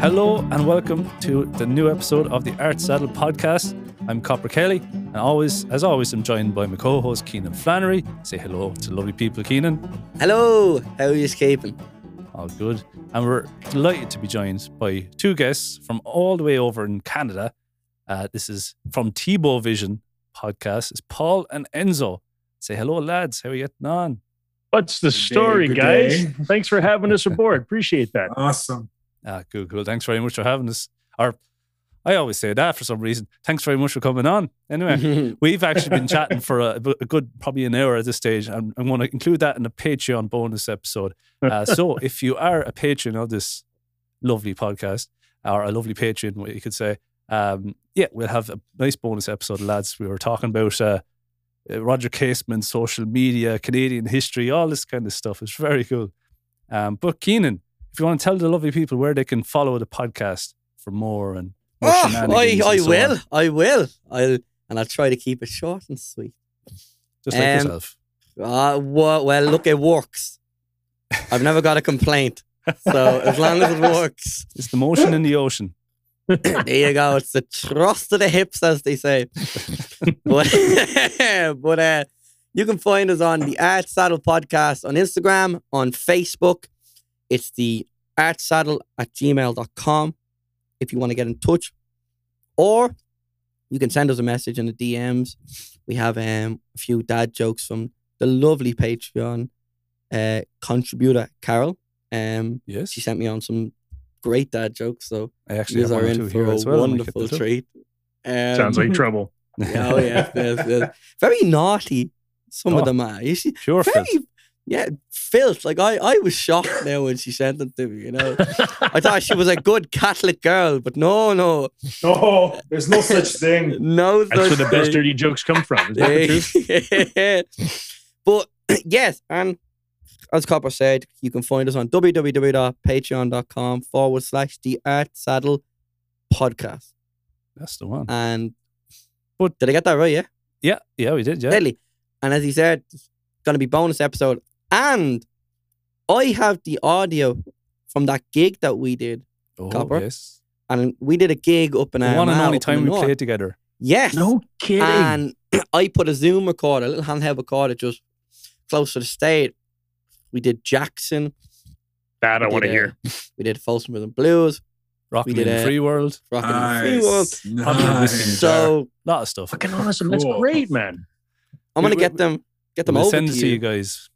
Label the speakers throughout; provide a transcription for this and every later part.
Speaker 1: Hello and welcome to the new episode of the Art Saddle podcast. I'm Copper Kelly, and always, as always, I'm joined by my co-host Kenan Flannery. Say hello to lovely people, Kenan.
Speaker 2: Hello, how are you escaping?
Speaker 1: All good. And we're delighted to be joined by two guests from all the way over in Canada. Uh, this is from Tebovision podcast. It's Paul and Enzo. Say hello, lads. How are you getting on?
Speaker 3: What's the
Speaker 4: Good day,
Speaker 3: story,
Speaker 4: good
Speaker 3: guys? Thanks for having us aboard. Appreciate that.
Speaker 4: Awesome.
Speaker 1: Ah, cool, cool. Thanks very much for having us. Or I always say that for some reason. Thanks very much for coming on. Anyway, we've actually been chatting for a, a good, probably an hour at this stage, and I'm going to include that in a Patreon bonus episode. Uh, so if you are a patron of this lovely podcast, or a lovely patron, what you could say, um, yeah, we'll have a nice bonus episode, lads. We were talking about uh, uh, Roger Casement, social media, Canadian history, all this kind of stuff. It's very cool. Um, but Kenan, if you want to tell the lovely people where they can follow the podcast for more and more
Speaker 2: Oh, I, I
Speaker 1: so
Speaker 2: will.
Speaker 1: on.
Speaker 2: I will. I'll and I'll try to keep it short and sweet.
Speaker 1: just like
Speaker 2: Um,
Speaker 1: yourself.
Speaker 2: Uh, well, well, look, it works. I've never got a complaint. So as long as it works,
Speaker 1: It's the motion in the ocean.
Speaker 2: there you go. It's the thrust of the hips, as they say. but but uh, you can find us on the Art Saddle Podcast on Instagram, on Facebook. It's the artsaddle at gmail.com if you want to get in touch. Or you can send us a message in the DMs. We have um, a few dad jokes from the lovely Patreon uh, contributor, Carol. Um,
Speaker 1: Yes,
Speaker 2: she sent me on some great dad jokes. So
Speaker 1: I actually
Speaker 2: you
Speaker 1: have
Speaker 2: are
Speaker 1: one or
Speaker 2: in for
Speaker 1: here
Speaker 2: a
Speaker 1: as well. I might get
Speaker 2: wonderful treat. Um,
Speaker 3: Sounds like trouble.
Speaker 2: oh yeah, yes, yes. very naughty. Some
Speaker 1: Oh.
Speaker 2: of them are. You see,
Speaker 1: Pure
Speaker 2: very,
Speaker 1: filth.
Speaker 2: Yeah, filth. Like I, I was shocked now when she sent them to me. You know, I thought she was a good Catholic girl, but no, no,
Speaker 4: No, there's no such thing.
Speaker 2: no.
Speaker 3: That's where
Speaker 2: such
Speaker 3: the best
Speaker 2: thing.
Speaker 3: dirty jokes come from. Is that the truth?
Speaker 2: but yes, and as Copper said, you can find us on www.patreon.com forward slash the Art Saddle Podcast.
Speaker 1: That's the one.
Speaker 2: And
Speaker 1: But-
Speaker 2: did I get that right? Yeah.
Speaker 1: yeah, yeah, we did. Yeah,
Speaker 2: Deadly. And as he said, it's going to be bonus episode. And I have the audio from that gig that we did.
Speaker 1: oh,
Speaker 2: Copper.
Speaker 1: yes.
Speaker 2: And we did a gig up in
Speaker 1: The one and only time we played together.
Speaker 2: Yes.
Speaker 3: No kidding.
Speaker 2: And I put a Zoom recorder, a little handheld recorder just close to the stage. We did Jackson.
Speaker 3: that I want to hear.
Speaker 2: uh, we did Folsom Prison Blues,
Speaker 1: Rocking
Speaker 2: did
Speaker 1: in the Free World.
Speaker 2: Rockin' the Free World.
Speaker 4: Nice. nice.
Speaker 2: So
Speaker 1: A lot of stuff.
Speaker 3: Fucking awesome. That's great, man.
Speaker 2: I'm going to get them get them
Speaker 1: we'll
Speaker 2: over
Speaker 1: send
Speaker 2: to
Speaker 1: it to
Speaker 2: you.
Speaker 1: you guys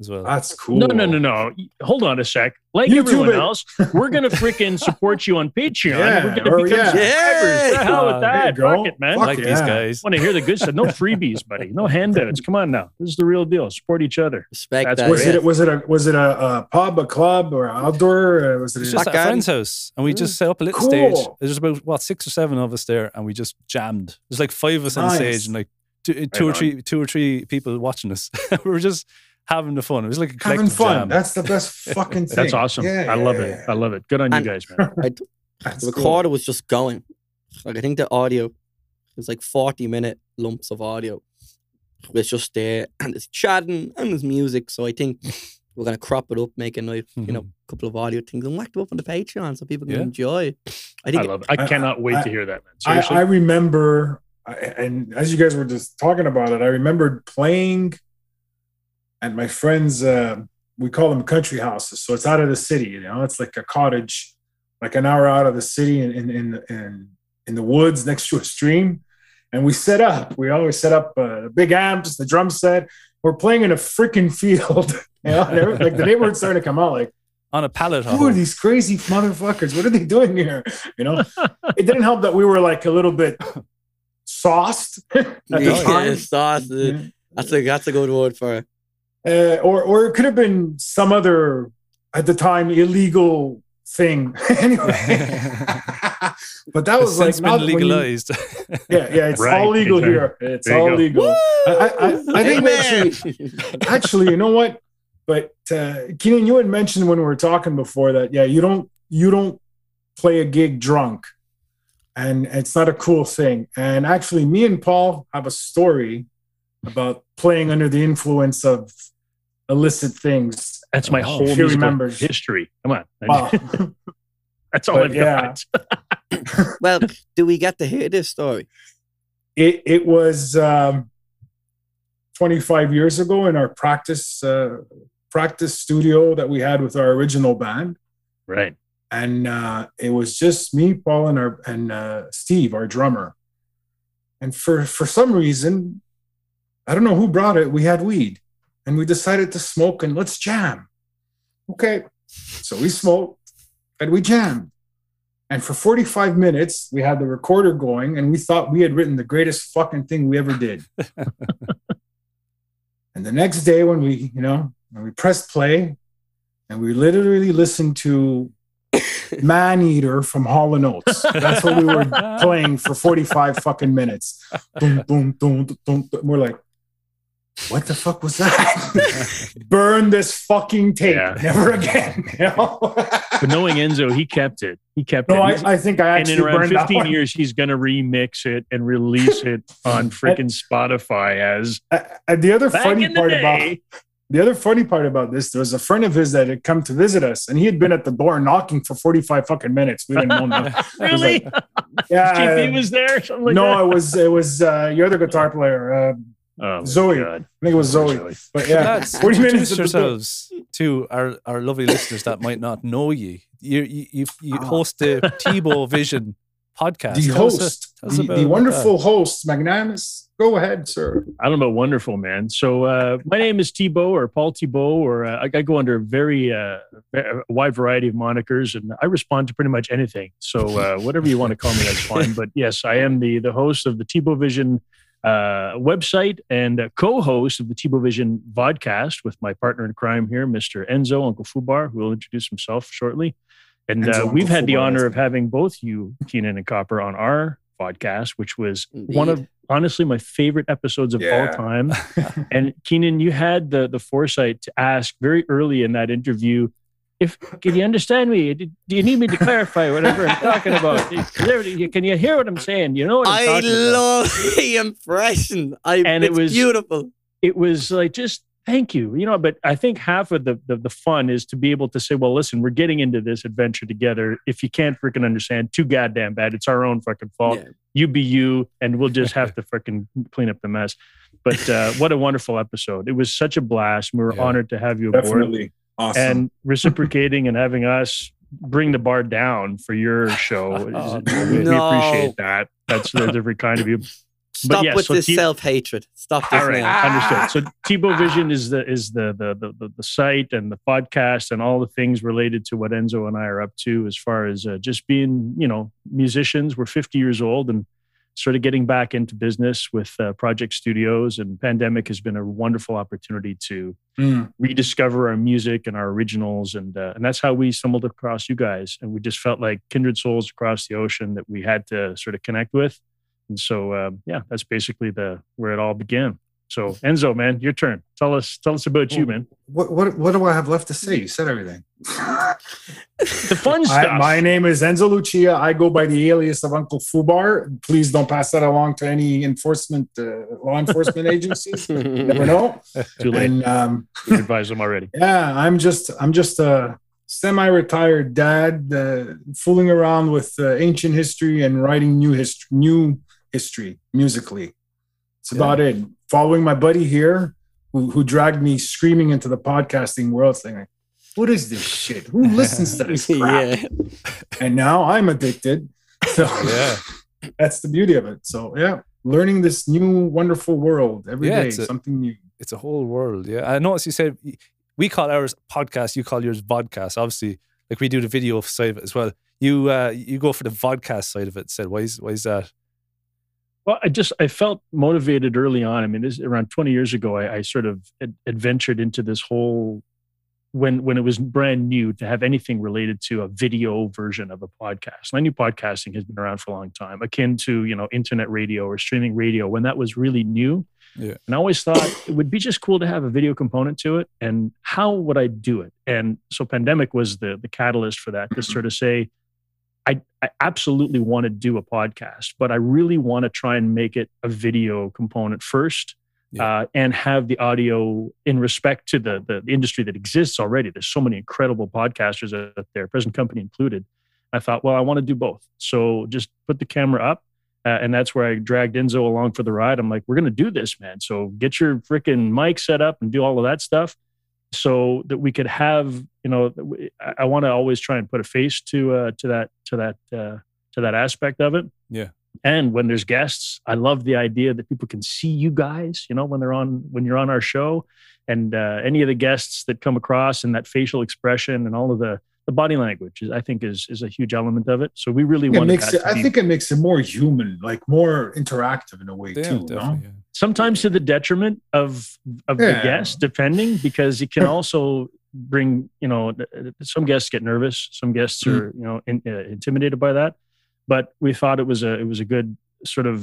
Speaker 1: as well.
Speaker 4: That's cool.
Speaker 3: No, no, no, no. Hold on a sec. Like
Speaker 4: YouTube
Speaker 3: everyone
Speaker 4: it.
Speaker 3: else, we're gonna freaking support you on Patreon.
Speaker 4: Yeah,
Speaker 3: we're gonna
Speaker 4: or
Speaker 3: become
Speaker 4: yeah.
Speaker 3: subscribers. The hell
Speaker 1: Yeah.
Speaker 3: with that.
Speaker 4: you go.
Speaker 3: Fuck it, man.
Speaker 4: Fuck
Speaker 1: like
Speaker 4: yeah.
Speaker 1: these guys.
Speaker 3: want to hear the good stuff. No freebies, buddy. No handouts. Come on now. This is the real deal. Support each other.
Speaker 2: Respect
Speaker 3: That's
Speaker 2: that.
Speaker 4: Was it was it a was it a, a pub, a club, or outdoor? Or was it?
Speaker 1: It's
Speaker 4: a-
Speaker 1: just at a friend's house, and we just mm. set up a little
Speaker 4: Cool.
Speaker 1: stage. There's about what six or seven of us there, and we just jammed. There's like five of us on stage, and like two, two or
Speaker 3: on.
Speaker 1: three, two or three people watching us. we were just having the fun. It was like a
Speaker 4: having
Speaker 1: collective
Speaker 4: fun.
Speaker 1: jam.
Speaker 4: That's the best fucking thing.
Speaker 3: That's awesome.
Speaker 4: Yeah,
Speaker 3: I love
Speaker 4: yeah,
Speaker 3: it. I love it. Good on you guys, man.
Speaker 2: I,
Speaker 4: That's
Speaker 2: the
Speaker 4: cool.
Speaker 2: recorder was just going. Like I think the audio was like 40 minute lumps of audio. It's just there and it's chatting and there's music. So I think we're gonna crop it up, make a nice, you know, mm-hmm. couple of audio things and whack it up on the Patreon so people can
Speaker 1: Yeah.
Speaker 2: enjoy. I think I
Speaker 3: love it. I
Speaker 4: I-
Speaker 3: cannot wait
Speaker 4: I-
Speaker 3: to hear that, man.
Speaker 4: I,
Speaker 3: Seriously.
Speaker 4: I remember, I- and as you guys were just talking about it, I remembered playing at my friend's. Uh, we call them country houses, so it's out of the city. You know, it's like a cottage, like an hour out of the city, in in in in, in the woods next to a stream. And we set up. We always set up uh, the big amps, the drum set. We're playing in a freaking field. you know, and every- like the neighborhood's starting to come out. Like
Speaker 1: on a pallet.
Speaker 4: who are these crazy motherfuckers? What are they doing here? You know, it didn't help that we were like a little bit sauced at the
Speaker 2: yeah,
Speaker 4: time.
Speaker 2: sauce, uh, that's a that's a good word for it.
Speaker 4: Uh, or or it could have been some other at the time illegal thing. anyway, but that was like not
Speaker 1: been
Speaker 4: when you-
Speaker 1: legalized.
Speaker 4: yeah, yeah, it's
Speaker 3: Right,
Speaker 4: all legal
Speaker 3: exactly.
Speaker 4: here. It's
Speaker 3: There
Speaker 4: all
Speaker 3: go.
Speaker 4: legal. I, I, I, I think we actually actually, you know what? But uh, Kenan, you had mentioned when we were talking before that yeah, you don't you don't play a gig drunk, and it's not a cool thing. And actually, me and Paul have a story about playing under the influence of illicit things.
Speaker 3: That's my
Speaker 1: Oh,
Speaker 3: whole
Speaker 4: she remembers.
Speaker 3: history. Come on.
Speaker 4: Wow.
Speaker 3: That's all
Speaker 4: But
Speaker 3: I've
Speaker 4: yeah.
Speaker 3: got.
Speaker 2: Well, do we get to hear this story?
Speaker 4: it it was um, 25 years ago in our practice uh, practice studio that we had with our original band
Speaker 3: Right.
Speaker 4: and uh, it was just me paul and our and uh, steve our drummer and for for some reason i don't know who brought it we had weed and we decided to smoke and let's jam okay so we smoked and we jammed and for 45 minutes we had the recorder going and we thought we had written the greatest fucking thing we ever did and the next day when we you know when we pressed play and we literally listened to Man Eater from Hall and Oates. That's what we were playing for 45 fucking minutes. Boom, boom, boom, boom, boom. We're like, what the fuck was that? Burn this fucking tape.
Speaker 3: Yeah.
Speaker 4: Never again. You know?
Speaker 3: But knowing Enzo, he kept it. He kept
Speaker 4: no,
Speaker 3: it. He's-
Speaker 4: I, I think I
Speaker 3: and
Speaker 4: actually
Speaker 3: in around
Speaker 4: burned
Speaker 3: 15 years, he's going to remix it and release it on freaking Spotify as
Speaker 4: Uh, uh, the other
Speaker 3: back
Speaker 4: funny
Speaker 3: in the
Speaker 4: part about the other funny part about this, there was a friend of his that had come to visit us, and he had been at the door knocking for 45 fucking minutes. We didn't know nothing.
Speaker 3: really?
Speaker 4: Yeah,
Speaker 3: GP was there? Like
Speaker 4: no,
Speaker 3: that?
Speaker 4: it was it was uh, your other guitar player. Uh,
Speaker 3: Oh,
Speaker 4: Zoe.
Speaker 3: God.
Speaker 4: I think it was Zoe. But yeah,
Speaker 1: Lads,
Speaker 4: 40 minutes
Speaker 1: introduce
Speaker 4: at
Speaker 1: yourselves to our, our lovely listeners that might not know you. You you you, you
Speaker 4: Ah.
Speaker 1: host the Tebovision podcast.
Speaker 4: The
Speaker 1: Tell us a-
Speaker 4: host,
Speaker 1: tell us
Speaker 4: the,
Speaker 1: about
Speaker 4: the
Speaker 1: that.
Speaker 4: wonderful host, magnanimous. Go ahead, sir.
Speaker 3: I don't know, wonderful man. So uh, my name is Thibaut or Paul Thibaut, or uh, I, I go under a very uh, wide variety of monikers, and I respond to pretty much anything. So uh, whatever you want to call me, that's fine. But yes, I am the the host of the Tebovision uh, website and uh, co-host of the Tebovision vodcast with my partner in crime here, Mr. Enzo Uncle Fubar, who will introduce himself shortly. And
Speaker 4: Enzo
Speaker 3: uh, we've had the honor of having both you, Kenan and Copper, on our podcast, which was
Speaker 2: Indeed.
Speaker 3: one of honestly my favorite episodes of
Speaker 4: Yeah.
Speaker 3: all time. and Kenan, you had the the foresight to ask very early in that interview, if can you understand me? Do do you need me to clarify whatever I'm talking about? Can you hear what I'm saying? You know what I'm
Speaker 2: I
Speaker 3: talking about?
Speaker 2: love the impression. I,
Speaker 3: And it was-
Speaker 2: beautiful.
Speaker 3: It was like just thank you, you know. But I think half of the, the the fun is to be able to say, well, listen, we're getting into this adventure together. If you can't freaking understand, too goddamn bad. It's our own fucking fault.
Speaker 2: Yeah.
Speaker 3: you be you and we'll just have to freaking clean up the mess but uh, what a wonderful episode it was such a blast we were
Speaker 1: Yeah.
Speaker 3: honored to have you aboard
Speaker 4: Definitely awesome.
Speaker 3: and reciprocating and having us bring the bar down for your show
Speaker 1: Oh,
Speaker 3: we, we appreciate that that's a different kind of you
Speaker 2: Stop
Speaker 3: yeah,
Speaker 2: with
Speaker 3: so
Speaker 2: this
Speaker 3: T-
Speaker 2: self hatred. Stop this
Speaker 3: all right,
Speaker 2: now.
Speaker 3: understood. So Tebovision is the is the, the the the the site and the podcast and all the things related to what Enzo and I are up to as far as uh, just being you know musicians. We're 50 years old and sort of getting back into business with uh, Project Studios. And pandemic has been a wonderful opportunity to
Speaker 4: Mm.
Speaker 3: rediscover our music and our originals, and uh, and that's how we stumbled across you guys. And we just felt like kindred souls across the ocean that we had to sort of connect with. And so, uh, yeah, that's basically the where it all began. So, Enzo, man, your turn. Tell us, tell us about you, man.
Speaker 4: What, what what do I have left to say? You said everything.
Speaker 3: The fun stuff.
Speaker 4: I, my name is Enzo Lucia. I go by the alias of Uncle Fubar. Please don't pass that along to any enforcement, uh, law enforcement agencies. Never know.
Speaker 3: Too late.
Speaker 4: And um,
Speaker 3: You advised them already.
Speaker 4: yeah, I'm just I'm just a semi-retired dad, uh, fooling around with uh, ancient history and writing new history, new history musically. It's about it. Following my buddy here, who, who dragged me screaming into the podcasting world, saying, like, "What is this shit? Who listens to this crap?"
Speaker 2: yeah.
Speaker 4: And now I'm addicted. So
Speaker 1: Yeah.
Speaker 4: that's the beauty of it. So yeah, learning this new wonderful world every
Speaker 1: Yeah,
Speaker 4: day,
Speaker 1: it's a-
Speaker 4: something new.
Speaker 1: It's a whole world. Yeah. I noticed you said we call ours podcast, you call yours vodcast. Obviously, like we do the video side of it as well. You uh you go for the vodcast side of it. Said why is why is that?
Speaker 3: Well, I just I felt motivated early on. I mean, this around 20 years ago, I, I sort of ad- adventured into this whole when when it was brand new to have anything related to a video version of a podcast. And I knew podcasting has been around for a long time, akin to you know internet radio or streaming radio when that was really new.
Speaker 1: Yeah.
Speaker 3: And I always thought it would be just cool to have a video component to it. And how would I do it? And so pandemic was the the catalyst for that to sort of say, I, I absolutely want to do a podcast, but I really want to try and make it a video component first.
Speaker 1: Yeah.
Speaker 3: Uh, and have the audio in respect to the, the the industry that exists already. There's so many incredible podcasters out there, present company included. I thought, well, I want to do both. So just put the camera up. Uh, and that's where I dragged Enzo along for the ride. I'm like, we're going to do this, man. So get your freaking mic set up and do all of that stuff so that we could have, you know, I, I want to always try and put a face to, uh, to that, to that, uh, to that aspect of it.
Speaker 1: Yeah.
Speaker 3: And when there's guests, I love the idea that people can see you guys, you know, when they're on, when you're on our show and uh, any of the guests that come across and that facial expression and all of the, the body language is, I think is is a huge element of it. So we really
Speaker 4: It
Speaker 3: want
Speaker 4: makes it,
Speaker 3: to
Speaker 4: I
Speaker 3: be,
Speaker 4: think it makes it more human, like more interactive in a way
Speaker 1: Yeah,
Speaker 4: too. No?
Speaker 1: yeah.
Speaker 3: sometimes to the detriment of of the
Speaker 4: Yeah.
Speaker 3: guest, depending because it can also bring you know some guests get nervous, some guests
Speaker 4: Mm.
Speaker 3: are you know in, uh, intimidated by that. But we thought it was a it was a good sort of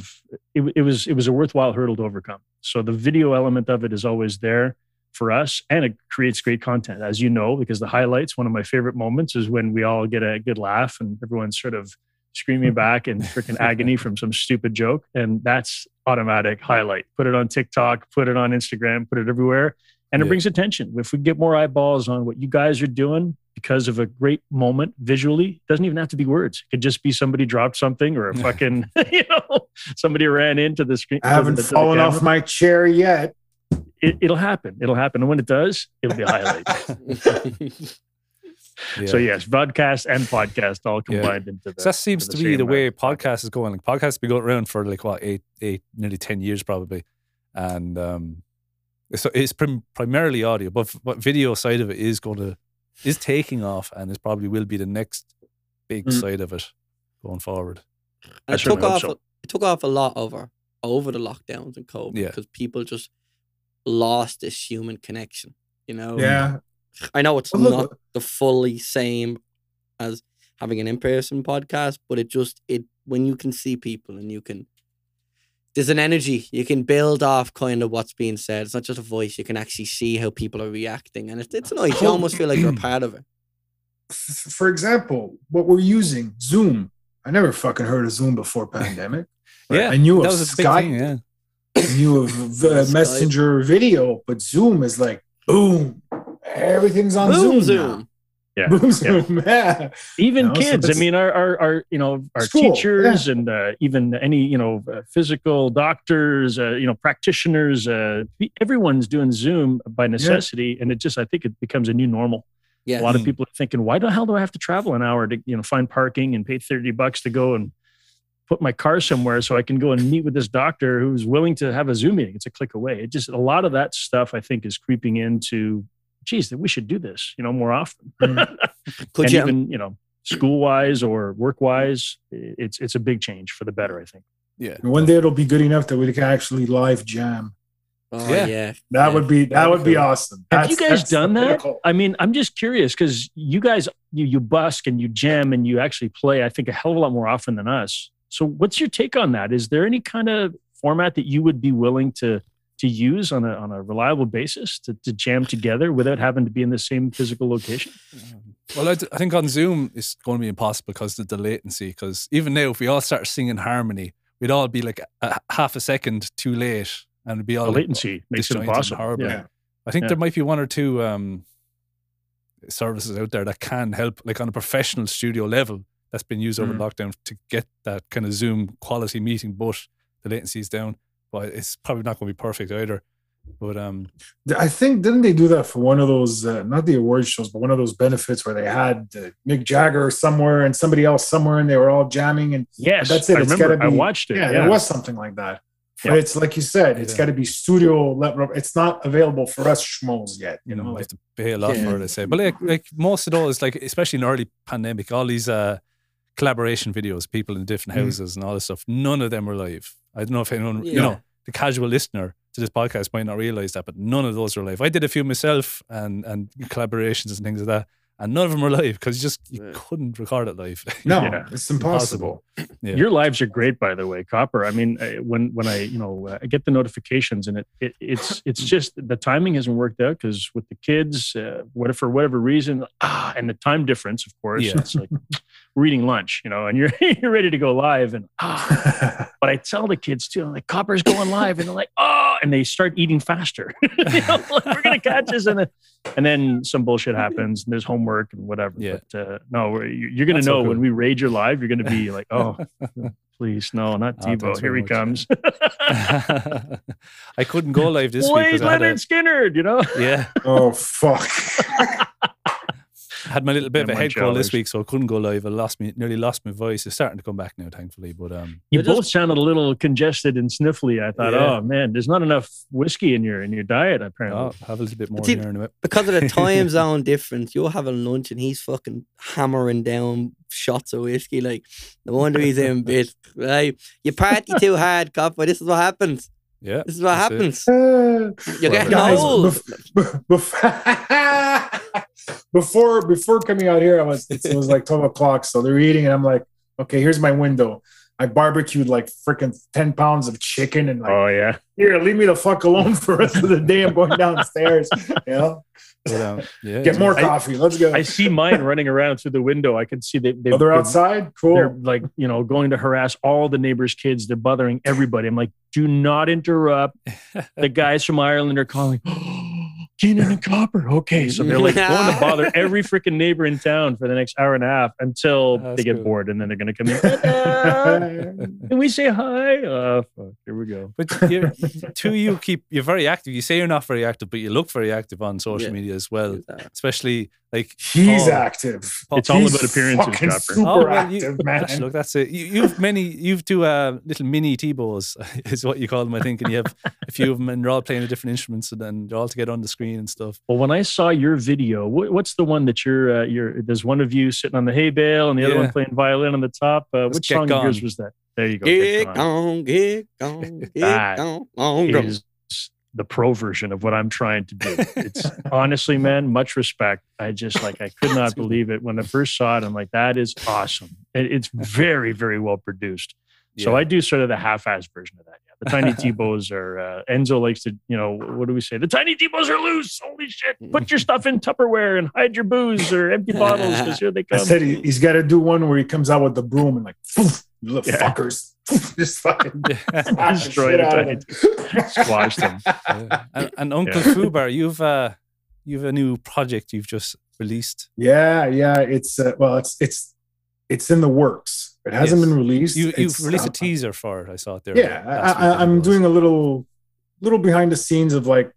Speaker 3: it, it was it was a worthwhile hurdle to overcome. So the video element of it is always there for us and it creates great content as you know because the highlights one of my favorite moments is when we all get a good laugh and everyone's sort of screaming back in freaking agony from some stupid joke and that's automatic highlight put it on tiktok put it on instagram put it everywhere and it
Speaker 1: Yeah.
Speaker 3: brings attention if we get more eyeballs on what you guys are doing because of a great moment visually it doesn't even have to be words it could just be somebody dropped something or a fucking you know somebody ran into the screen
Speaker 4: I haven't
Speaker 3: the- to the
Speaker 4: fallen off my chair yet.
Speaker 3: It, it'll happen. It'll happen. And when it does, it'll be a highlight.
Speaker 1: Yeah.
Speaker 3: So yes, broadcast and podcast all
Speaker 1: Yeah.
Speaker 3: combined into the.
Speaker 1: So that seems
Speaker 3: into
Speaker 1: to be the way podcast is going. Like podcasts have been going around for like what eight, eight, nearly ten years probably, and um, so it's prim- primarily audio, but f- but video side of it is going to is taking off, and it probably will be the next big
Speaker 4: Mm.
Speaker 1: side of it going forward.
Speaker 3: I
Speaker 2: it took off.
Speaker 3: so.
Speaker 2: It took off a lot over over the lockdowns and COVID
Speaker 1: Yeah.
Speaker 2: because people just lost this human connection. You know.
Speaker 4: Yeah.
Speaker 2: I know it's
Speaker 4: But look-
Speaker 2: not the fully same as having an in-person podcast, but it just it when you can see people and you can there's an energy you can build off kind of what's being said. It's not just a voice. You can actually see how people are reacting, and it's it's nice. You almost feel like you're a part of it.
Speaker 4: For example, what we're using, Zoom. I never fucking heard of Zoom before pandemic.
Speaker 1: Yeah,
Speaker 4: I knew
Speaker 1: that
Speaker 4: of
Speaker 1: was a
Speaker 4: Skype.
Speaker 1: thing. Yeah,
Speaker 4: I knew of uh, Messenger video, but Zoom is like boom. Everything's on
Speaker 2: Boom,
Speaker 4: Zoom.
Speaker 2: Zoom.
Speaker 3: Yeah.
Speaker 4: Now. Boom,
Speaker 3: yeah.
Speaker 4: Zoom. Yeah.
Speaker 3: Even
Speaker 4: No, so
Speaker 3: kids. I mean, our, our, our, you know, our
Speaker 4: School,
Speaker 3: teachers and uh, even any, you know, uh, physical doctors, uh, you know, practitioners. Uh, everyone's doing Zoom by necessity, and it just, I think, it becomes a new normal.
Speaker 2: Yeah.
Speaker 3: A lot of
Speaker 1: Mm.
Speaker 3: people are thinking, why the hell do I have to travel an hour to, you know, find parking and pay 30 bucks to go and put my car somewhere so I can go and meet with this doctor who's willing to have a Zoom meeting? It's a click away. It just, a lot of that stuff I think is creeping into, geez, that we should do this, you know, more often.
Speaker 4: Mm.
Speaker 2: Could
Speaker 3: and
Speaker 2: you?
Speaker 3: even, you know, school wise or work wise, it's, it's a big change for the better, I think.
Speaker 1: yeah.
Speaker 4: One day it'll be good enough that we can actually live jam.
Speaker 2: oh
Speaker 1: Yeah.
Speaker 2: yeah.
Speaker 4: That
Speaker 2: Yeah.
Speaker 4: would be that
Speaker 1: That'd be
Speaker 4: be
Speaker 1: cool.
Speaker 4: awesome.
Speaker 3: Have
Speaker 4: That's-
Speaker 3: you guys done that?
Speaker 4: pinnacle.
Speaker 3: I mean, I'm just curious because you guys, you, you busk and you jam and you actually play, I think, a hell of a lot more often than us. So, what's your take on that? Is there any kind of format that you would be willing to to use on a on a reliable basis to, to jam together without having to be in the same physical location?
Speaker 1: Well, I, d- I think on Zoom it's going to be impossible because of the latency. Because even now, if we all start singing harmony, we'd all be like a, half a second too late, and it'd be all
Speaker 3: The
Speaker 1: like,
Speaker 3: latency makes it impossible.
Speaker 1: horrible.
Speaker 3: Yeah.
Speaker 1: I think
Speaker 3: Yeah.
Speaker 1: there might be one or two um, services out there that can help, like on a professional studio level, that's been used over
Speaker 4: Mm.
Speaker 1: lockdown to get that kind of Zoom quality meeting, but the latency is down. But it's probably not going to be perfect either. But um,
Speaker 4: I think didn't they do that for one of those uh, not the award shows, but one of those benefits where they had uh, Mick Jagger somewhere and somebody else somewhere, and they were all jamming and
Speaker 3: Yes,
Speaker 4: That's it.
Speaker 3: I
Speaker 4: It's
Speaker 3: remember.
Speaker 4: gotta
Speaker 3: I watched it.
Speaker 4: yeah,
Speaker 3: Yeah,
Speaker 4: there was something like that. But it's like you said, it's
Speaker 1: Yeah.
Speaker 4: got to be studio. level. It's not available for us schmoes yet. You
Speaker 1: you
Speaker 4: know,
Speaker 1: know, you
Speaker 4: like
Speaker 1: have to pay a lot
Speaker 2: Yeah.
Speaker 1: for it. I say, but like, like most of all, those, like especially in early pandemic, all these uh, collaboration videos, people in different
Speaker 4: Mm.
Speaker 1: houses and all this stuff, none of them were live. I don't know if anyone, you know, the casual listener to this podcast might not realize that, but none of those are live. I did a few myself and and collaborations and things like that, and none of them were live because you just you
Speaker 2: Yeah.
Speaker 1: couldn't record it live.
Speaker 4: no,
Speaker 3: Yeah.
Speaker 4: it's impossible.
Speaker 1: Yeah.
Speaker 3: Your lives are great, by the way, Copper. I mean, uh, when when I you know uh, I get the notifications and it, it it's it's just the timing hasn't worked out because with the kids, uh, what for whatever reason, ah, and the time difference, of course,
Speaker 1: Yeah.
Speaker 3: it's like we're eating lunch, you know, and you're you're ready to go live, and ah, but I tell the kids too, I'm like Copper's going live, and they're like, oh, and they start eating faster. you know, like, we're gonna catch us, and then and then some bullshit happens, and there's homework and whatever.
Speaker 1: Yeah.
Speaker 3: But uh, no, you- you're gonna
Speaker 1: That's so
Speaker 3: know
Speaker 1: cool.
Speaker 3: when we raid your live, you're gonna be like, oh, please, no, not
Speaker 1: Oh,
Speaker 3: Tebow. Here he comes.
Speaker 1: I couldn't go live this week
Speaker 3: Wait,
Speaker 1: because
Speaker 3: Leonard
Speaker 1: a,
Speaker 3: Skinner, you know.
Speaker 1: yeah,
Speaker 4: oh fuck.
Speaker 1: I had my little bit of a
Speaker 3: my
Speaker 1: head cold this week, so I couldn't go live. I lost me, nearly lost my voice. It's starting to come back now, thankfully. But um,
Speaker 3: You
Speaker 2: You're just-
Speaker 3: both sounded a little congested and sniffly. I thought,
Speaker 1: Yeah.
Speaker 3: oh man, there's not enough whiskey in your in your diet apparently.
Speaker 1: oh, have a little bit more
Speaker 2: Did-
Speaker 1: here in a bit.
Speaker 2: because of the time zone difference, you're having lunch and he's fucking hammering down shots of whiskey. Like, no wonder he's in bit. Right? You party too hard, copper. This is what happens.
Speaker 1: Yeah,
Speaker 2: This is what
Speaker 1: that's it.
Speaker 2: happens. You're getting
Speaker 4: Guys,
Speaker 2: old.
Speaker 4: bef- bef- before before coming out here, I was it was like twelve o'clock, so they're eating, and I'm like, okay, here's my window. I barbecued like freaking ten pounds of chicken, and like,
Speaker 3: Oh yeah,
Speaker 4: here, leave me the fuck alone for the rest of the day. I'm going downstairs. You know,
Speaker 1: But, um, yeah,
Speaker 4: get more
Speaker 3: I-
Speaker 4: coffee. Let's go.
Speaker 3: I see mine running around through the window. I can see they, they
Speaker 4: oh, they're outside. Cool.
Speaker 3: They're like you know going to harass all the neighbors' kids. They're bothering everybody. I'm like, do not interrupt. The guys from Ireland are calling. Kenan and Copper. Okay, so they're like going to bother every freaking neighbor in town for the next hour and a half until
Speaker 1: That's
Speaker 3: they get
Speaker 1: cool.
Speaker 3: bored, and then they're going to come in. "Ta-da! Can we say hi? Oh, fuck. Here we go.
Speaker 1: But you, two, you keep you're very active. You say you're not very active, but you look very active on social
Speaker 2: Yeah.
Speaker 1: media as well. Especially like
Speaker 4: He's
Speaker 1: Paul-
Speaker 4: active.
Speaker 1: Paul-
Speaker 3: It's all
Speaker 4: He's
Speaker 3: about appearances,
Speaker 4: fucking
Speaker 3: Copper.
Speaker 4: Super
Speaker 1: Oh, well, you-
Speaker 4: active, man.
Speaker 1: Actually, look, that's it. You, you've many, you've two uh, little mini T-bows, is what you call them, I think, and you have a few of them, and they're all playing the different instruments, and then they're all together on the screen and stuff.
Speaker 3: Well, when I saw your video, what, what's the one that you're, uh, you're, there's one of you sitting on the hay bale and the other one playing violin on the top. Uh, which
Speaker 1: get
Speaker 3: song of yours was that? There you go. Get
Speaker 2: Get
Speaker 3: Gone.
Speaker 2: on, get on, get
Speaker 3: That
Speaker 2: on, on, go.
Speaker 3: Is the pro version of what I'm trying to do. It's honestly, man, much respect. I just like, I could not believe it. When I first saw it, I'm like, that is awesome. It, it's very, very well produced. So I do sort of the half-ass version of that. Yeah, the tiny T-bows are. Uh, Enzo likes to, you know, what do we say? The tiny T-bows are loose. Holy shit! Put your stuff in Tupperware and hide your booze or empty bottles because here they come.
Speaker 4: I said he, he's got to do one where he comes out with the broom and like, "Poof, you little
Speaker 3: Yeah.
Speaker 4: fuckers, just fucking smash the
Speaker 3: Destroy
Speaker 4: shit
Speaker 3: the
Speaker 4: out of
Speaker 3: tiny
Speaker 4: them.
Speaker 3: Squash them.
Speaker 1: Yeah. And, and Uncle
Speaker 3: Yeah.
Speaker 1: Fubar, you've uh, you've a new project you've just released.
Speaker 4: Yeah, yeah. It's uh, well, it's it's it's in the works. It hasn't
Speaker 1: Yes.
Speaker 4: been released.
Speaker 1: You, you've
Speaker 4: It's,
Speaker 1: released
Speaker 4: uh,
Speaker 1: a teaser for it. I saw it there.
Speaker 4: Yeah, I, I, I'm
Speaker 1: was.
Speaker 4: doing a little little behind the scenes of like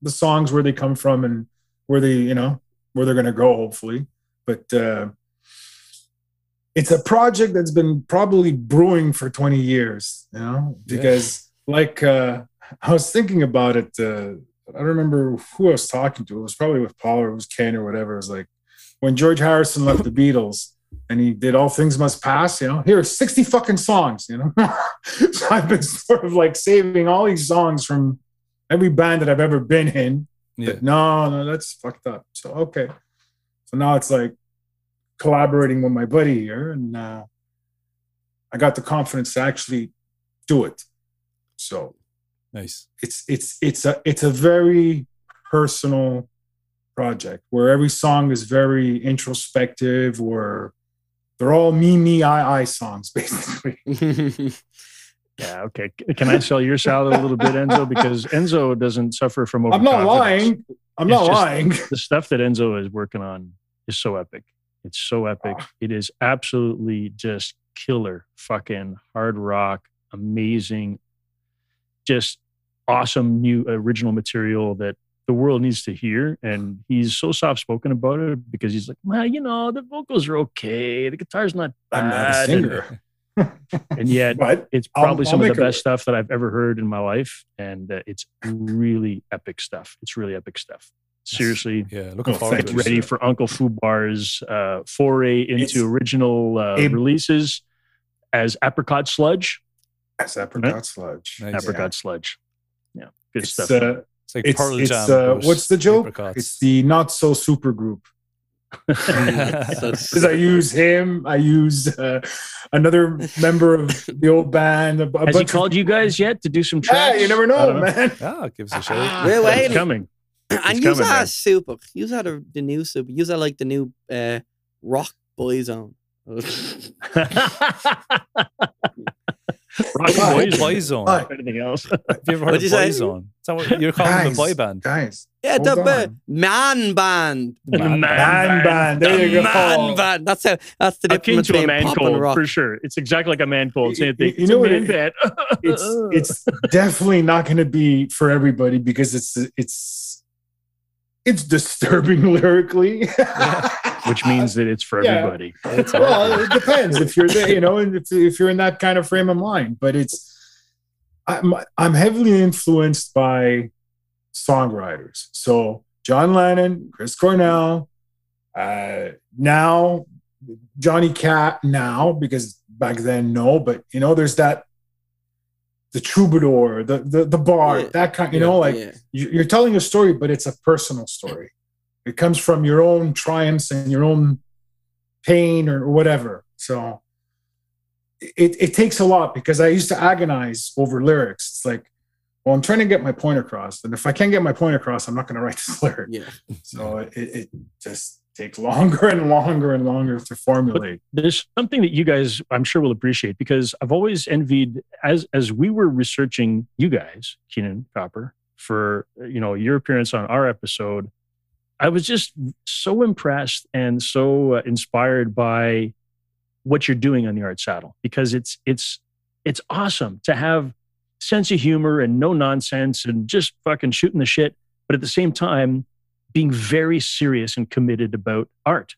Speaker 4: the songs where they come from and where they you know where they're gonna go hopefully. But uh, it's a project that's been probably brewing for 20 years. You know,
Speaker 1: Yeah.
Speaker 4: because like uh, I was thinking about it. Uh, I don't remember who I was talking to. It was probably with Paul or it was Ken or whatever. It was like when George Harrison left the Beatles and he did All Things Must Pass, you know, here are 60 fucking songs, you know. so I've been sort of like saving all these songs from every band that I've ever been in.
Speaker 1: Yeah.
Speaker 4: But no, no, that's fucked up. So okay. So now it's like collaborating with my buddy here, and uh, I got the confidence to actually do it. So
Speaker 1: Nice.
Speaker 4: it's it's it's a it's a very personal project where every song is very introspective where they're all me me i i songs basically
Speaker 3: Yeah, okay. Can I sell your salad a little bit, Enzo? Because Enzo doesn't suffer from over
Speaker 4: i'm not lying i'm
Speaker 3: It's
Speaker 4: not lying
Speaker 3: The stuff that Enzo is working on is so epic. It's so epic. It is absolutely just killer, fucking hard rock, amazing, just awesome new original material that the world needs to hear. And he's so soft spoken about it because he's like, well, you know, the vocals are okay, the guitar's not
Speaker 4: i'm not a
Speaker 3: bad.
Speaker 4: singer
Speaker 3: And yet,
Speaker 4: but
Speaker 3: it's
Speaker 4: I'll-
Speaker 3: probably
Speaker 4: I'll
Speaker 3: some of the best
Speaker 4: work.
Speaker 3: stuff that I've ever heard in my life, and uh, it's really epic stuff. It's really epic stuff. Seriously,
Speaker 1: Yeah. Looking
Speaker 4: Oh,
Speaker 1: forward
Speaker 4: thank
Speaker 1: to it.
Speaker 3: ready for Uncle Fubar's uh, foray into
Speaker 4: It's
Speaker 3: original uh,
Speaker 4: a-
Speaker 3: releases as Apricot Sludge.
Speaker 4: that's apricot sludge
Speaker 1: Nice.
Speaker 3: Apricot Sludge. Yeah, good
Speaker 4: it's,
Speaker 3: stuff.
Speaker 4: uh,
Speaker 1: It's like
Speaker 4: it's,
Speaker 1: Pearl
Speaker 4: it's uh, what's the joke
Speaker 1: apricots.
Speaker 4: it's the not so super group because I use him. I use uh, another member of the old band. A, a
Speaker 3: Has he
Speaker 4: bunch of-
Speaker 3: called you guys yet to do some
Speaker 4: Yeah,
Speaker 3: tracks?
Speaker 4: you never
Speaker 3: I
Speaker 4: know, man.
Speaker 1: Ah, give us a shout.
Speaker 2: We're
Speaker 3: It's
Speaker 2: waiting.
Speaker 3: coming.
Speaker 2: and
Speaker 3: It's
Speaker 2: you
Speaker 3: coming,
Speaker 2: are
Speaker 3: man.
Speaker 2: super. You are the, the new super. You are like the new uh, rock boy zone.
Speaker 3: Rock
Speaker 4: boy,
Speaker 3: Boys.
Speaker 1: Boyzone.
Speaker 4: Hi.
Speaker 3: Anything else.
Speaker 1: Have you ever heard
Speaker 2: What'd
Speaker 1: of
Speaker 2: you say?
Speaker 1: Boyzone? Is that what you're calling them a boy band?
Speaker 4: guys.
Speaker 2: yeah,
Speaker 4: Hold
Speaker 2: the
Speaker 4: on.
Speaker 2: ba- man band.
Speaker 3: The
Speaker 1: Man
Speaker 3: man,
Speaker 4: Man band. There
Speaker 2: The
Speaker 4: you go.
Speaker 2: man band. That's how. That's the
Speaker 3: Akin
Speaker 2: difference
Speaker 3: to a man
Speaker 2: pop and
Speaker 3: cold
Speaker 2: rock.
Speaker 3: for sure. It's exactly like a man cold. Same
Speaker 4: You-
Speaker 3: thing.
Speaker 4: you
Speaker 3: It's
Speaker 4: know what
Speaker 3: man
Speaker 4: it-
Speaker 3: band.
Speaker 4: It's it's definitely not going to be for everybody because it's it's it's disturbing lyrically.
Speaker 3: which means that it's for
Speaker 4: Yeah.
Speaker 3: everybody.
Speaker 4: well, it depends if you're there, you know, and if, if you're in that kind of frame of mind. But it's I'm I'm heavily influenced by songwriters. So John Lennon, Chris Cornell, uh, now Johnny Cat Now because back then no, but you know, there's that the troubadour, the the the bar,
Speaker 2: Yeah.
Speaker 4: that kind. You know, like
Speaker 2: yeah.
Speaker 4: you- you're telling a story, but it's a personal story. It comes from your own triumphs and your own pain or whatever. So it, it takes a lot because I used to agonize over lyrics. It's like, well, I'm trying to get my point across. And if I can't get my point across, I'm not going to write this lyric.
Speaker 2: yeah.
Speaker 4: So it, it just takes longer and longer and longer to formulate.
Speaker 3: There's something that you guys, I'm sure, will appreciate because I've always envied as as we were researching you guys, Kenan Copper, for you know your appearance on our episode. I was just so impressed and so uh, inspired by what you're doing on the Art Saddle because it's it's it's awesome to have sense of humor and no nonsense and just fucking shooting the shit, but at the same time being very serious and committed about art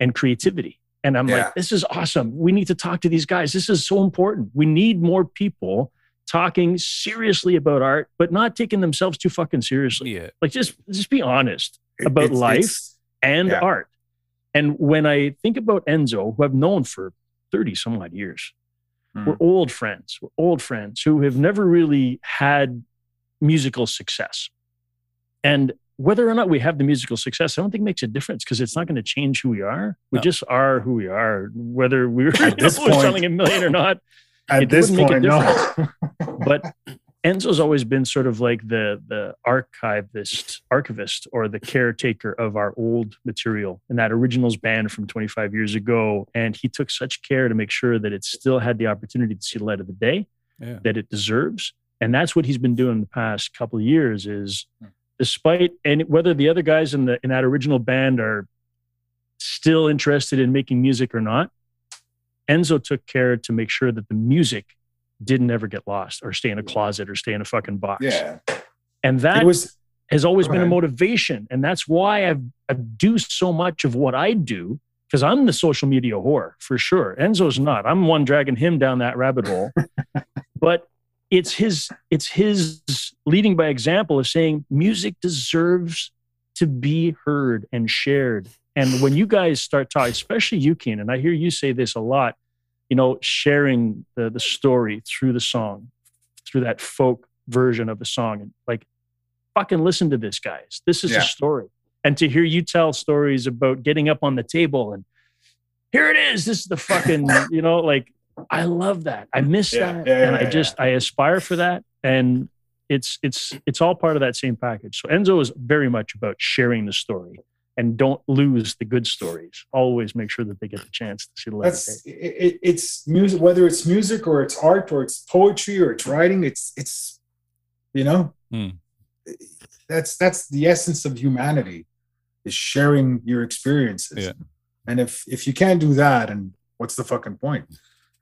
Speaker 3: and creativity. And I'm
Speaker 4: Yeah.
Speaker 3: like, this is awesome. We need to talk to these guys. This is so important. We need more people talking seriously about art, but not taking themselves too fucking seriously.
Speaker 1: Yeah.
Speaker 3: Like just just be honest about
Speaker 4: it's-
Speaker 3: life
Speaker 4: it's-
Speaker 3: and
Speaker 4: Yeah.
Speaker 3: art. And when I think about Enzo, who I've known for 30 some odd years,
Speaker 4: Mm.
Speaker 3: we're old friends, we're old friends who have never really had musical success. And whether or not we have the musical success, I don't think makes a difference because it's not going to change who we are. We
Speaker 1: No.
Speaker 3: just are who we are, whether we're,
Speaker 4: At this
Speaker 3: we're
Speaker 4: point-
Speaker 3: selling a million or not.
Speaker 4: At
Speaker 3: it
Speaker 4: this
Speaker 3: wouldn't make a
Speaker 4: point, no.
Speaker 3: But Enzo's always been sort of like the the archivist, archivist, or the caretaker of our old material. And that originals band from 25 years ago. And he took such care to make sure that it still had the opportunity to see the light of the day
Speaker 1: Yeah.
Speaker 3: that it deserves. And that's what he's been doing the past couple of years is
Speaker 4: Hmm.
Speaker 3: Despite and whether the other guys in the in that original band are still interested in making music or not, Enzo took care to make sure that the music didn't ever get lost or stay in a closet or stay in a fucking box.
Speaker 4: yeah,
Speaker 3: And that
Speaker 4: it was
Speaker 3: has always been a motivation. And that's why I've, I do so much of what I do because I'm the social media whore for sure. Enzo's not. I'm one dragging him down that rabbit hole. but it's his it's his leading by example of saying music deserves to be heard and shared. And when you guys start talking, especially you, Kenan, and I hear you say this a lot, you know, sharing the the story through the song, through that folk version of the song, and like fucking listen to this, guys. This is
Speaker 4: Yeah.
Speaker 3: a story. And to hear you tell stories about getting up on the table and here it is. This is the fucking, you know, like I love that. I miss
Speaker 4: Yeah,
Speaker 3: that.
Speaker 4: yeah,
Speaker 3: and
Speaker 4: yeah,
Speaker 3: I just I aspire for that. And it's it's it's all part of that same package. So Enzo is very much about sharing the story and don't lose the good stories. Always make sure that they get the chance to see the light
Speaker 4: that's it, it, it's music whether it's music or it's art or it's poetry or it's writing it's it's you know
Speaker 1: Hmm.
Speaker 4: that's that's the essence of humanity is sharing your experiences
Speaker 1: Yeah.
Speaker 4: and if if you can't do that and what's the fucking point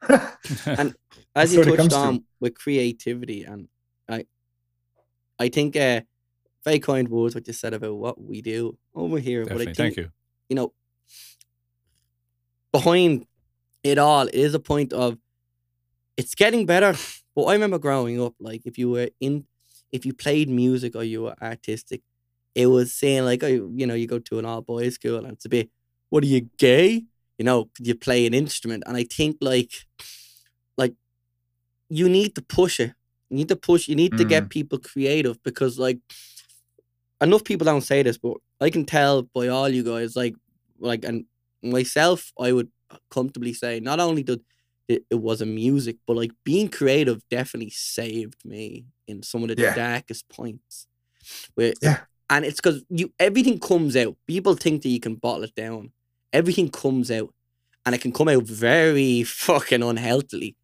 Speaker 2: And
Speaker 4: as
Speaker 2: you touched
Speaker 4: comes to.
Speaker 2: on with creativity, and I, I think uh, very kind words what you said about what we do over here.
Speaker 1: Definitely.
Speaker 2: But I think
Speaker 1: Thank you.
Speaker 2: you know, behind it all is a point of it's getting better. But I remember growing up, like if you were in, if you played music or you were artistic, it was saying like, oh, you know, you go to an all boys school and it's a bit, what are you gay? You know, you play an instrument? And I think like, like, you need to push it. You need to push. You need to get mm. people creative because like, enough people don't say this, but I can tell by all you guys, like, like, and myself, I would comfortably say not only did it, it was a music, but like being creative definitely saved me in some of the
Speaker 4: Yeah.
Speaker 2: darkest points. Where,
Speaker 4: Yeah.
Speaker 2: and it's because you everything comes out. People think that you can bottle it down. Everything comes out, and it can come out very fucking unhealthily,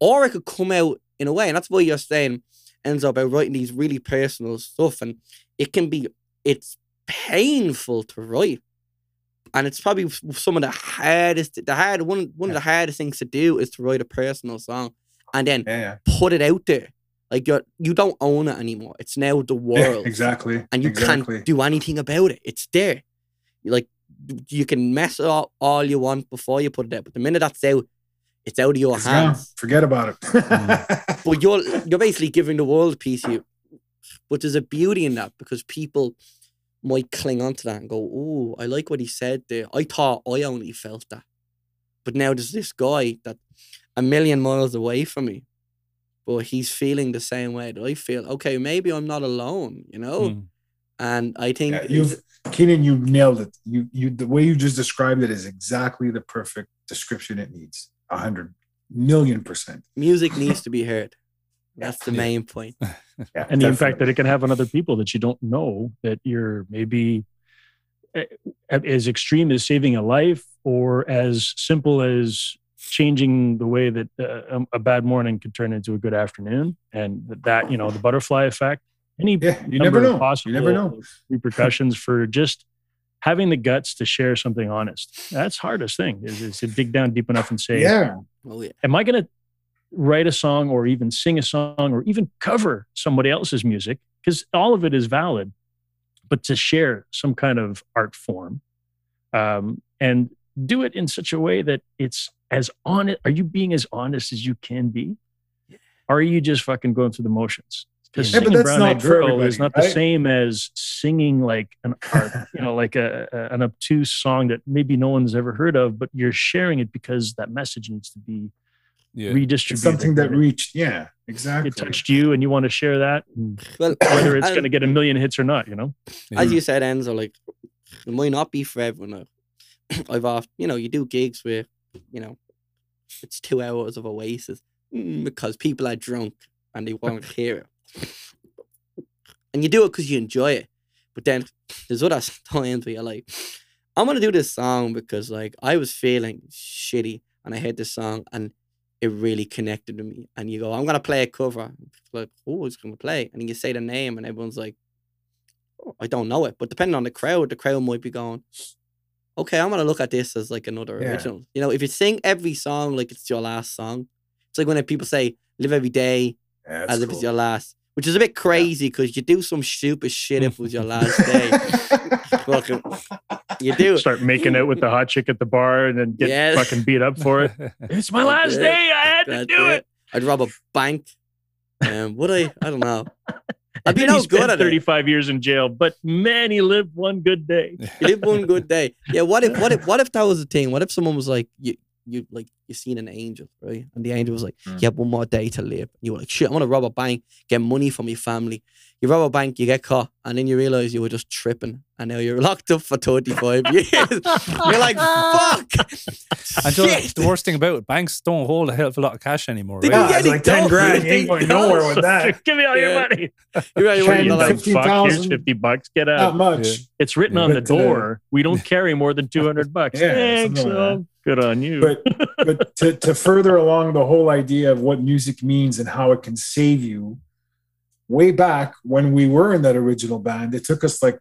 Speaker 2: or it could come out in a way, and that's what you're saying ends up about writing these really personal stuff, and it can be it's painful to write, and it's probably some of the hardest, the hard one one of the hardest things to do is to write a personal song and then
Speaker 4: Yeah, yeah.
Speaker 2: put it out there. Like you're you don't own it anymore. It's now the
Speaker 4: Yeah,
Speaker 2: world
Speaker 4: exactly.
Speaker 2: and you
Speaker 4: exactly.
Speaker 2: can't do anything about it. It's there. You Like you can mess it up all you want before you put it out, but the minute that's out, it's out of your
Speaker 4: It's gone.
Speaker 2: hands.
Speaker 4: Forget about it.
Speaker 2: But you're you're basically giving the world a piece of you. But there's a beauty in that because people might cling onto that and go, "Oh, I like what he said there. I thought I only felt that, but now there's this guy that a million miles away from me, but he's feeling the same way that I feel. Okay, maybe I'm not alone, you know."
Speaker 1: Mm.
Speaker 2: And I think
Speaker 4: Yeah, you've Kenan, you nailed it. You you the way you just described it is exactly the perfect description it needs. A hundred million percent.
Speaker 2: music needs to be heard. That's the main point.
Speaker 4: Yeah,
Speaker 3: and the impact that it can have on other people that you don't know that you're maybe eh, as extreme as saving a life or as simple as changing the way that uh, a- a bad morning could turn into a good afternoon and that, that you know the butterfly effect any
Speaker 4: Yeah, you
Speaker 3: number
Speaker 4: never
Speaker 3: of
Speaker 4: know. You
Speaker 3: possible
Speaker 4: never know.
Speaker 3: repercussions for just having the guts to share something honest that's the hardest thing is, is to dig down deep enough and say
Speaker 4: Yeah.
Speaker 2: Oh yeah.
Speaker 3: am I going to write a song or even sing a song or even cover somebody else's music? Because all of it is valid, but to share some kind of art form um, and do it in such a way that it's as honest. Are you being as honest as you can be? Or are you just fucking going through the motions? Because
Speaker 4: Yeah,
Speaker 3: singing
Speaker 4: that's
Speaker 3: Brown
Speaker 4: not
Speaker 3: Eyed Girl is
Speaker 4: everybody,
Speaker 3: not the same as singing like an art, you know, like a, a- an obtuse song that maybe no one's ever heard of, but you're sharing it because that message needs to be
Speaker 1: Yeah.
Speaker 3: redistributed.
Speaker 4: It's something that
Speaker 3: It-
Speaker 4: reached. Yeah, exactly.
Speaker 3: it touched you and you want to share that, and
Speaker 2: Well,
Speaker 3: whether it's going to get a million hits or not, you know?
Speaker 2: as you said, Enzo, like it might not be for everyone. I've oft, you know, you do gigs where, you know, it's two hours of Oasis mm, because people are drunk and they want to hear it, and you do it because you enjoy it. But then there's other times where you're like, I'm gonna do this song because like I was feeling shitty and I heard this song and it really connected to me. And you go, I'm gonna play a cover. Like, oh, it's gonna play, and then you say the name and everyone's like. "Oh, I don't know it, but depending on the crowd, the crowd might be going, okay, I'm gonna look at this as like another
Speaker 4: Yeah.
Speaker 2: original. You know, if you sing every song like it's your last song, it's like when people say live every day
Speaker 4: Yeah,
Speaker 2: as if it's your last, which is a bit crazy because you do some stupid shit if it was your last day. Fucking- you do.
Speaker 3: Start making out with the hot chick at the bar and then get
Speaker 2: Yeah.
Speaker 3: fucking beat up for it. It's my
Speaker 2: That's
Speaker 3: last
Speaker 2: it.
Speaker 3: day. I had to do it.
Speaker 2: I'd rob a bank. Um, would I? I don't know. I'd
Speaker 3: And
Speaker 2: be
Speaker 3: then
Speaker 2: no
Speaker 3: he spent
Speaker 2: good at it.
Speaker 3: 35 years in jail, but man, he lived one good day.
Speaker 2: You live one good day. Yeah. What if? What if? What if that was the thing? What if someone was like, you, you like, you seen an angel, right? And the angel was like,
Speaker 4: Mm.
Speaker 2: you have one more day to live. You were like, shit, I want to rob a bank, get money from your family. You rob a bank, you get caught, and then you realize you were just tripping, and now you're locked up for 35 years. you're like, fuck.
Speaker 1: And
Speaker 2: Shit.
Speaker 1: the worst thing about it, banks don't hold a hell of a lot of cash anymore,
Speaker 2: They
Speaker 1: right?
Speaker 2: do
Speaker 4: Yeah, it's like 10
Speaker 2: don't.
Speaker 4: grand. You ain't going
Speaker 2: don't.
Speaker 4: nowhere with that.
Speaker 3: Give me all
Speaker 2: Yeah.
Speaker 3: your money.
Speaker 2: You're right, you're you're like,
Speaker 3: Like, fuck, here's
Speaker 4: 15,000.
Speaker 3: 50 bucks. Get
Speaker 4: Not
Speaker 3: out.
Speaker 4: much.
Speaker 1: Yeah.
Speaker 3: It's written
Speaker 4: Yeah,
Speaker 3: on the
Speaker 4: but,
Speaker 3: door. we don't carry more than 200 bucks.
Speaker 4: Yeah,
Speaker 3: Thanks.
Speaker 4: like
Speaker 3: good on you.
Speaker 4: But but to, to further along the whole idea of what music means and how it can save you, way back when we were in that original band, it took us like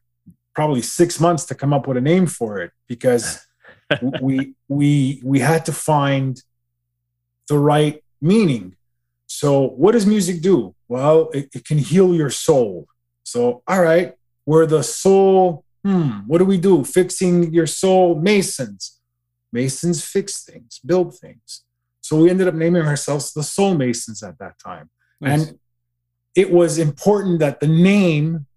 Speaker 4: probably six months to come up with a name for it because we we we had to find the right meaning. So what does music do? Well, it, it can heal your soul. So all right, we're the soul. Hmm, what do we do? Fixing your soul, masons. Masons fix things, build things. So we ended up naming ourselves the Soul Masons at that time.
Speaker 1: Nice.
Speaker 4: And it was important that the name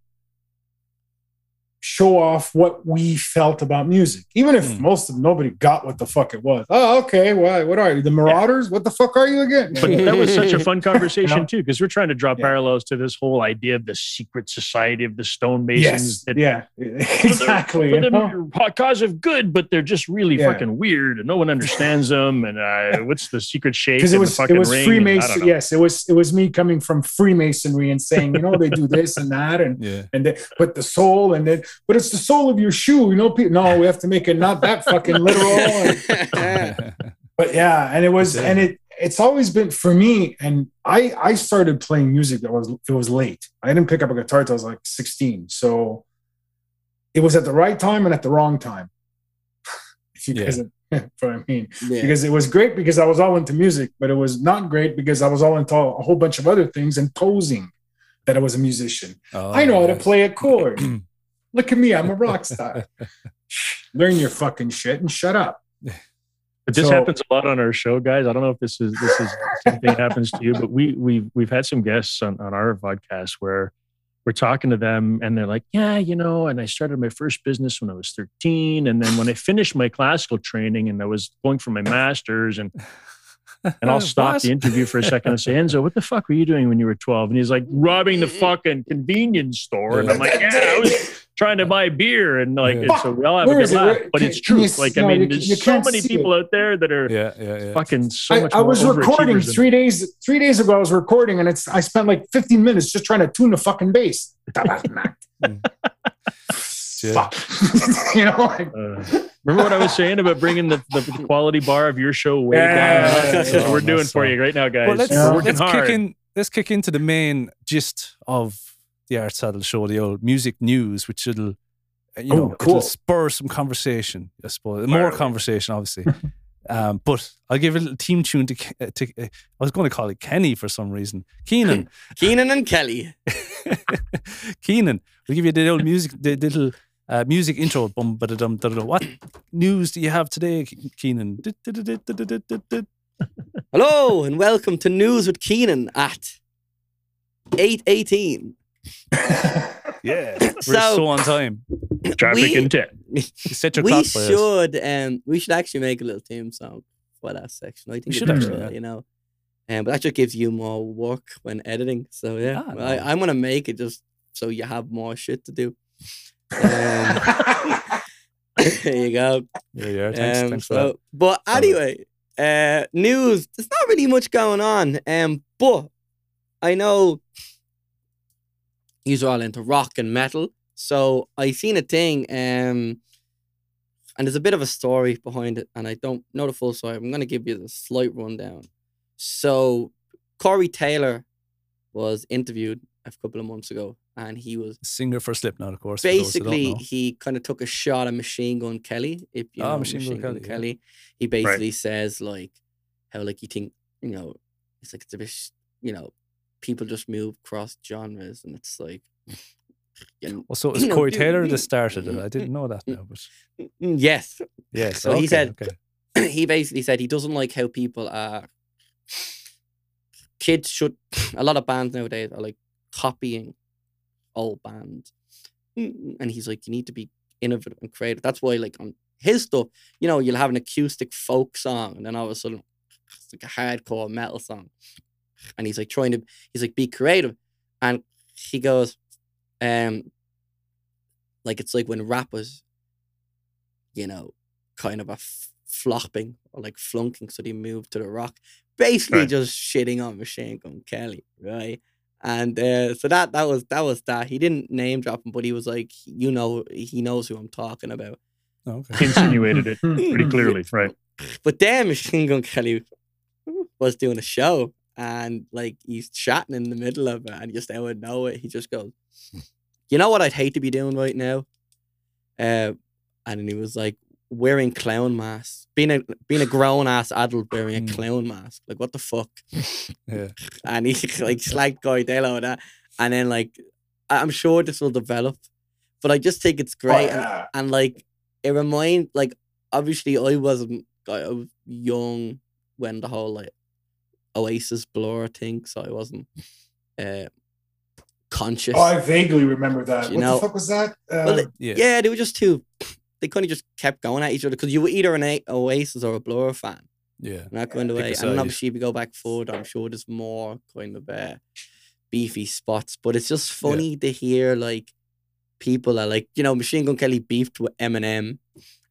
Speaker 4: show off what we felt about music, even if
Speaker 1: Hmm.
Speaker 4: most of nobody got what the fuck it was. Oh, okay. Why? What are you? The Marauders? What the fuck are you again?
Speaker 3: But that was such a fun conversation
Speaker 4: You know?
Speaker 3: too, because we're trying to draw
Speaker 4: Yeah.
Speaker 3: parallels to this whole idea of the secret society of the stonemasons.
Speaker 4: yes.
Speaker 3: that
Speaker 4: Yeah. Exactly.
Speaker 3: for
Speaker 4: you
Speaker 3: the
Speaker 4: know?
Speaker 3: cause of good, but they're just really
Speaker 4: Yeah.
Speaker 3: fucking weird, and no one understands them. And uh, what's the secret shake?
Speaker 4: because it was it was
Speaker 3: ring? and
Speaker 4: Freemason. Yes, it was it was me coming from Freemasonry and saying, you know, they do this and that, and
Speaker 1: yeah.
Speaker 4: and they, but the soul, and then but it's the sole of your shoe. You know, pe- no, we have to make it not that fucking literal. but yeah, and it was,
Speaker 1: Yeah.
Speaker 4: and it it's always been for me. And I I started playing music that was it was late. I didn't pick up a guitar till I was like 16, so it was at the right time and at the wrong time. if you
Speaker 1: Yeah.
Speaker 4: guys, know what I mean
Speaker 2: yeah.
Speaker 4: because it was great because I was all into music, but it was not great because I was all into a whole bunch of other things and posing that I was a musician.
Speaker 1: Oh,
Speaker 4: I know how to play a chord. Look at me, I'm a rock star. Learn your fucking shit and shut up.
Speaker 3: But this
Speaker 4: So-
Speaker 3: happens a lot on our show, guys. I don't know if this is this is something that happens to you, but we we've we've had some guests on, on our podcast where we're talking to them and they're like, Yeah, you know, and I started my first business when I was 13. And then when I finished my classical training and I was going for my master's and and I'll stop
Speaker 1: What?
Speaker 3: the interview for a second and say, Enzo, what the fuck were you doing when you were 12? And he's like, robbing the fucking convenience store. And I'm like, yeah, I was trying to buy beer. And like,
Speaker 1: Yeah.
Speaker 3: and so we all have
Speaker 4: Where
Speaker 3: a good laugh.
Speaker 4: Where-
Speaker 3: But
Speaker 4: can-
Speaker 3: it's true.
Speaker 4: you-
Speaker 3: Like,
Speaker 4: no,
Speaker 3: I mean,
Speaker 4: you-
Speaker 3: there's
Speaker 4: you
Speaker 3: so many
Speaker 4: see
Speaker 3: people out there that are
Speaker 1: Yeah, yeah, yeah.
Speaker 3: fucking so
Speaker 4: I,
Speaker 3: much
Speaker 4: I
Speaker 3: more
Speaker 4: was recording three days. Three days ago, I was recording, and it's I spent like 15 minutes just trying to tune the fucking bass.
Speaker 1: Yeah.
Speaker 4: Fuck. you know, like,
Speaker 3: Uh, remember what I was saying about bringing the, the, the quality bar of your show way
Speaker 4: Yeah,
Speaker 3: down?
Speaker 4: yeah,
Speaker 3: That's
Speaker 4: yeah,
Speaker 3: what we're doing for you right now, guys.
Speaker 1: Well, let's,
Speaker 4: Yeah.
Speaker 3: working
Speaker 1: let's
Speaker 3: hard.
Speaker 1: kick in. Let's kick into the main gist of the Art Saddle Show, the old music news, which will, uh, you
Speaker 4: Oh,
Speaker 1: know,
Speaker 4: cool.
Speaker 1: it'll spur some conversation. I suppose
Speaker 3: Fire
Speaker 1: more
Speaker 3: away.
Speaker 1: conversation, obviously. um, but I'll give a little team tune to. Uh, to uh, I was going to call it Kenny for some reason. Kenan,
Speaker 2: Kenan and Kelly.
Speaker 1: Kenan. We'll give you the old music, the little. Uh, music intro. Bum, ba-da-dum, da-da-dum. What news do you have today, Ke- Kenan?
Speaker 2: Hello and welcome to News with Kenan at 8.18.
Speaker 1: Yeah, we're
Speaker 2: So-
Speaker 1: so on time.
Speaker 3: Traffic
Speaker 2: we-
Speaker 3: and 10.
Speaker 1: You set your
Speaker 2: we
Speaker 1: clock by us.
Speaker 2: should um we should actually make a little theme song for that section. I think
Speaker 1: We should actually,
Speaker 2: cool,
Speaker 1: yeah.
Speaker 2: you know. Um, but that just gives you more work when editing. So yeah,
Speaker 1: Ah,
Speaker 2: I,
Speaker 1: no.
Speaker 2: I'm gonna make it just so you have more shit to do. Um, there you go.
Speaker 1: Yeah, yeah. Thanks,
Speaker 2: Um,
Speaker 1: thanks for that.
Speaker 2: but anyway, uh, news. There's not really much going on. Um, but I know you're all into rock and metal. So I seen a thing. Um, and there's a bit of a story behind it, and I don't know the full story. I'm gonna give you the slight rundown. So Corey Taylor was interviewed a couple of months ago, and he was
Speaker 1: Singer for Slipknot, of course. for those who don't
Speaker 2: basically he kind of took a shot at Machine Gun Kelly. If you
Speaker 1: Ah,
Speaker 2: know
Speaker 1: Machine
Speaker 2: Machine,
Speaker 1: Gun
Speaker 2: Gun,
Speaker 1: Kelly, yeah.
Speaker 2: Kelly, he basically says like how like you think you know it's like it's a bit you know people just move across genres and it's like you know,
Speaker 1: Well, so it was
Speaker 2: you know,
Speaker 1: Corey Taylor that started it. I didn't know that now, but
Speaker 2: mm, yes
Speaker 1: yes.
Speaker 2: So he said-
Speaker 1: okay.
Speaker 2: he basically said he doesn't like how people are kids should a lot of bands nowadays are like copying old bands Mm, and he's like you need to be innovative and creative that's why like on his stuff you know you'll have an acoustic folk song and then all of a sudden it's like a hardcore metal song and he's like trying to he's like be creative and he goes um like it's like when rappers you know kind of a f- flopping or like flunking, so they moved to the rock. Basically,
Speaker 3: Right.
Speaker 2: just shitting on Machine Gun Kelly, right? And uh, so that that was that was that. He didn't name drop him, but he was like, you know, he knows who I'm talking about.
Speaker 1: Okay.
Speaker 3: Insinuated it pretty clearly, right?
Speaker 2: But then Machine Gun Kelly was doing a show, and like he's chatting in the middle of it, and just out of nowhere, he just goes, "You know what I'd hate to be doing right now?" Uh, and then he was like, "Wearing clown masks, being a being a grown ass adult wearing a
Speaker 1: Mm.
Speaker 2: clown mask. Like what the fuck?"
Speaker 1: Yeah.
Speaker 2: and he like slagged Corey Taylor on that, and then like I- I'm sure this will develop, but I just think it's great, and
Speaker 4: yeah.
Speaker 2: and like it remind like obviously I wasn't I was young when the whole like Oasis Blur thing, so I wasn't uh conscious.
Speaker 4: Oh, I vaguely remember that.
Speaker 2: You
Speaker 4: what
Speaker 2: know-
Speaker 4: the fuck was that? Uh,
Speaker 2: Well,
Speaker 1: Yeah.
Speaker 2: yeah, they were just too. They kind of just kept going at each other because you were either an A- Oasis or a Blur fan.
Speaker 1: Yeah.
Speaker 2: Not going
Speaker 1: pick a
Speaker 2: away.
Speaker 1: side.
Speaker 2: And obviously, if you go back forward, I'm sure there's more kind of uh, beefy spots. But it's just funny to hear like people are like, you know, Machine Gun Kelly beefed with Eminem,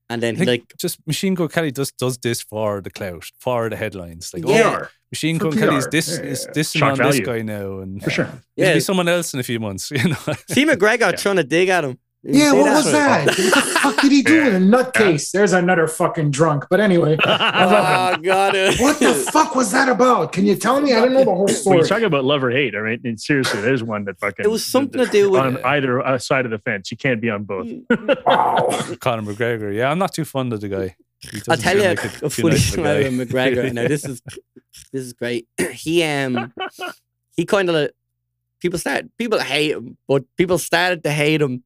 Speaker 2: and then like
Speaker 1: just Machine Gun Kelly does does this for the clout, for the headlines. Like,
Speaker 2: Yeah.
Speaker 1: oh,
Speaker 4: PR.
Speaker 1: Machine Gun Kelly's
Speaker 4: PR.
Speaker 1: this
Speaker 4: Yeah,
Speaker 1: is
Speaker 4: yeah.
Speaker 1: dissing
Speaker 3: Shock
Speaker 1: on this guy now, and
Speaker 3: For sure.
Speaker 1: yeah,
Speaker 2: yeah,
Speaker 1: be someone else in a few months. You know.
Speaker 2: see McGregor
Speaker 3: Yeah.
Speaker 2: trying to dig at him. You
Speaker 4: Yeah, what
Speaker 2: that?
Speaker 4: was that? What the fuck did he do
Speaker 3: Yeah.
Speaker 4: in a nutcase? There's another fucking drunk. But anyway,
Speaker 2: Oh god!
Speaker 4: what the fuck was that about? Can you tell me? I didn't know the whole
Speaker 3: When
Speaker 4: story.
Speaker 3: you talk about love or hate, I mean, and seriously, there's one that fucking.
Speaker 2: It was something to do with-
Speaker 3: on either uh, side of the fence. You can't be on both.
Speaker 4: Wow.
Speaker 1: Conor McGregor. Yeah, I'm not too fond of the guy. He
Speaker 2: I'll
Speaker 1: doesn't
Speaker 2: tell you
Speaker 1: like
Speaker 2: a
Speaker 1: too
Speaker 2: funny
Speaker 1: of a
Speaker 2: story
Speaker 1: guy.
Speaker 2: about McGregor. Now this is this is great. He um he kind of people start people hate him, but people started to hate him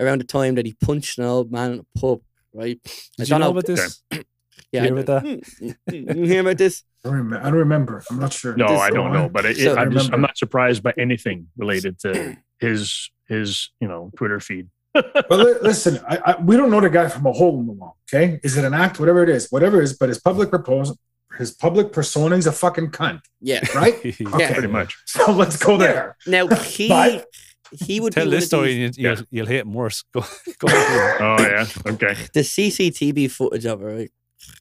Speaker 2: around the time that he punched an old man in a pub. Right? I
Speaker 1: Did you
Speaker 2: don't
Speaker 1: know
Speaker 2: know-
Speaker 1: about this?
Speaker 2: Yeah,
Speaker 1: hear
Speaker 2: I-
Speaker 1: about that?
Speaker 2: Mm, mm, mm, You hear about this?
Speaker 4: I don't remember. I don't remember. I'm not sure.
Speaker 3: No,
Speaker 2: This-
Speaker 3: I don't know, but it,
Speaker 2: So-
Speaker 3: I'm just I'm not surprised by anything related to his his you know Twitter feed.
Speaker 4: But li- listen, I, I, we don't know the guy from a hole in the wall. Okay, is it an act? Whatever it is, whatever it is. But his public proposal, his public persona is a fucking cunt,
Speaker 2: Yeah.
Speaker 4: right?
Speaker 2: Yeah.
Speaker 4: Okay.
Speaker 3: Pretty much.
Speaker 4: So let's go there.
Speaker 2: Now he
Speaker 4: But-
Speaker 2: he would
Speaker 1: Tell
Speaker 2: be
Speaker 1: this story
Speaker 2: these-
Speaker 1: and you, you'll, you'll hate him worse. Go, go ahead.
Speaker 3: Oh yeah. Okay.
Speaker 2: the CCTV footage of it, right?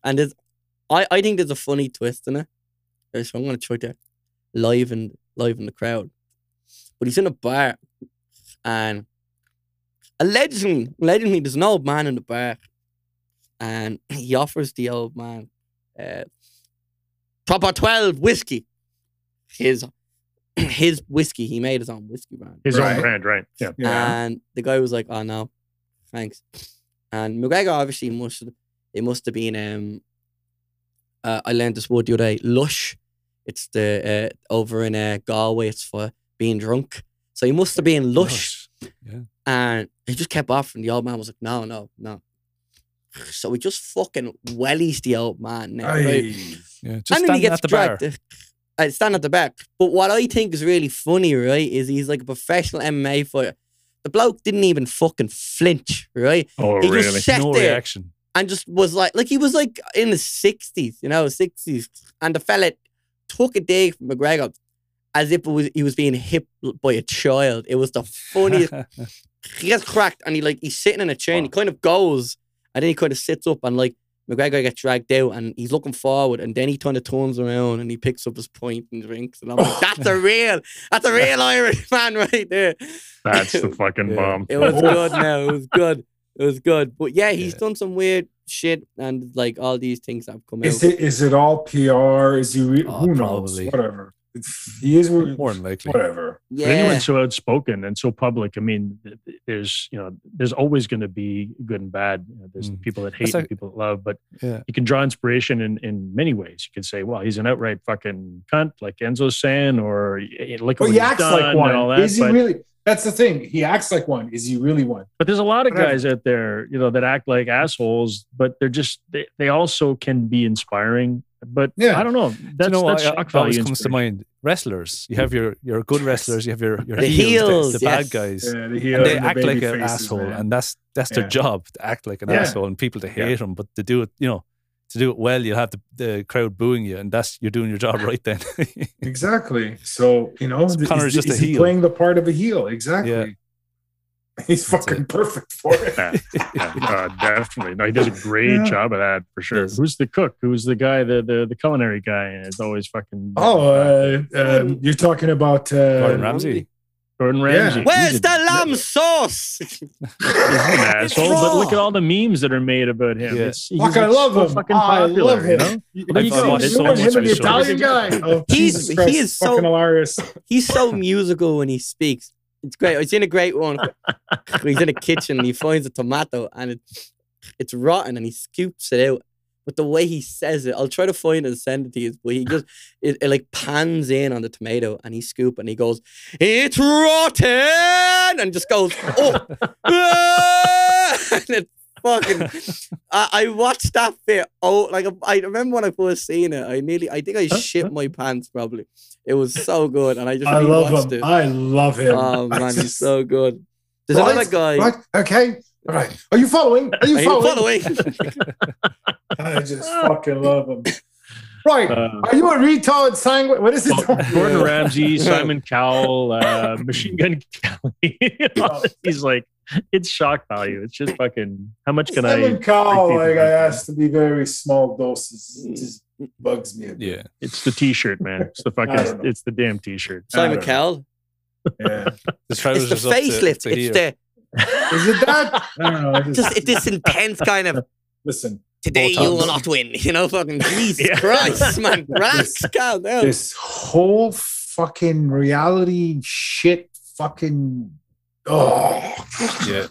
Speaker 2: And there's, I, I think there's a funny twist in it. So I'm gonna try to live in live in the crowd. But he's in a bar and allegedly, allegedly there's an old man in the bar and he offers the old man uh, proper 12 whiskey. His his whiskey, he made his own whiskey brand.
Speaker 3: His
Speaker 4: Right.
Speaker 3: own brand, right? Yeah.
Speaker 4: Yeah.
Speaker 2: And the guy was like, "Oh no, thanks." And McGregor obviously must have, it must have been um. Uh, I learned this word the other day. Lush. It's the uh, over in uh, Galway. It's for being drunk. So he must have been lush,
Speaker 1: Yeah.
Speaker 2: and he just kept offering. The old man was like, "No, no, no." So he just fucking wellies the old man. Now, right?
Speaker 1: Yeah. Just
Speaker 2: and then he gets
Speaker 1: at the bar.
Speaker 2: dragged. I uh, stand at the back. But what I think is really funny, right, is he's like a professional MMA fighter. The bloke didn't even fucking flinch, right?
Speaker 3: Oh
Speaker 2: he
Speaker 3: really?
Speaker 2: just sat
Speaker 1: No
Speaker 2: there
Speaker 1: reaction.
Speaker 2: and just was like, like he was like in the sixties, you know, sixties, and the fella took a dig from McGregor as if it was he was being hit by a child. It was the funniest. he gets cracked and he like he's sitting in a chair and he kind of goes and then he kind of sits up and like McGregor gets dragged out and he's looking forward and then he kind of turns around and he picks up his point and drinks and I'm like, that's a real, that's a real Irish man right there.
Speaker 3: That's the fucking
Speaker 1: Yeah.
Speaker 3: bomb.
Speaker 2: It was good now. It was good. It was good. But yeah, he's
Speaker 1: Yeah.
Speaker 2: done some weird shit and like all these things have come
Speaker 4: Is
Speaker 2: out.
Speaker 4: it is it all PR? Is he? Re-
Speaker 1: Oh,
Speaker 4: who knows?
Speaker 1: probably.
Speaker 4: Whatever. It's, he is.
Speaker 1: More than likely.
Speaker 4: Whatever.
Speaker 3: But
Speaker 2: yeah.
Speaker 3: anyone's so outspoken and so public, I mean, th- th- there's you know, there's always going to be good and bad. You know, there's
Speaker 1: Mm.
Speaker 3: people that hate
Speaker 1: That's
Speaker 3: and people that love, but
Speaker 1: Yeah.
Speaker 3: you can draw inspiration in in many ways. You can say, well, he's an outright fucking cunt, like Enzo's saying, or y- look at
Speaker 4: But
Speaker 3: what
Speaker 4: he acts
Speaker 3: done
Speaker 4: like one.
Speaker 3: all that.
Speaker 4: Is he
Speaker 3: but,
Speaker 4: really? That's the thing. He acts like one. Is he really one?
Speaker 3: but there's a lot of
Speaker 4: Whatever.
Speaker 3: guys out there, you know, that act like assholes, but they're just they, they also can be inspiring. But
Speaker 4: Yeah.
Speaker 3: I don't know.
Speaker 1: Do you
Speaker 3: That's
Speaker 1: know
Speaker 3: that's
Speaker 1: what
Speaker 3: shock
Speaker 1: I- always comes to mind? Wrestlers. You have your your good wrestlers. You have your your
Speaker 2: The
Speaker 1: heels,
Speaker 2: heels,
Speaker 1: the, the
Speaker 2: yes.
Speaker 1: bad guys.
Speaker 4: Yeah, the heel
Speaker 1: and they
Speaker 4: and the
Speaker 1: act like
Speaker 4: baby
Speaker 1: an asshole,
Speaker 4: man.
Speaker 1: and that's that's their
Speaker 4: Yeah.
Speaker 1: job to act like an
Speaker 4: Yeah.
Speaker 1: asshole, and people to
Speaker 3: Yeah.
Speaker 1: hate them. But to do it, you know, to do it well, you'll have the, the crowd booing you, and that's you're doing your job right then.
Speaker 4: Exactly. So you know,
Speaker 1: So
Speaker 4: is-
Speaker 1: Conor's
Speaker 4: is,
Speaker 1: just a
Speaker 4: is he
Speaker 1: heel.
Speaker 4: playing the part of a heel. Exactly.
Speaker 1: Yeah.
Speaker 4: He's
Speaker 1: That's
Speaker 4: fucking
Speaker 1: it.
Speaker 4: perfect for it.
Speaker 3: Yeah, yeah, uh, definitely. No, he does a great
Speaker 4: Yeah.
Speaker 3: job of that for sure.
Speaker 1: Yes.
Speaker 3: Who's the cook? Who's the guy, the the, the culinary guy? And it's always fucking
Speaker 4: Oh, uh, um, you're talking about
Speaker 1: Gordon
Speaker 4: uh,
Speaker 1: Ramsay.
Speaker 3: Gordon
Speaker 4: yeah.
Speaker 3: Ramsay.
Speaker 2: Where's
Speaker 3: He's
Speaker 2: the lamb sauce?
Speaker 3: He's an asshole, but look at all the memes that are made about him.
Speaker 1: Yeah.
Speaker 3: It's, he's
Speaker 4: Fuck, I love
Speaker 3: so
Speaker 4: him.
Speaker 3: fucking
Speaker 4: I love him.
Speaker 3: know?
Speaker 4: You, know,
Speaker 1: watched
Speaker 4: you
Speaker 1: so much
Speaker 4: him
Speaker 1: of
Speaker 4: and the. Italian guy. Oh,
Speaker 2: He's-
Speaker 4: Jesus
Speaker 2: he is so-
Speaker 4: fucking hilarious.
Speaker 2: He's so musical when he speaks. It's great. I've seen a great one. He's in a kitchen and he finds a tomato and it's it's rotten and he scoops it out. But the way he says it, I'll try to find it and send it to you. But he just it, it like pans in on the tomato and he scoop and he goes, "It's rotten," and just goes, "Oh," and fucking. I, I watched that bit. Oh, like I remember when I first seen it. I nearly, I think I shit my pants. Probably, it was so good, and I just
Speaker 4: I love him.
Speaker 2: it.
Speaker 4: I love him.
Speaker 2: Oh
Speaker 4: I
Speaker 2: man, he's so good. There's
Speaker 4: Right,
Speaker 2: another guy.
Speaker 4: Right. Okay. All right. Are you following? Are you
Speaker 2: Are you
Speaker 4: following?
Speaker 2: following?
Speaker 4: I just fucking love him. Right.
Speaker 3: Uh,
Speaker 4: Are you a retard sanguine? What is it?
Speaker 3: Gordon Ramsay, Simon Cowell, uh, Machine Gun Kelly. He's like, it's shock value. It's just fucking. How much can I?
Speaker 4: Simon Cowell,
Speaker 3: people
Speaker 4: like I
Speaker 3: like
Speaker 4: asked to be very small doses. It mm. just bugs me. a bit.
Speaker 1: Yeah.
Speaker 3: It's the T-shirt, man. It's the fucking. It's the damn T-shirt.
Speaker 2: Simon
Speaker 4: don't.
Speaker 2: Cowell.
Speaker 4: Yeah.
Speaker 2: It's the
Speaker 1: up to-
Speaker 2: facelift.
Speaker 1: to
Speaker 2: It's the
Speaker 4: Is it that? I don't know. I
Speaker 2: Just it, this intense kind of
Speaker 4: listen.
Speaker 2: today you will not win. You know, fucking Jesus
Speaker 3: Yeah.
Speaker 2: Christ, man. Relax, calm down.
Speaker 4: This whole fucking reality shit. Fucking. Oh.
Speaker 1: Yeah.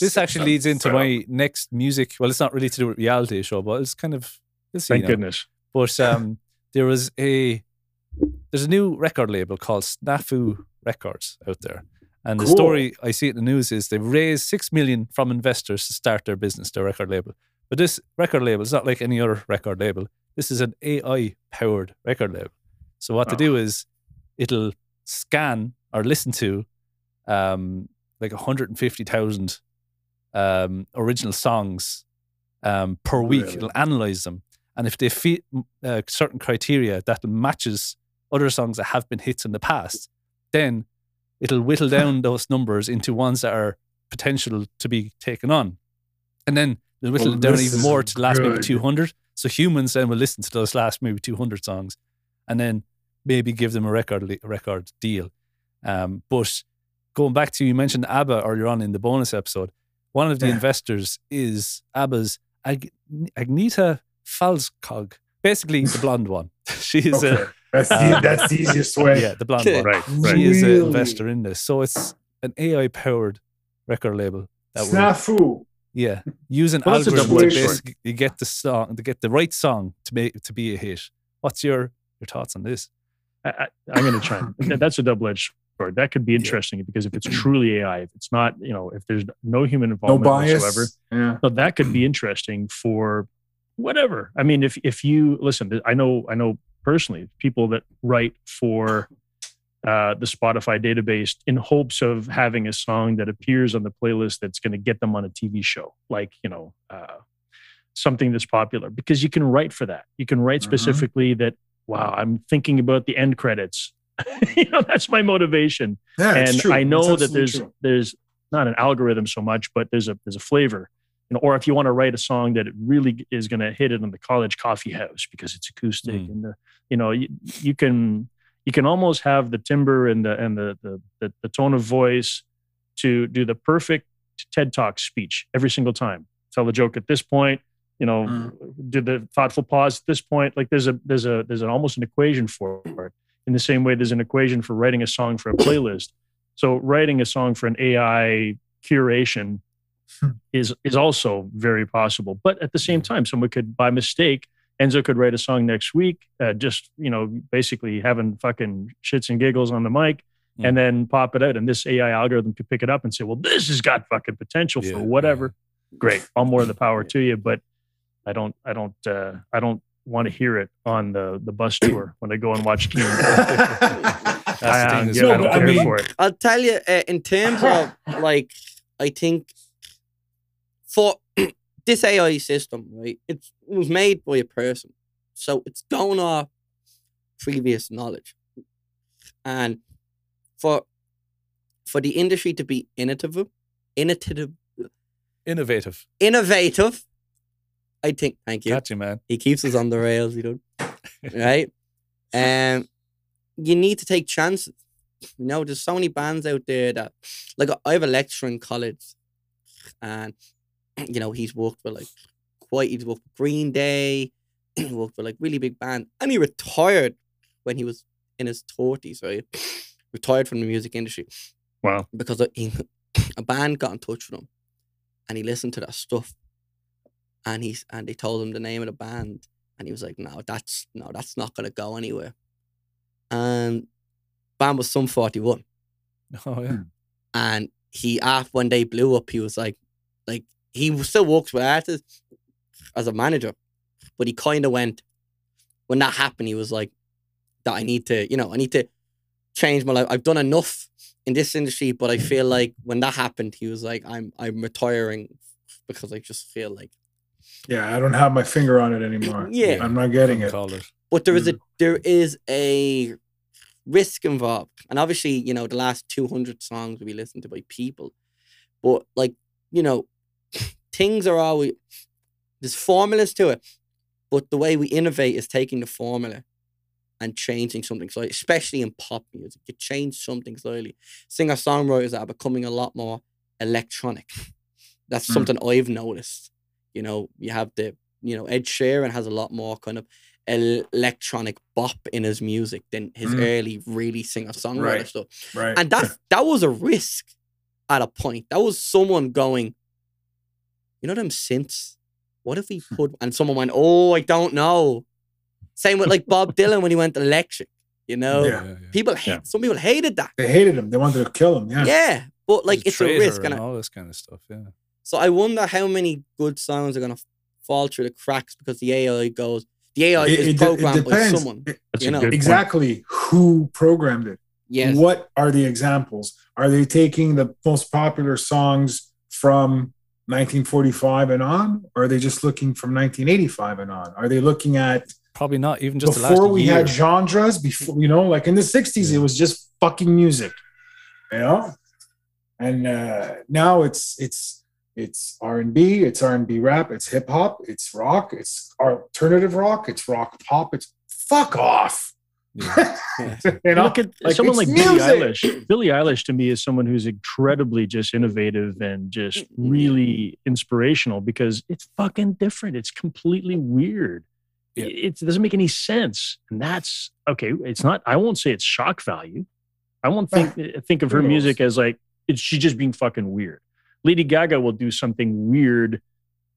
Speaker 1: This actually leads into my next music. Well, it's not really to do with reality show, but it's kind of.
Speaker 3: Thank
Speaker 1: now.
Speaker 3: goodness.
Speaker 1: But um, there was a there's a new record label called Snafu Records out there, and the story I see in the news is they've raised six million from investors to start their business, their record label. But this record label is not like any other record label. This is an AI powered record label. So what they do is it'll scan or listen to um, like 150,000 um, original songs um, per week.
Speaker 4: Really?
Speaker 1: It'll analyze them. And if they fit uh, certain criteria that matches other songs that have been hits in the past, then it'll whittle down those numbers into ones that are potential to be taken on. And then they'll whittle
Speaker 4: Well,
Speaker 1: it down even more to the last maybe 200. So humans then will listen to those last maybe 200 songs and then maybe give them a record a record deal. Um, but going back to you mentioned ABBA earlier on in the bonus episode, one of the
Speaker 4: Yeah.
Speaker 1: investors is ABBA's Ag- Agnetha Fältskog, basically the blonde one. she is
Speaker 4: Okay. That's the,
Speaker 1: Uh,
Speaker 4: that's the easiest way.
Speaker 1: yeah, the blonde one.
Speaker 3: Right, right.
Speaker 1: She is an investor in this, so it's an AI powered record label that will
Speaker 4: Snafu.
Speaker 1: yeah use an
Speaker 3: Well, that's a
Speaker 1: algorithm to
Speaker 4: double-edged sword.
Speaker 1: basically get the song to get the right song to make to be a hit. What's your your thoughts on this?
Speaker 3: I, I, I'm going to try. and- That's a double-edged That could be interesting because if it's truly AI, if it's not, you know, if there's no human involvement No
Speaker 4: bias.
Speaker 3: whatsoever,
Speaker 4: Yeah.
Speaker 3: so that could be interesting for whatever. I mean, if if you listen, I know I know personally people that write for uh, the Spotify database in hopes of having a song that appears on the playlist that's going to get them on a TV show, like you know uh, something that's popular, because you can write for that. You can write
Speaker 4: Mhm.
Speaker 3: specifically that. Wow, I'm thinking about the end credits. you know, that's my motivation
Speaker 4: Yeah, it's
Speaker 3: and
Speaker 4: true.
Speaker 3: I know that there's
Speaker 4: absolutely
Speaker 3: there's not an algorithm so much, but there's a there's a flavor. You know, or if you want to write a song that it really is going to hit it in the college coffee house because it's acoustic
Speaker 1: Mm.
Speaker 3: and the you know you, you can you can almost have the timbre and the and the, the the the tone of voice to do the perfect TED Talk speech every single time. Tell the joke at this point. You know,
Speaker 4: Mm.
Speaker 3: do the thoughtful pause at this point. Like there's a there's a there's an almost an equation for it. In the same way, there's an equation for writing a song for a playlist. So writing a song for an AI curation
Speaker 4: Hmm.
Speaker 3: is is also very possible. But at the same time, someone could by mistake. Enzo could write a song next week, uh, just you know, basically having fucking shits and giggles on the mic,
Speaker 1: Mm.
Speaker 3: and then pop it out, and this AI algorithm could pick it up and say, "Well, this has got fucking potential
Speaker 1: Yeah,
Speaker 3: for whatever." Great, all more of the power to you, but I don't, I don't, uh, I don't want to hear it on the the bus tour when I go and watch
Speaker 1: Kenan.
Speaker 3: I,
Speaker 1: thing
Speaker 3: don't
Speaker 1: is-
Speaker 3: get-
Speaker 4: No,
Speaker 3: I don't
Speaker 4: but I
Speaker 3: care
Speaker 4: mean-
Speaker 3: for it.
Speaker 2: I'll tell you, uh, in terms of like, I think for this AI system, right? It's, it was made by a person, so it's going off previous knowledge, and for for the industry to be innovative, innovative,
Speaker 1: Innovative.
Speaker 2: innovative. I think. Thank you.
Speaker 1: Got you, man.
Speaker 2: He keeps us on the rails, you know. right? Um, you need to take chances. You know, there's so many bands out there that, like, I have a lecturer in college, and you know he's worked with like quite. He's worked with Green Day, he worked with like really big band, and he retired when he was in his thirties. Right, retired from the music industry
Speaker 3: Wow.
Speaker 2: because he, a band got in touch with him, and he listened to that stuff, and he's and they told him the name of the band, and he was like, "No, that's no, that's not gonna go anywhere." And band was Sum Forty One,
Speaker 1: Oh yeah.
Speaker 2: and he after when they blew up, he was like, like he still works with artists as a manager, but he kind of went when that happened. He was like, "That I need to, you know, I need to change my life. I've done enough in this industry, but I feel like when that happened, he was like, I'm I'm retiring because I just feel like."
Speaker 4: Yeah, I don't have my finger on it anymore.
Speaker 2: Yeah.
Speaker 4: I'm not getting it.
Speaker 1: Call it.
Speaker 2: But there is a there is a risk involved, and obviously, you know, the last two hundred songs will be listened to by people, but like you know, things are always there's formulas to it, but the way we innovate is taking the formula and changing something slightly, especially in pop music. You change something slightly. Singer songwriters are becoming a lot more electronic. That's
Speaker 4: Mm.
Speaker 2: something I've noticed. You know, you have the you know Ed Sheeran has a lot more kind of electronic bop in his music than his
Speaker 4: Mm.
Speaker 2: early really singer songwriter
Speaker 4: Right.
Speaker 2: stuff.
Speaker 4: Right.
Speaker 2: And that that was a risk at a point. That was someone going, you know them synths. What if we put and someone went, oh, I don't know. Same with like Bob Dylan when he went electric. You know,
Speaker 4: Yeah.
Speaker 2: people hate.
Speaker 3: Yeah.
Speaker 2: Some people hated that.
Speaker 4: they hated him. They wanted to kill him.
Speaker 2: Yeah,
Speaker 4: Yeah.
Speaker 2: but like
Speaker 1: He's
Speaker 2: it's a risk, and
Speaker 1: and all this kind of stuff. Yeah.
Speaker 2: So I wonder how many good songs are gonna fall through the cracks because the AI goes. The AI
Speaker 4: It-
Speaker 2: is
Speaker 4: it de- it
Speaker 2: programmed by someone.
Speaker 4: It-
Speaker 2: You know,
Speaker 3: good point.
Speaker 4: exactly who programmed it.
Speaker 2: Yes.
Speaker 4: What are the examples? Are they taking the most popular songs from 1945 and on? Or are they just looking from 1985 and on? Are they looking at
Speaker 1: Probably not even just the
Speaker 4: before
Speaker 1: last
Speaker 4: we
Speaker 1: year.
Speaker 4: had genres? Before you know, like in the 60s, it was just fucking music, you know. And uh, now it's it's it's R and B, it's R and B rap, it's hip hop, it's rock, it's alternative rock, it's rock pop. It's fuck off.
Speaker 1: Yeah.
Speaker 4: you know,
Speaker 3: Look at
Speaker 4: Like,
Speaker 3: someone like
Speaker 4: it's
Speaker 3: Billie. Eilish. Billie Eilish to me is someone who's incredibly just innovative and just
Speaker 2: Mm-hmm.
Speaker 3: really inspirational because it's fucking different. It's completely weird.
Speaker 1: Yeah.
Speaker 3: It, it doesn't make any sense. And that's okay. It's not, I won't say it's shock value. I won't think think of her music as like it's she's just being fucking weird. Lady Gaga will do something weird,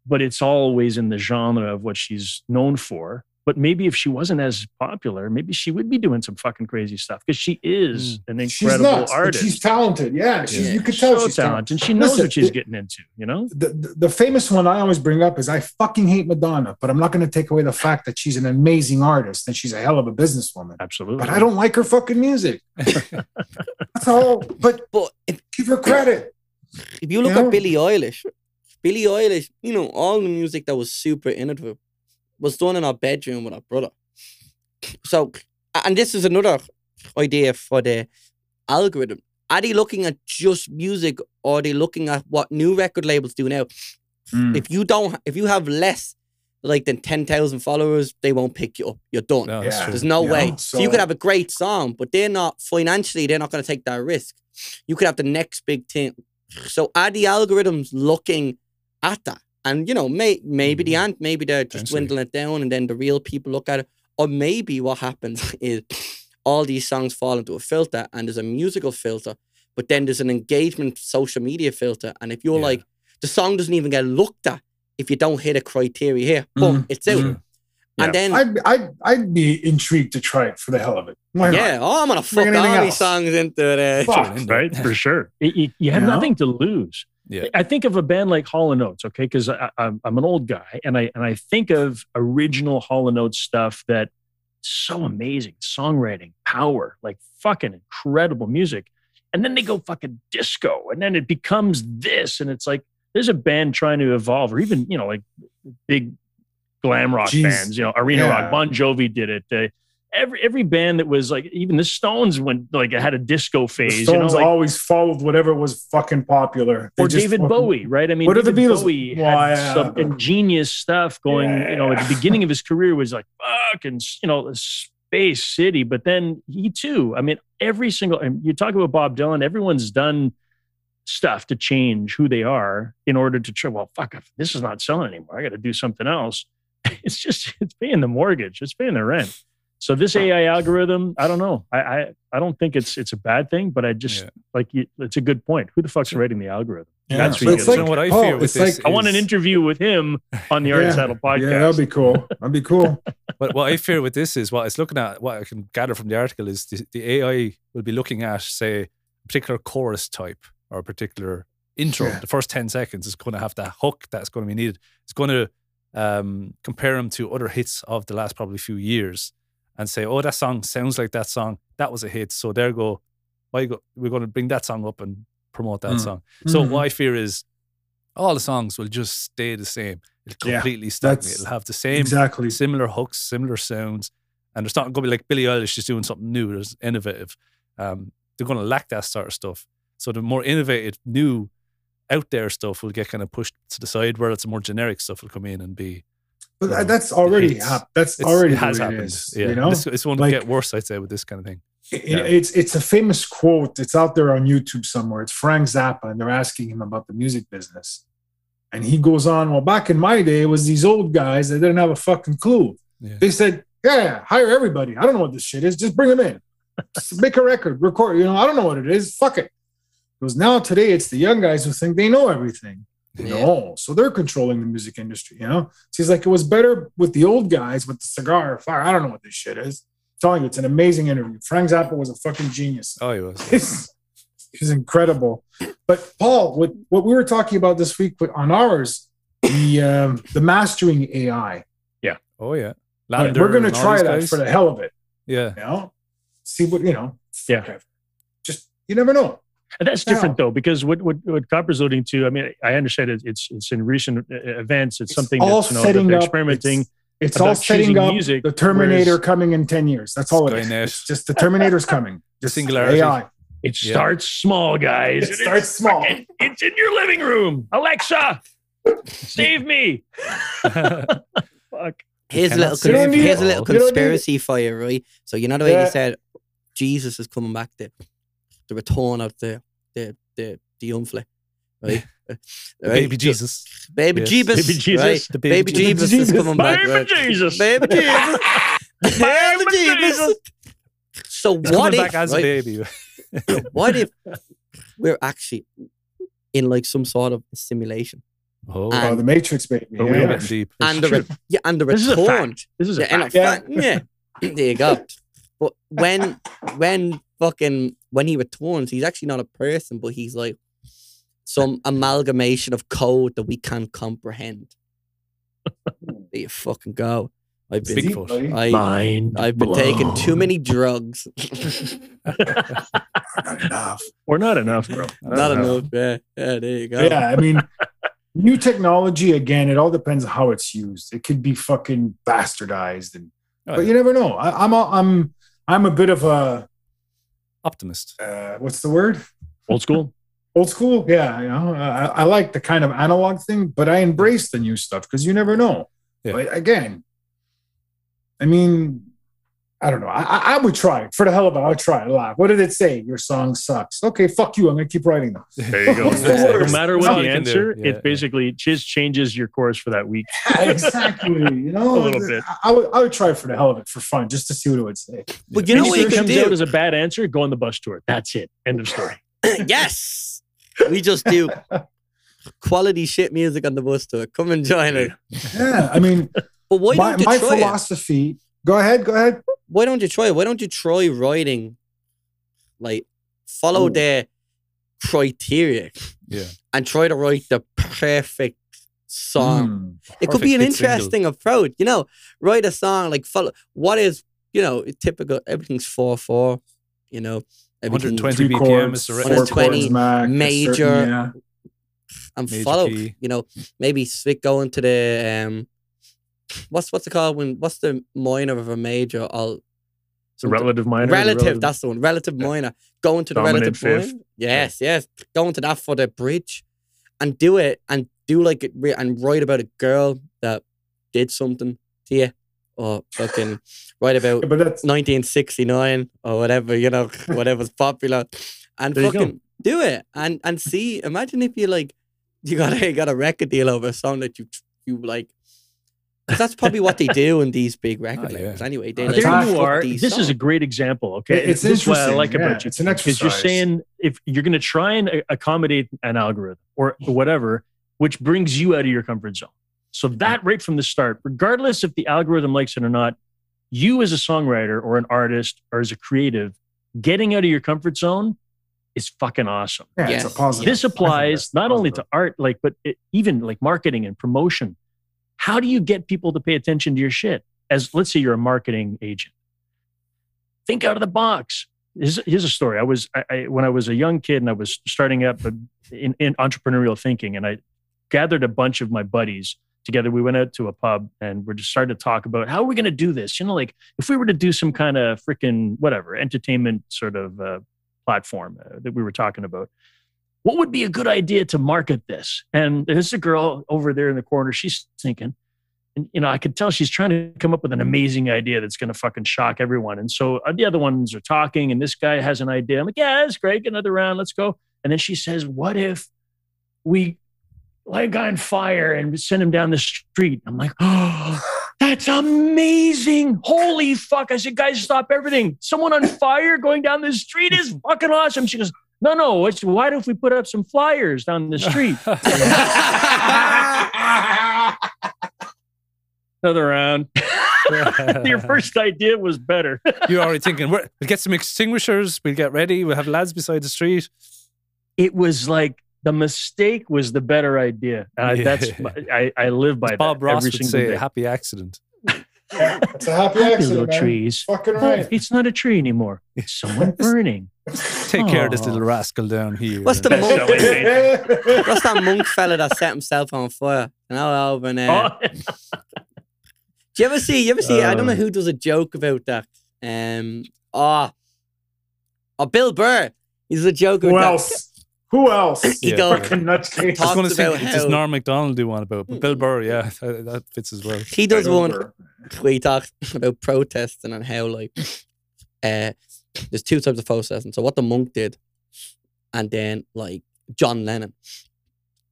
Speaker 3: but it's always in the genre of what she's known for. But maybe if she wasn't as popular, maybe she would be doing some fucking crazy stuff because she is mm. an
Speaker 4: she's
Speaker 3: incredible
Speaker 4: nuts,
Speaker 3: artist.
Speaker 4: she's talented. Yeah, she's,
Speaker 2: Yeah.
Speaker 4: you could tell
Speaker 3: so
Speaker 4: she's talented.
Speaker 3: talented. And she knows
Speaker 4: Listen,
Speaker 3: what she's
Speaker 4: it-
Speaker 3: getting into, you know?
Speaker 4: the, the, the famous one I always bring up is I fucking hate Madonna, but I'm not going to take away the fact that she's an amazing artist and she's a hell of a businesswoman.
Speaker 3: Absolutely.
Speaker 4: But I don't like her fucking music. That's all. But
Speaker 2: But
Speaker 4: give her credit.
Speaker 2: If you look
Speaker 4: Yeah.
Speaker 2: at Billie Eilish, Billie Eilish, you know, all the music that was super innovative was done in our bedroom with our brother. So, and this is another idea for the algorithm. Are they looking at just music or are they looking at what new record labels do now?
Speaker 4: Mm.
Speaker 2: If you don't, if you have less like than 10,000 followers, they won't pick you up. You're done.
Speaker 1: No,
Speaker 4: Yeah.
Speaker 2: There's no
Speaker 4: You
Speaker 2: way.
Speaker 4: know,
Speaker 2: So, you could have a great song, but they're not financially, they're not going to take that risk. You could have the next big thing. So are the algorithms looking at that? And you know, may, maybe they
Speaker 1: Mhm.
Speaker 2: aren't. Maybe they're just dwindling it down, and then the real people look at it. Or maybe what happens is all these songs fall into a filter, and there's a musical filter, but then there's an engagement social media filter. And if you're
Speaker 1: Yeah.
Speaker 2: like, the song doesn't even get looked at if you don't hit a criteria here, boom,
Speaker 4: Mhm.
Speaker 2: it's out.
Speaker 4: Mhm.
Speaker 3: Yeah.
Speaker 2: And then
Speaker 4: I'd, I'd, I'd be intrigued to try it for the hell of it. Why not?
Speaker 2: Yeah, oh, I'm gonna fuck
Speaker 4: Bring
Speaker 2: all
Speaker 4: anything
Speaker 2: these
Speaker 4: else.
Speaker 2: songs into the. Eh?
Speaker 4: Fuck.
Speaker 3: right? For sure. It- you, you have
Speaker 4: You know?
Speaker 3: nothing to lose.
Speaker 1: Yeah.
Speaker 3: I think of a band like Hall and Oates, okay, because I'm I'm an old guy, and I and I think of original Hall and Oates stuff that so amazing songwriting, power, like fucking incredible music, and then they go fucking disco, and then it becomes this, and it's like there's a band trying to evolve, or even you know like big glam rock
Speaker 4: Jeez.
Speaker 3: bands, you know, arena
Speaker 4: Yeah.
Speaker 3: rock. Bon Jovi did it. Uh, every every band that was like even the Stones went like had a disco
Speaker 4: The
Speaker 3: phase.
Speaker 4: Stones
Speaker 3: you know, like,
Speaker 4: always followed whatever was fucking popular. They
Speaker 3: or David
Speaker 4: fucking-
Speaker 3: Bowie, right? I mean,
Speaker 4: What are the
Speaker 3: David
Speaker 4: Beatles?
Speaker 3: Bowie
Speaker 4: Well,
Speaker 3: had
Speaker 4: yeah.
Speaker 3: some ingenious stuff going. You know, at the beginning of his career was like fucking you know Space City, but then he too. I mean, every single. And you talk about Bob Dylan. Everyone's done stuff to change who they are in order to try. Well, fuck, this is not selling anymore. I got to do something else. It's just it's paying the mortgage. It's paying the rent. So this AI algorithm, I don't know. I I, I don't think it's it's a bad thing, but I just
Speaker 1: Yeah.
Speaker 3: like it's a good point. Who the fuck's writing the algorithm?
Speaker 4: Yeah.
Speaker 3: That's
Speaker 4: But
Speaker 3: what
Speaker 4: oh,
Speaker 3: it's
Speaker 4: like,
Speaker 3: gotta
Speaker 1: what I
Speaker 4: Paul,
Speaker 1: fear with
Speaker 4: it's
Speaker 1: this
Speaker 4: like,
Speaker 3: I want an interview with him on the Art
Speaker 4: Yeah.
Speaker 3: Saddle podcast.
Speaker 4: yeah, that'd be cool. That'd be cool.
Speaker 1: But what I fear with this is what it's looking at, what I can gather from the article is the, the AI will be looking at, say, a particular chorus type or a particular intro.
Speaker 4: Yeah.
Speaker 1: The first 10 seconds is going to have that hook that's going to be needed. It's going to um, compare them to other hits of the last probably few years and say, oh, that song sounds like that song. That was a hit. So there go. Why go we're going to bring that song up and promote that
Speaker 4: Mm.
Speaker 1: song. So
Speaker 4: Mhm.
Speaker 1: what I fear is all the songs will just stay the same. It'll
Speaker 4: Yeah,
Speaker 1: completely stagnate.
Speaker 4: that's
Speaker 1: It'll have the same
Speaker 4: Exactly.
Speaker 1: similar hooks, similar sounds, and it's not going to be like Billie Eilish just doing something new. There's innovative. Um, they're going to lack that sort of stuff. So the more innovative, new, out there stuff will get kind of pushed to the side, where it's more generic stuff will come in and be.
Speaker 4: But
Speaker 1: you know,
Speaker 4: that's already
Speaker 1: it's-
Speaker 4: hap- That's
Speaker 1: It's,
Speaker 4: already
Speaker 1: it has
Speaker 4: the way it
Speaker 1: happened.
Speaker 4: is,
Speaker 1: yeah,
Speaker 4: You know,
Speaker 1: this, it's going
Speaker 4: Like-
Speaker 1: to get worse, I'd say, with this kind of thing.
Speaker 4: It-
Speaker 3: Yeah.
Speaker 4: It's it's a famous quote. It's out there on YouTube somewhere. It's Frank Zappa, and they're asking him about the music business, and he goes on. Well, back in my day, it was these old guys that didn't have a fucking clue.
Speaker 1: Yeah.
Speaker 4: They said, "Yeah, hire everybody. I don't know what this shit is. Just bring them in. Just make a record, record. You know, I don't know what it is. Fuck it." Because now today, it's the young guys who think they know everything.
Speaker 2: Yeah.
Speaker 4: No, so they're controlling the music industry. You know, so he's like, it was better with the old guys with the cigar. fire. I don't know what this shit is. I'm telling you, it's an amazing interview. Frank Zappa was a fucking genius.
Speaker 1: Oh, he was.
Speaker 4: He's, he's incredible. But Paul, what what we were talking about this week with- on ours, the um, the mastering AI. Yeah.
Speaker 1: Oh, yeah.
Speaker 4: Like,
Speaker 1: LANDR
Speaker 4: we're going to try
Speaker 1: these
Speaker 4: that
Speaker 1: guys.
Speaker 4: for the hell of it.
Speaker 1: Yeah.
Speaker 4: You know, see what you know.
Speaker 3: Yeah.
Speaker 4: Just you never know.
Speaker 3: And that's different though, because what what, what Copper's alluding to, I mean, I understand it, it's it's in recent uh, events, it's,
Speaker 4: It's
Speaker 3: something
Speaker 4: all
Speaker 3: that's you know, that they're
Speaker 4: up.
Speaker 3: experimenting.
Speaker 4: It's, it's
Speaker 3: about
Speaker 4: all setting up
Speaker 3: music,
Speaker 4: the Terminator
Speaker 3: whereas-
Speaker 4: coming in ten years. That's all it is. It's just the Terminator's coming. Just
Speaker 1: Singularity.
Speaker 4: AI.
Speaker 3: It
Speaker 1: Yeah.
Speaker 3: starts small, guys.
Speaker 4: It
Speaker 3: and
Speaker 4: starts small.
Speaker 3: fucking- It's in your living room. Alexa, save me. Fuck.
Speaker 2: Here's a little, cons-
Speaker 4: You don't need
Speaker 2: here's a little
Speaker 4: You don't need it.
Speaker 2: conspiracy for you, right? So you know the way
Speaker 4: Yeah.
Speaker 2: you said Jesus is coming back, the the return of the the the the young fella, right? Uh,
Speaker 1: The
Speaker 2: right?
Speaker 1: Baby Jesus.
Speaker 2: baby
Speaker 1: Yes.
Speaker 2: Jesus,
Speaker 3: Baby Jesus.
Speaker 2: right?
Speaker 1: The
Speaker 2: baby, Jesus,
Speaker 4: Jesus.
Speaker 2: is coming back,
Speaker 3: Baby
Speaker 2: right?
Speaker 3: Jesus.
Speaker 2: baby Jesus, baby Jesus. So
Speaker 1: He's
Speaker 2: what
Speaker 1: coming
Speaker 2: if,
Speaker 1: back as a
Speaker 2: right?
Speaker 1: baby.
Speaker 2: what if we're actually in like some sort of simulation,
Speaker 1: Oh,
Speaker 2: And-
Speaker 4: Oh, the Matrix, baby.
Speaker 3: Oh,
Speaker 1: we're deep.
Speaker 2: And the
Speaker 3: true.
Speaker 2: re- yeah, and the
Speaker 3: This is a
Speaker 2: return,
Speaker 3: fact. This is a
Speaker 2: yeah, and a
Speaker 3: fact.
Speaker 2: fact, yeah. there you go. But when when fucking when he returns, he's actually not a person, but he's like some amalgamation of code that we can't comprehend. there you fucking go. I've been
Speaker 1: Bigfoot.
Speaker 4: buddy.
Speaker 2: I
Speaker 3: Mind.
Speaker 2: I've been taking too many drugs.
Speaker 4: Not enough.
Speaker 3: Or not enough, bro.
Speaker 2: not
Speaker 1: Uh,
Speaker 2: enough. Yeah, yeah, there you go.
Speaker 4: Yeah, I mean, new technology again. It all depends on how it's used. It could be fucking bastardized, and
Speaker 1: Oh,
Speaker 4: but
Speaker 1: yeah.
Speaker 4: you never know. I, I'm a, I'm I'm a bit of a
Speaker 1: Optimist.
Speaker 4: uh, what's the word?
Speaker 3: Old school.
Speaker 4: Old school. Yeah, you know, I, I like the kind of analog thing, but I embrace the new stuff because you never know.
Speaker 1: Yeah.
Speaker 4: But again, I mean, I don't know. I, I- I would try it for the hell of it. I would try it live. What did it say? Your song sucks. Okay, fuck you. I'm gonna keep writing them.
Speaker 3: There you go.
Speaker 4: What's the
Speaker 3: no matter what the
Speaker 1: you
Speaker 3: answer,
Speaker 1: Yeah,
Speaker 3: it basically just changes your course for that week.
Speaker 4: exactly. You know,
Speaker 3: A little bit.
Speaker 4: I, I would I would try it for the hell of it for fun, just to see what it would say.
Speaker 2: But you know
Speaker 3: Anything
Speaker 2: what you
Speaker 3: that comes
Speaker 2: do?
Speaker 3: out as a bad answer, go on the bus tour. That's it. End of story.
Speaker 2: yes, we just do quality shit music on the bus tour. Come and join it.
Speaker 4: Yeah, I mean,
Speaker 2: But why
Speaker 4: my,
Speaker 2: don't
Speaker 4: my
Speaker 2: try it?
Speaker 4: Philosophy. Go ahead. Go ahead.
Speaker 2: Why don't you try? Why don't you try writing, like, follow
Speaker 4: Ooh.
Speaker 2: the criteria
Speaker 1: Yeah.
Speaker 2: and try to write the perfect song.
Speaker 4: Hmm.
Speaker 2: it could be an
Speaker 1: perfect hit single.
Speaker 2: interesting approach. You know, write a song like follow what is you know typical. Everything's four four. You know,
Speaker 1: 120 BPM
Speaker 4: chords,
Speaker 1: is
Speaker 4: four
Speaker 2: 120
Speaker 4: chords max, a
Speaker 2: major,
Speaker 4: certain- yeah.
Speaker 2: and
Speaker 1: Major
Speaker 2: follow.
Speaker 1: key.
Speaker 2: You know, maybe stick going to the um, what's what's it called when what's the minor of a major?
Speaker 3: It's a relative minor. the
Speaker 2: relative. That's the one. Relative minor. Going to the
Speaker 3: Dominant
Speaker 2: relative
Speaker 3: fifth.
Speaker 2: minor. Yes, yes. Going to that for the bridge, and do it and do like it and write about a girl that did something to you, or fucking write about
Speaker 4: Yeah, but that's
Speaker 2: 1969 or whatever you know, whatever's popular, and
Speaker 3: There
Speaker 2: fucking do it and and see. Imagine if you like you got a you got a record deal over a song that you you like. 'Cause that's probably what they do in these big oh, record
Speaker 1: Oh, yeah.
Speaker 2: labels. Anyway, they like
Speaker 3: there you are.
Speaker 2: these
Speaker 3: This is a great example. Okay,
Speaker 4: It's
Speaker 3: this is what I
Speaker 4: interesting,
Speaker 3: like
Speaker 4: yeah.
Speaker 3: about you.
Speaker 4: It's an exercise
Speaker 3: because you're saying if you're going to try and accommodate an algorithm or whatever, which brings you out of your comfort zone. So that right from the start, regardless if the algorithm likes it or not, you as a songwriter or an artist or as a creative, getting out of your comfort zone is fucking awesome.
Speaker 4: yeah,
Speaker 2: Yes.
Speaker 4: it's a positive.
Speaker 3: This applies
Speaker 4: that's
Speaker 3: not only to art, like, but it, even like marketing and promotion. How do you get people to pay attention to your shit? As let's say you're a marketing agent, think out of the box. Here's, here's a story. I was I, I, when I was a young kid and I was starting up in, in entrepreneurial thinking, and I gathered a bunch of my buddies together. We went out to a pub and we're just starting to talk about how are we going to do this. You know, like if we were to do some kind of freaking whatever entertainment sort of uh, platform uh, that we were talking about what would be a good idea to market this? And there's a girl over there in the corner. She's thinking, and you know, I could tell she's trying to come up with an amazing idea that's going to fucking shock everyone. And so uh, the other ones are talking, and this guy has an idea. I'm like, yeah, that's great. Get another round. Let's go. And then she says, what if we light a guy on fire and send him down the street? I'm like, oh, that's amazing. Holy fuck. I said, guys, stop everything. Someone on fire going down the street is fucking awesome. She goes, no, no. It's, why don't we put up some flyers down the street? Another round. Your first idea was better.
Speaker 1: You're already thinking, we'll get some extinguishers, we'll get ready, we'll have lads beside the street.
Speaker 3: It was like the mistake was the better idea. Uh,
Speaker 1: Yeah.
Speaker 3: That's I, I live by
Speaker 1: Bob Ross
Speaker 3: every
Speaker 1: would
Speaker 3: single
Speaker 1: say,
Speaker 3: day.
Speaker 1: a happy accident.
Speaker 4: It's a happy
Speaker 3: Happy
Speaker 4: accident,
Speaker 3: little
Speaker 4: man.
Speaker 3: trees.
Speaker 4: Fucking
Speaker 3: Oh,
Speaker 4: right.
Speaker 3: it's not a tree anymore. It's someone burning.
Speaker 1: Take care of this little rascal down here.
Speaker 2: What's the monk? What's that monk fella that set himself on fire? You know, over there.
Speaker 3: Oh,
Speaker 2: Do you ever see? You ever see? I don't know
Speaker 3: Uh.
Speaker 2: who does a joke about that. Um. Oh. Oh, Bill Burr. He's a joke
Speaker 4: Who
Speaker 2: about that.
Speaker 4: else? Who else?
Speaker 2: He
Speaker 1: Yeah.
Speaker 2: goes.
Speaker 4: Nutcase.
Speaker 1: I was going to say,
Speaker 2: about
Speaker 1: does
Speaker 2: how-
Speaker 1: Norm Macdonald do one about, but Bill Burr, yeah, that, that fits as well.
Speaker 2: He does one
Speaker 4: Over.
Speaker 2: He talks about protesting and how like uh there's two types of protesting. So what the monk did, and then like John Lennon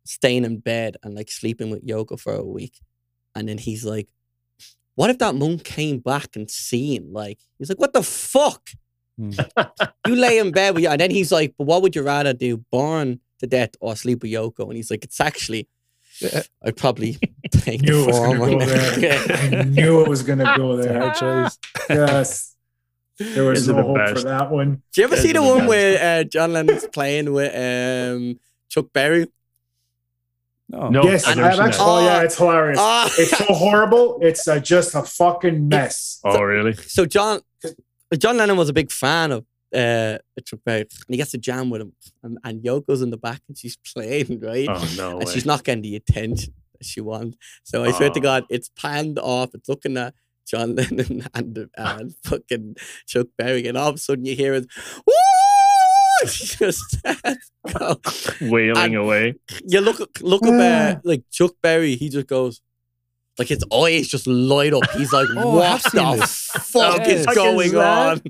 Speaker 2: staying in bed and like sleeping with Yoko for a week. And then he's like, What if that monk came back and seen? Like, he's like, What the fuck?
Speaker 1: Hmm.
Speaker 2: You lay in bed with you. And then he's like, But what would you rather do? Burn to death or sleep with Yoko? And he's like, It's actually I'd probably take
Speaker 4: knew
Speaker 2: the
Speaker 4: it was
Speaker 2: form
Speaker 4: going to go there. I knew it was going to go there.
Speaker 1: hard choice.
Speaker 4: Yes. There was
Speaker 3: These are
Speaker 4: no
Speaker 3: the
Speaker 4: hope
Speaker 3: best.
Speaker 4: for that one.
Speaker 2: Do you ever
Speaker 3: Those
Speaker 2: see the
Speaker 3: the
Speaker 2: one
Speaker 3: best.
Speaker 2: where uh, John Lennon's playing with um, Chuck Berry?
Speaker 1: No.
Speaker 3: No,
Speaker 4: yes,
Speaker 3: I've
Speaker 4: I've actually, oh, yeah, it's hilarious.
Speaker 2: Ah.
Speaker 4: it's so horrible. It's uh, just a fucking mess.
Speaker 3: Oh, really?
Speaker 2: So John John Lennon was a big fan of uh, Chuck Berry, and he gets to jam with him, and, and Yoko's in the back, and she's playing right,
Speaker 3: Oh no
Speaker 2: and
Speaker 3: way.
Speaker 2: she's not getting the attention that she wants. So I swear to
Speaker 3: Oh.
Speaker 2: God, it's panned off. It's looking at John Lennon and and fucking Chuck Berry, and all of a sudden you hear it. Woo! Just starts
Speaker 3: wailing
Speaker 2: And-
Speaker 3: away.
Speaker 2: you look look up uh, like Chuck Berry, he just goes like his eyes just light up. He's like,
Speaker 1: Oh,
Speaker 2: what the
Speaker 1: this.
Speaker 2: fuck
Speaker 1: Yeah.
Speaker 2: is
Speaker 1: Fuck
Speaker 3: is
Speaker 2: going on?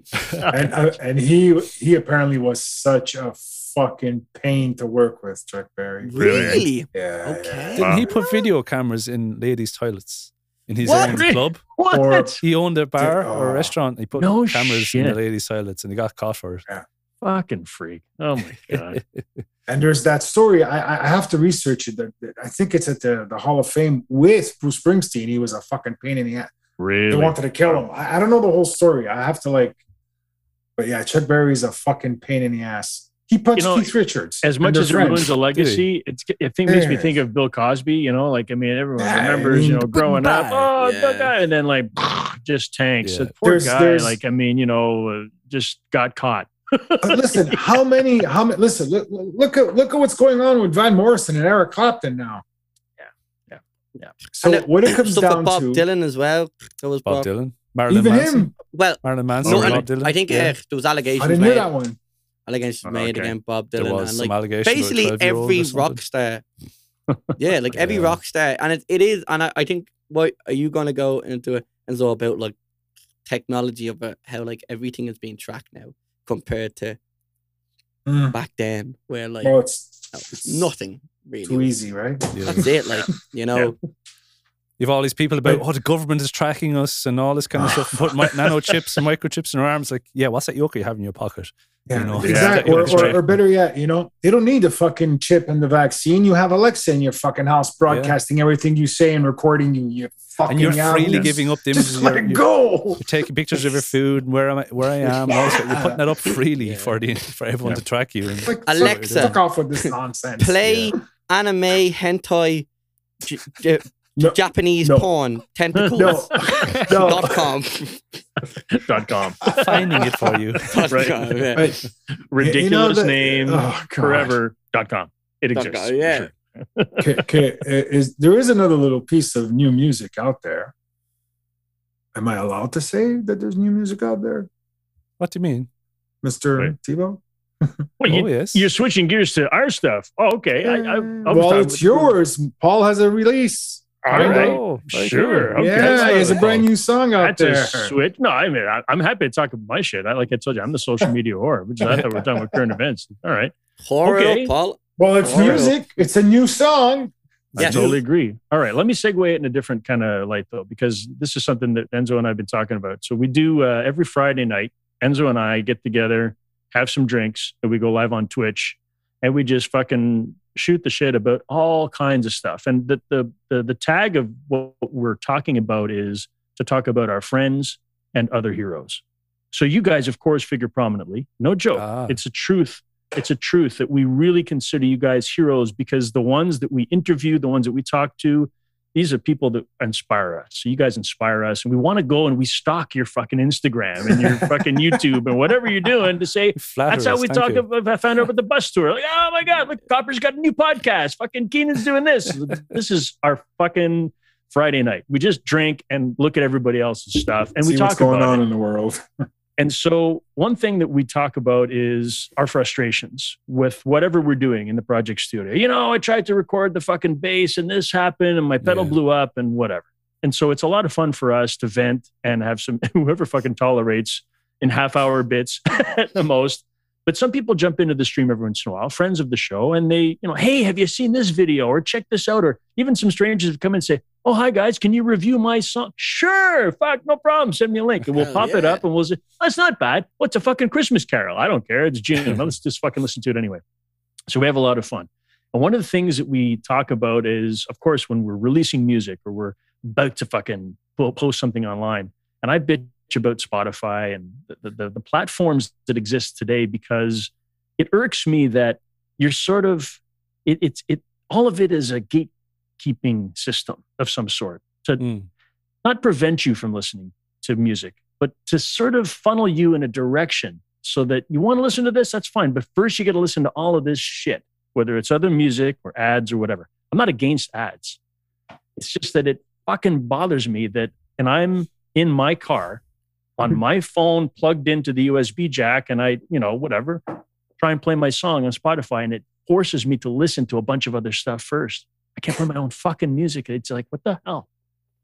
Speaker 4: and uh, and he he apparently was such a fucking pain to work with, Chuck Berry.
Speaker 3: Really?
Speaker 2: Really?
Speaker 4: Yeah.
Speaker 2: Okay.
Speaker 1: Didn't he put video cameras in ladies' toilets in his
Speaker 2: What?
Speaker 1: own club?
Speaker 3: What?
Speaker 4: Or-
Speaker 1: He owned a bar or
Speaker 4: Oh.
Speaker 1: a restaurant. He put
Speaker 3: No
Speaker 1: cameras in the ladies' toilets and he got caught for it. Yeah.
Speaker 3: Fucking freak. Oh my god.
Speaker 4: And there's that story. I, I have to research it. That that- I think it's at the, the Hall of Fame with Bruce Springsteen. He was a fucking pain in the ass.
Speaker 3: Really?
Speaker 4: They wanted to kill him. I, I don't know the whole story. I have to like, but yeah, Chuck Berry's a fucking pain in the ass. He punched
Speaker 3: You know,
Speaker 4: Keith Richards.
Speaker 3: As much as it
Speaker 4: friends.
Speaker 3: ruins a legacy, it's it think, makes me think of Bill Cosby. You know, like I mean, everyone
Speaker 4: Yeah,
Speaker 3: remembers. You know, growing up, oh,
Speaker 2: Yeah.
Speaker 3: that guy, and then like just tanks.
Speaker 1: Yeah.
Speaker 3: The poor
Speaker 4: There's-
Speaker 3: guy,
Speaker 4: there's-
Speaker 3: like I mean, you know, uh, just got caught.
Speaker 4: But listen, how many? How many? Listen, look, look at look at what's going on with Van Morrison and Eric Clapton now.
Speaker 3: Yeah, yeah, yeah.
Speaker 4: So
Speaker 2: And
Speaker 4: what it comes
Speaker 2: Stuff
Speaker 4: down
Speaker 2: Bob
Speaker 4: to,
Speaker 2: Dylan as well. That was
Speaker 1: Bob
Speaker 2: Bob.
Speaker 1: Dylan. Marilyn
Speaker 4: even
Speaker 1: Manson.
Speaker 4: him,
Speaker 2: Well,
Speaker 1: Marilyn Manson.
Speaker 2: no,
Speaker 1: Bob Dylan.
Speaker 2: I think
Speaker 1: yeah.
Speaker 2: uh, there was allegations
Speaker 4: I didn't
Speaker 2: made.
Speaker 4: hear that one.
Speaker 2: Allegations
Speaker 3: Oh,
Speaker 2: made
Speaker 3: okay.
Speaker 2: against Bob
Speaker 1: there
Speaker 2: Dylan,
Speaker 1: was
Speaker 2: and
Speaker 1: some
Speaker 2: like
Speaker 1: allegations.
Speaker 2: basically
Speaker 1: 12-year-old
Speaker 2: every rock star. yeah, like every
Speaker 1: Yeah.
Speaker 2: rock star, and it, it is, and I, I think what are you going to go into it? And it's all about like technology of uh, how like everything is being tracked now compared to
Speaker 4: Mm.
Speaker 2: back then, where like
Speaker 4: Oh, it's,
Speaker 2: no,
Speaker 4: it's
Speaker 2: nothing really.
Speaker 4: too easy, right?
Speaker 1: Yeah.
Speaker 2: That's it, like you know.
Speaker 1: You've all these people about,
Speaker 4: But-
Speaker 1: oh, the government is tracking us and all this kind of stuff, and put mi- nanochips and microchips in our arms. Like, yeah, what's that yoke you have in your pocket?
Speaker 4: Yeah,
Speaker 1: You know,
Speaker 4: exactly.
Speaker 1: yeah.
Speaker 4: Or, or, or better yet, you know, they don't need the fucking chip and the vaccine. You have Alexa in your fucking house broadcasting everything you say and recording you. You fucking
Speaker 1: And you're freely
Speaker 4: animals.
Speaker 1: giving up the
Speaker 4: Just
Speaker 1: images.
Speaker 4: let
Speaker 1: You're,
Speaker 4: it go.
Speaker 1: you're taking pictures of your food, and where am I, where I am, and all this, you're putting that up freely
Speaker 2: Yeah.
Speaker 1: for the for everyone
Speaker 3: Yeah.
Speaker 1: to track you. And,
Speaker 4: Like,
Speaker 2: Alexa.
Speaker 4: fuck off with this nonsense.
Speaker 2: Play anime hentai. J- J-
Speaker 4: No.
Speaker 2: Japanese
Speaker 4: No.
Speaker 2: porn tentacles
Speaker 4: No, no.
Speaker 2: dot com.
Speaker 3: dot com.
Speaker 1: finding it for you.
Speaker 2: Dot
Speaker 3: Right.
Speaker 2: com, yeah.
Speaker 4: But,
Speaker 3: Ridiculous
Speaker 4: the-
Speaker 3: name
Speaker 4: oh,
Speaker 3: forever. Dot com. It
Speaker 2: Dot
Speaker 3: exists.
Speaker 2: com, yeah.
Speaker 3: Sure.
Speaker 4: Okay, okay, uh, is there is another little piece of new music out there? Am I allowed to say that there's new music out there,
Speaker 1: What do you mean?
Speaker 4: Mister
Speaker 3: Right.
Speaker 4: Tebow?
Speaker 3: Well, you,
Speaker 1: oh yes.
Speaker 3: you're switching gears to our stuff. Oh, okay. I, I, I was
Speaker 4: well, it's yours. Paul has a release.
Speaker 3: All
Speaker 1: There you
Speaker 3: right.
Speaker 1: go. Very
Speaker 3: Sure. Okay.
Speaker 4: yeah, he has a brand new song out
Speaker 3: That's
Speaker 4: there.
Speaker 3: a switch. No, I mean, I, I'm happy to talk about my shit. I, like I told you, I'm the social media whore, which I thought we were talking about current events. All right.
Speaker 2: Pour
Speaker 3: Okay.
Speaker 2: Paul.
Speaker 4: Well, it's
Speaker 2: Horrible.
Speaker 4: music. It's a new song.
Speaker 3: I
Speaker 2: Yeah.
Speaker 3: totally agree. All right, let me segue it in a different kind of light though, because this is something that Enzo and I've been talking about. So we do uh, every Friday night. Enzo and I get together, have some drinks, and we go live on Twitch, and we just fucking shoot the shit about all kinds of stuff. And the the the, the tag of what we're talking about is to talk about our friends and other heroes. So you guys, of course, figure prominently. No joke.
Speaker 1: Ah.
Speaker 3: It's a truth it's a truth that we really consider you guys heroes because the ones that we interview, the ones that we talk to, these are people that inspire us. So you guys inspire us, and we want to go and we stalk your fucking Instagram and your fucking YouTube and whatever you're doing to say
Speaker 1: Flatterers,
Speaker 3: that's how we
Speaker 1: thank
Speaker 3: talk about. I found out about the bus tour. Like, oh my god, look, Copper's got a new podcast. Fucking Kenan's doing this. this is our fucking Friday night. We just drink and look at everybody else's stuff, and
Speaker 4: See
Speaker 3: we talk about
Speaker 4: what's going
Speaker 3: about
Speaker 4: on
Speaker 3: it.
Speaker 4: in the world.
Speaker 3: And so, one thing that we talk about is our frustrations with whatever we're doing in the project studio. You know, I tried to record the fucking bass and this happened and my pedal
Speaker 1: Yeah.
Speaker 3: blew up and whatever. And so, it's a lot of fun for us to vent and have some, whoever fucking tolerates in half hour bits at the most. But some people jump into the stream every once in a while, friends of the show, and they, you know, hey, have you seen this video or check this out? Or even some strangers have come and say, oh, hi guys, can you review my song? Sure, fuck, no problem. Send me a link and we'll pop it up and we'll say, that's not bad. What's a fucking Christmas carol? I don't care. It's June. Let's just fucking listen to it anyway. So we have a lot of fun. And one of the things that we talk about is, of course, when we're releasing music or we're about to fucking post something online. And I bitch about Spotify and the, the, the platforms that exist today because it irks me that you're sort of, it, it's, it, all of it is a gatekeeping system of some sort to
Speaker 1: Mm.
Speaker 3: not prevent you from listening to music, but to sort of funnel you in a direction so that you want to listen to this, that's fine. But first, you got to listen to all of this shit, whether it's other music or ads or whatever. I'm not against ads. It's just that it fucking bothers me that, and I'm in my car on my phone plugged into the USB jack, and I, you know, whatever, try and play my song on Spotify, and it forces me to listen to a bunch of other stuff first. I can't play my own fucking music. It's like, what the hell?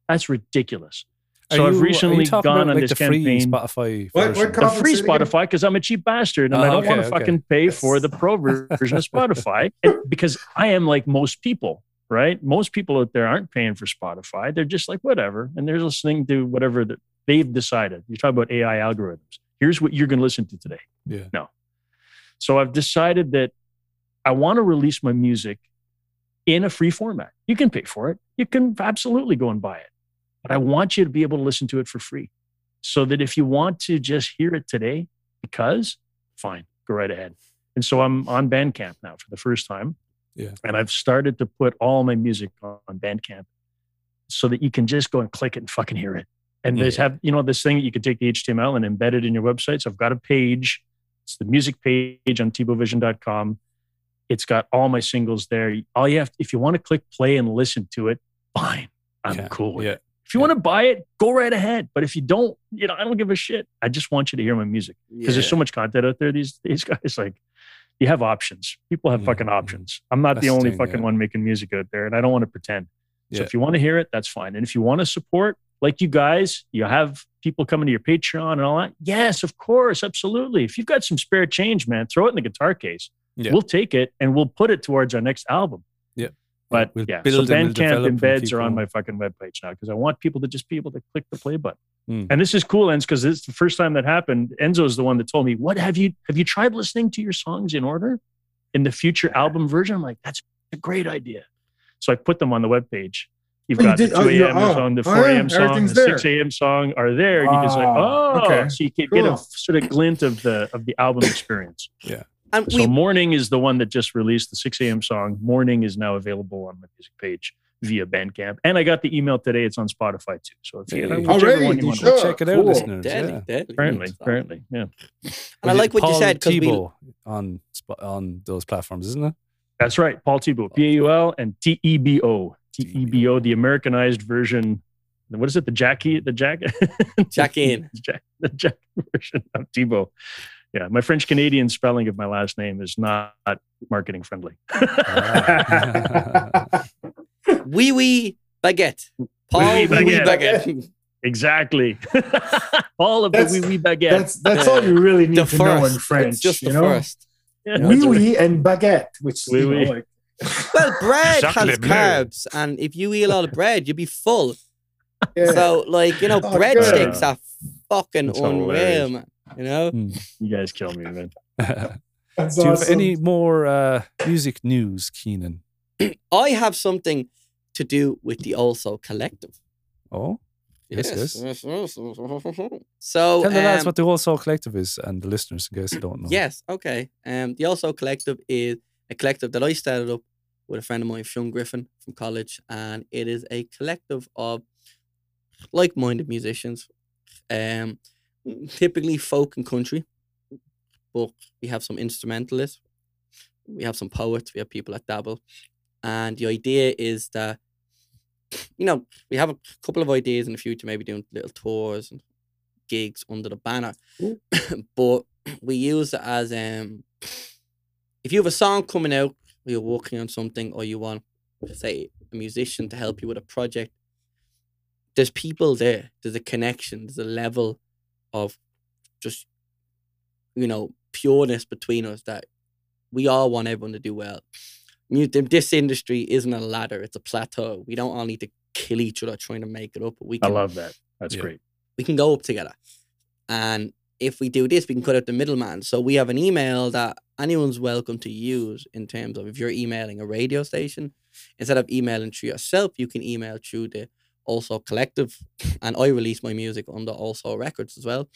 Speaker 3: That's ridiculous. So
Speaker 1: Are
Speaker 3: I've
Speaker 1: you- are you
Speaker 3: recently
Speaker 1: talking
Speaker 3: gone
Speaker 1: about,
Speaker 3: on
Speaker 1: like
Speaker 3: this
Speaker 1: the free
Speaker 3: campaign.
Speaker 1: Spotify
Speaker 4: What-
Speaker 1: version?
Speaker 4: what
Speaker 3: The free
Speaker 4: Say it again.
Speaker 3: Spotify because I'm a cheap bastard and
Speaker 1: Oh,
Speaker 3: I don't
Speaker 1: okay,
Speaker 3: want to
Speaker 1: okay.
Speaker 3: fucking pay for the pro version of Spotify And because I am like most people, right? Most people out there aren't paying for Spotify. They're just like, whatever. And they're listening to whatever that they've decided. You talk about AI algorithms. Here's what you're going to listen to today.
Speaker 1: Yeah.
Speaker 3: No. So I've decided that I want to release my music in a free format. You can pay for it. You can absolutely go and buy it. But I want you to be able to listen to it for free. So that if you want to just hear it today, because fine, go right ahead. And so I'm on Bandcamp now for the first time.
Speaker 1: Yeah.
Speaker 3: And I've started to put all my music on Bandcamp so that you can just go and click it and fucking hear it. And there's have, you know, this thing that you can take the HTML and embed it in your website. So I've got a page. It's the music page on Tebovision.com. It's got all my singles there. All you have, if you want to click play and listen to it, fine. I'm
Speaker 1: Yeah,
Speaker 3: cool with
Speaker 1: yeah.
Speaker 3: it. If you want to buy it, go right ahead. But if you don't, you know, I don't give a shit. I just want you to hear my music because there's so much content out there. These these guys like you have options. People have
Speaker 1: Mhm,
Speaker 3: fucking
Speaker 1: mhm.
Speaker 3: options. I'm not
Speaker 1: That's
Speaker 3: the
Speaker 1: the
Speaker 3: only
Speaker 1: thing,
Speaker 3: fucking
Speaker 1: yeah.
Speaker 3: one making music out there, and I don't want to pretend. So
Speaker 1: Yeah.
Speaker 3: if you want to hear it, that's fine. And if you want to support, like you guys, you have people coming to your Patreon and all that. Yes, of course, absolutely. If you've got some spare change, man, throw it in the guitar case.
Speaker 1: Yeah.
Speaker 3: We'll take it and we'll put it towards our next album.
Speaker 1: Yeah.
Speaker 3: But
Speaker 1: We'll
Speaker 3: yeah,
Speaker 1: build
Speaker 3: so
Speaker 1: and we'll
Speaker 3: Bandcamp
Speaker 1: and
Speaker 3: embeds are on my fucking webpage now because I want people to just be able to click the play button.
Speaker 1: Mm.
Speaker 3: And this is cool, Enzo, because it's the first time that happened. Enzo's the one that told me, "What have you have you tried listening to your songs in order in the future album version?" I'm like, "That's a great idea." So I put them on the webpage. You've
Speaker 4: Oh, you
Speaker 3: got the 2
Speaker 4: Oh, you-
Speaker 3: a.m.
Speaker 4: oh.
Speaker 3: song, the
Speaker 4: Oh,
Speaker 3: 4
Speaker 4: yeah,
Speaker 3: a.m. song, the 6 a.m. song are there. You can just like, oh,
Speaker 4: okay.
Speaker 3: so you can get a sort of glint of the of the album experience.
Speaker 2: And
Speaker 3: So
Speaker 2: we,
Speaker 3: Morning is the one that just released the 6 a.m. song. Morning is now available on my music page via Bandcamp. And I got the email today. It's on Spotify too. So if you,
Speaker 1: Hey.
Speaker 3: whichever
Speaker 4: Already?
Speaker 3: one you
Speaker 4: You
Speaker 3: want.
Speaker 4: should.
Speaker 1: Check it out,
Speaker 4: Cool.
Speaker 1: listeners.
Speaker 2: deadly,
Speaker 1: yeah.
Speaker 2: deadly.
Speaker 3: Apparently, apparently, yeah.
Speaker 2: And I like what you said because we,
Speaker 1: Tebo on on those platforms, isn't it?
Speaker 3: That's right. Paul Tebo, P A U L and T E B O. T E B O, the Americanized version. What is it? The Jackie, the Jack,
Speaker 2: Jack in.
Speaker 3: Jack, the Jack version of Tebo. Yeah, my French Canadian spelling of my last name is not marketing friendly.
Speaker 1: Ah.
Speaker 2: Wee Wee Baguette. Paul
Speaker 3: Oui,
Speaker 2: Wee Wee
Speaker 3: baguette.
Speaker 2: Baguette.
Speaker 3: Exactly. All of
Speaker 4: That's-
Speaker 3: the wee wee baguette.
Speaker 4: That's that's all you really need
Speaker 2: The
Speaker 4: to know in. French.
Speaker 2: It's just
Speaker 4: you
Speaker 2: the
Speaker 4: know?
Speaker 2: first.
Speaker 3: Yeah,
Speaker 4: Oui,
Speaker 3: that's right.
Speaker 4: oui, and baguette, which
Speaker 3: Oui,
Speaker 4: you know,
Speaker 3: oui.
Speaker 4: like
Speaker 2: Well, bread has
Speaker 1: Chocolate bleu.
Speaker 2: carbs, and if you eat a lot of bread, you'll be full.
Speaker 4: yeah.
Speaker 2: So, like, you know,
Speaker 4: Oh,
Speaker 2: breadsticks are fucking
Speaker 3: That's
Speaker 2: unreal,
Speaker 3: hilarious.
Speaker 2: man. You know?
Speaker 3: You guys kill me, man.
Speaker 4: That's
Speaker 1: Do you have any more uh, music news, Kenan?
Speaker 2: I have something to do with the Old Soul Collective.
Speaker 1: Oh, Yes, yes.
Speaker 2: So,
Speaker 1: tell the lads
Speaker 2: um,
Speaker 1: what the Old Soul Collective is and the listeners in case they don't know.
Speaker 2: Yes, okay. Um, the Old Soul Collective is a collective that I started up with a friend of mine, Sean Griffin, from college, and it is a collective of like-minded musicians, um, typically folk and country, but we have some instrumentalists, we have some poets, we have people that dabble, and the idea is that you know we have a couple of ideas in the future, maybe doing little tours and gigs under the banner, but we use it as um if you have a song coming out or you're working on something or you want say a musician to help you with a project there's people there there's a connection there's a level of just you know pureness between us that we all want everyone to do well this industry isn't a ladder it's a plateau we don't all need to kill each other trying to make it up but we
Speaker 3: I love that. That's
Speaker 1: Yeah.
Speaker 3: great.
Speaker 2: we can go up together. And if we do this, we can cut out the middleman. So we have an email that anyone's welcome to use in terms of if you're emailing a radio station, instead of emailing through yourself, you can email through the Old Soul Collective. And I release my music under Old Soul Records as well.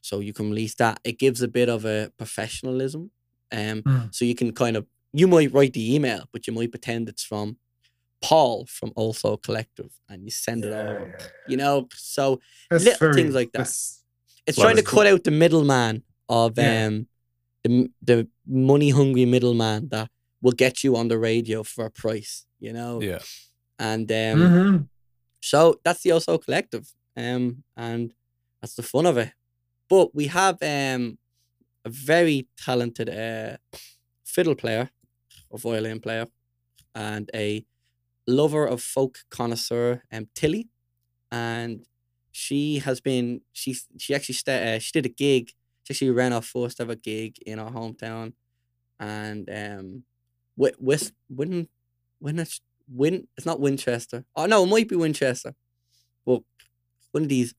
Speaker 2: So you can release that. It gives a bit of a professionalism. Um,
Speaker 4: Mm.
Speaker 2: So you can kind of, you might write the email, but you might pretend it's from Paul from Old Soul Collective and you send it
Speaker 4: Yeah,
Speaker 2: over.
Speaker 4: yeah.
Speaker 2: You know, so
Speaker 4: That's
Speaker 2: little
Speaker 4: very-
Speaker 2: things like that. it's
Speaker 3: Love
Speaker 2: trying to
Speaker 3: it.
Speaker 2: cut out the middleman of
Speaker 4: Yeah.
Speaker 2: um the the money hungry middleman that will get you on the radio for a price, you know.
Speaker 1: Yeah.
Speaker 2: And um
Speaker 4: Mhm.
Speaker 2: So that's the Old Soul Collective. Um and that's the fun of it. But we have um a very talented uh fiddle player or violin player and a lover of folk connoisseur um Tilly and she has been she she actually sta- uh, she did a gig she actually ran our first ever gig in our hometown and um with with when Win it's Win it's not Winchester oh no it might be Winchester but one of these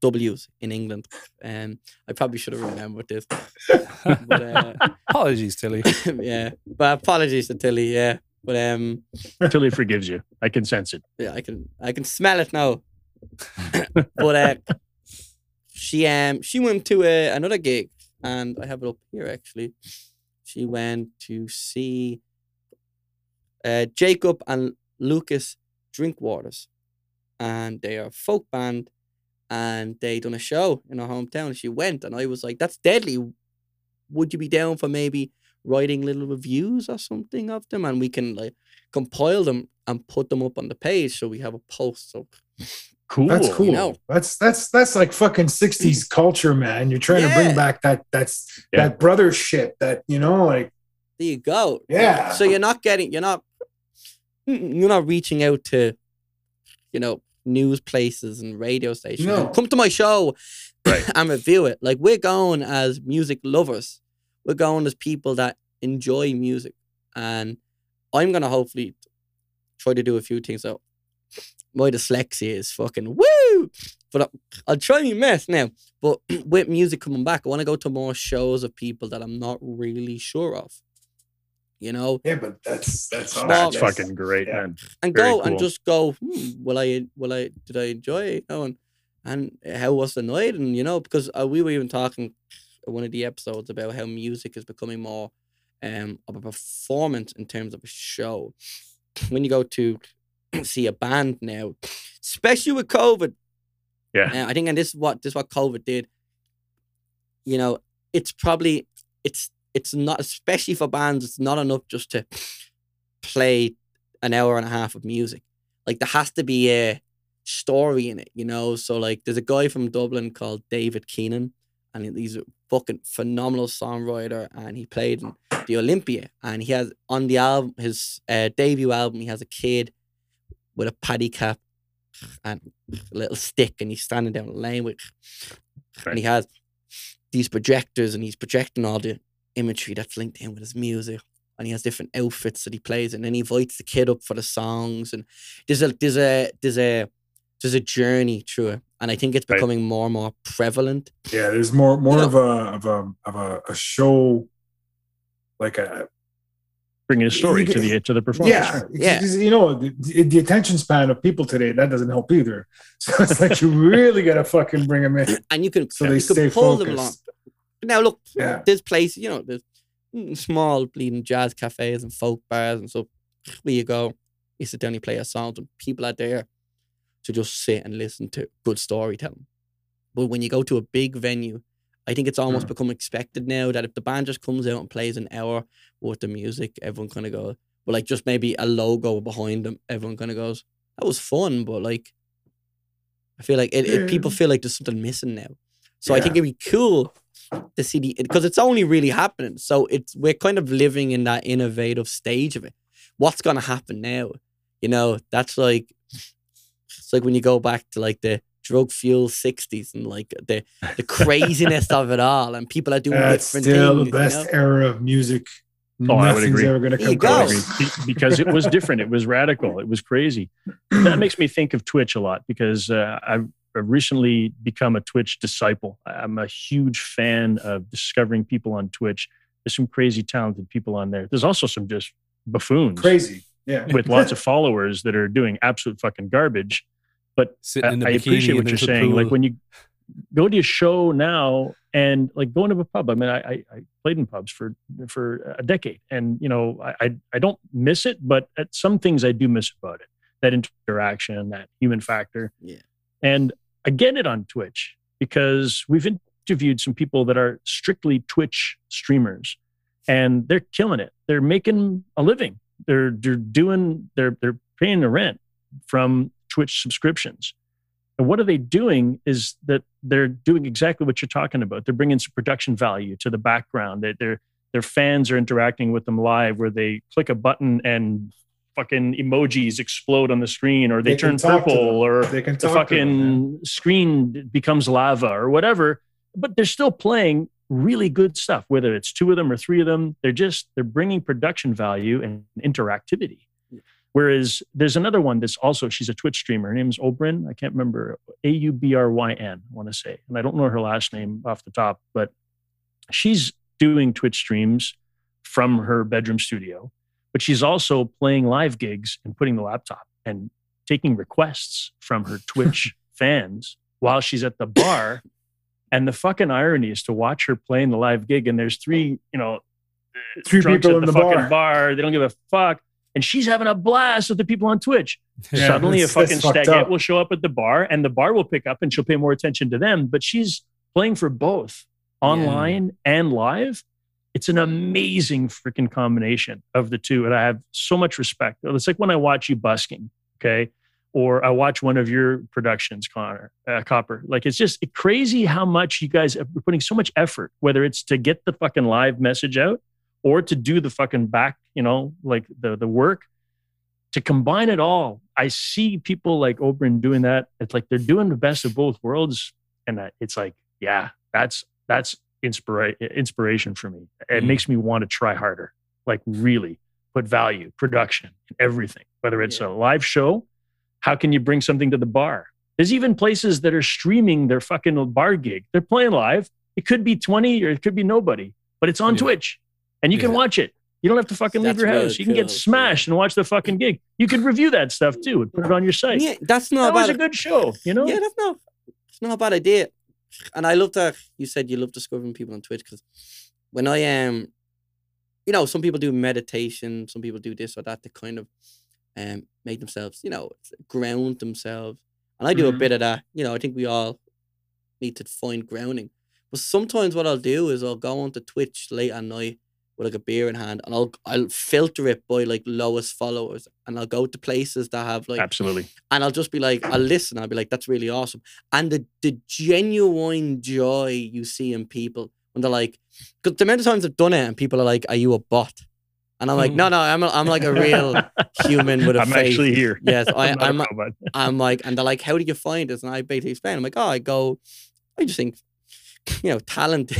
Speaker 2: W's in England um I probably should have remembered this but uh,
Speaker 1: Apologies, Tilly.
Speaker 2: yeah but apologies to Tilly yeah but um
Speaker 3: Until he forgives you. I can sense it.
Speaker 2: yeah, I can I can smell it now. but uh, she um she went to a, another gig, and I have it up here actually. She went to see uh, Jacob and Lucas Drinkwaters, and they are a folk band, and they done a show in her hometown. And she went, and I was like, "That's deadly. Would you be down for maybe writing little reviews or something of them, and we can like compile them and put them up on the page so we have a post." So
Speaker 3: Cool.
Speaker 4: That's cool.
Speaker 2: know.
Speaker 4: That's that's that's like fucking '60s culture, man. You're trying to bring back that that's
Speaker 3: Yeah.
Speaker 4: that brothership. That you know, like
Speaker 2: there you go.
Speaker 4: Yeah.
Speaker 2: So you're not getting, you're not, you're not reaching out to, you know, news places and radio stations.
Speaker 4: No.
Speaker 2: Come to my show
Speaker 3: Right.
Speaker 2: and review it. Like we're going as music lovers. We're going as people that enjoy music, and I'm gonna hopefully try to do a few things. So my dyslexia is fucking woo, but I- I'll try my best now. But with music coming back, I want to go to more shows of people that I'm not really sure of. You know,
Speaker 4: yeah, but that's that's awesome.
Speaker 2: Well,
Speaker 3: That's fucking great,
Speaker 4: Yeah.
Speaker 3: man.
Speaker 2: and
Speaker 3: Very
Speaker 2: go and just go. Hmm, will I? Will I? Did I enjoy it? You know, and and how was the night? And you know, because uh, we were even talking one of the episodes about how music is becoming more um of a performance in terms of a show. When you go to see a band now, especially with COVID,
Speaker 3: Yeah.
Speaker 2: uh, I think, and this is what this is what COVID did. You know, it's probably it's it's not especially for bands. It's not enough just to play an hour and a half of music. Like there has to be a story in it, you know. So like, there's a guy from Dublin called David Keenan, and he's a fucking phenomenal songwriter, and he played in the Olympia, and he has on the album his uh, debut album, he has a kid with a paddy cap and a little stick, and he's standing down the lane with, and he has these projectors, and he's projecting all the imagery that's linked in with his music. And he has different outfits that he plays, and then he invites the kid up for the songs. And there's a there's a there's a there's a journey through it, and I think it's
Speaker 3: Right.
Speaker 2: becoming more and more prevalent.
Speaker 4: Yeah, there's more more
Speaker 2: You know-
Speaker 4: of a of a of a, a show like a
Speaker 3: Bringing a story to the to the performance.
Speaker 4: yeah,
Speaker 2: Yeah.
Speaker 4: You know, the, the attention span of people today that doesn't help either. So it's like you really gotta fucking bring them in.
Speaker 2: And you can
Speaker 4: So they
Speaker 2: you
Speaker 4: stay
Speaker 2: can pull them along. Now look,
Speaker 4: Yeah.
Speaker 2: there's places, you know, there's mm, small bleeding jazz cafes and folk bars and so where you go, you sit down, you play a song, and people are there to just sit and listen to good storytelling. But when you go to a big venue, I think it's almost
Speaker 4: Mm.
Speaker 2: become expected now that if the band just comes out and plays an hour worth of music, everyone kind of goes, but like just maybe a logo behind them, everyone kind of goes, that was fun, but like, I feel like it, it, people feel like there's something missing now. So I think it'd be cool to see the because it's only really happening. So it's we're kind of living in that innovative stage of it. What's gonna happen now? You know, that's like it's like when you go back to like the drug fuel sixties and like the the craziness of it all, and people are doing
Speaker 4: That's
Speaker 2: different
Speaker 4: still
Speaker 2: things.
Speaker 4: the best
Speaker 2: You know?
Speaker 4: era of music.
Speaker 3: Oh, I would
Speaker 4: Nothing's
Speaker 3: agree.
Speaker 4: ever gonna come
Speaker 2: go.
Speaker 4: close.
Speaker 3: agree. Because it was different. It was radical. It was crazy. That makes me think of Twitch a lot because uh, I've I've recently become a Twitch disciple. I'm a huge fan of discovering people on Twitch. There's some crazy talented people on there. There's also some just buffoons
Speaker 4: Crazy. Yeah.
Speaker 3: with lots of followers that are doing absolute fucking garbage. But
Speaker 1: Sitting
Speaker 3: I,
Speaker 1: in the
Speaker 3: I appreciate what you're
Speaker 1: little
Speaker 3: saying. Like when you go to a show now and like going to a pub. I mean, I, I, I played in pubs for for a decade, and you know, I, I I don't miss it, but at some things I do miss about it. That interaction, that human factor.
Speaker 2: Yeah.
Speaker 3: And I get it on Twitch because we've interviewed some people that are strictly Twitch streamers, and they're killing it. They're making a living. They're they're doing they're they're paying the rent from Twitch subscriptions. And what are they doing is that they're doing exactly what you're talking about. They're bringing some production value to the background. That their their fans are interacting with them live, where they click a button and fucking emojis explode on the screen, or they,
Speaker 4: They
Speaker 3: turn purple, or
Speaker 4: They can
Speaker 3: the
Speaker 4: to them,
Speaker 3: fucking screen becomes lava or whatever. But they're still playing really good stuff, whether it's two of them or three of them. They're just they're bringing production value and interactivity. Whereas there's another one that's also she's a Twitch streamer. Her name is Aubryn. I can't remember A U B R Y N. I want to say, and I don't know her last name off the top, but she's doing Twitch streams from her bedroom studio. But she's also playing live gigs and putting the laptop and taking requests from her Twitch fans while she's at the bar. And the fucking irony is to watch her playing the live gig, and there's three, you know,
Speaker 4: uh,
Speaker 3: Three
Speaker 4: people
Speaker 3: at
Speaker 4: in
Speaker 3: the,
Speaker 4: the
Speaker 3: fucking
Speaker 4: bar.
Speaker 3: bar. They don't give a fuck, and she's having a blast with the people on Twitch.
Speaker 4: Yeah,
Speaker 3: Suddenly, a fucking stagette will show up at the bar, and the bar will pick up, and she'll pay more attention to them. But she's playing for both online and live. It's an amazing freaking combination of the two, and I have so much respect. It's like when I watch you busking, okay, or I watch one of your productions, Conor uh, Copper. Like it's just crazy how much you guys are putting so much effort, whether it's to get the fucking live message out or to do the fucking back, you know, like the the work to combine it all. I see people like Aubryn doing that. It's like they're doing the best of both worlds, and it's like, yeah, that's that's inspira- inspiration for me. It
Speaker 1: Mm.
Speaker 3: makes me want to try harder, like really put value, production, everything. Whether it's a live show, how can you bring something to the bar? There's even places that are streaming their fucking bar gig. They're playing live. It could be 20 or it could be nobody, but it's on
Speaker 1: Yeah.
Speaker 3: Twitch and you can watch it. You don't have to fucking leave your
Speaker 2: really
Speaker 3: house. You can get
Speaker 2: cool,
Speaker 3: smashed and watch the fucking gig. You could review that stuff too and put it on your site.
Speaker 2: Yeah, that's not
Speaker 3: that was a good show, you know?
Speaker 2: Yeah, that's not it's not a bad idea. And I love that you said you love discovering people on Twitch because when I am, um, you know, some people do meditation, some people do this or that to kind of um make themselves, you know, ground themselves. And I do a
Speaker 4: Mhm.
Speaker 2: bit of that. You know, I think we all need to find grounding. But sometimes what I'll do is I'll go onto Twitch late at night with like a beer in hand and I'll I'll filter it by like lowest followers and I'll go to places that have like
Speaker 3: Absolutely.
Speaker 2: and I'll just be like, I'll listen. I'll be like, that's really awesome. And the the genuine joy you see in people when they're like, because the amount of times I've done it and people are like, are you a bot? And I'm like, hmm. no, no, I'm, a, I'm like a real human with a
Speaker 3: I'm
Speaker 2: face.
Speaker 3: actually here.
Speaker 2: Yes, I,
Speaker 3: I'm not a
Speaker 2: I'm,
Speaker 3: robot.
Speaker 2: I'm like, and they're like, how do you find this? And I basically explain. I'm like, oh, I go, I just think, you know, talent,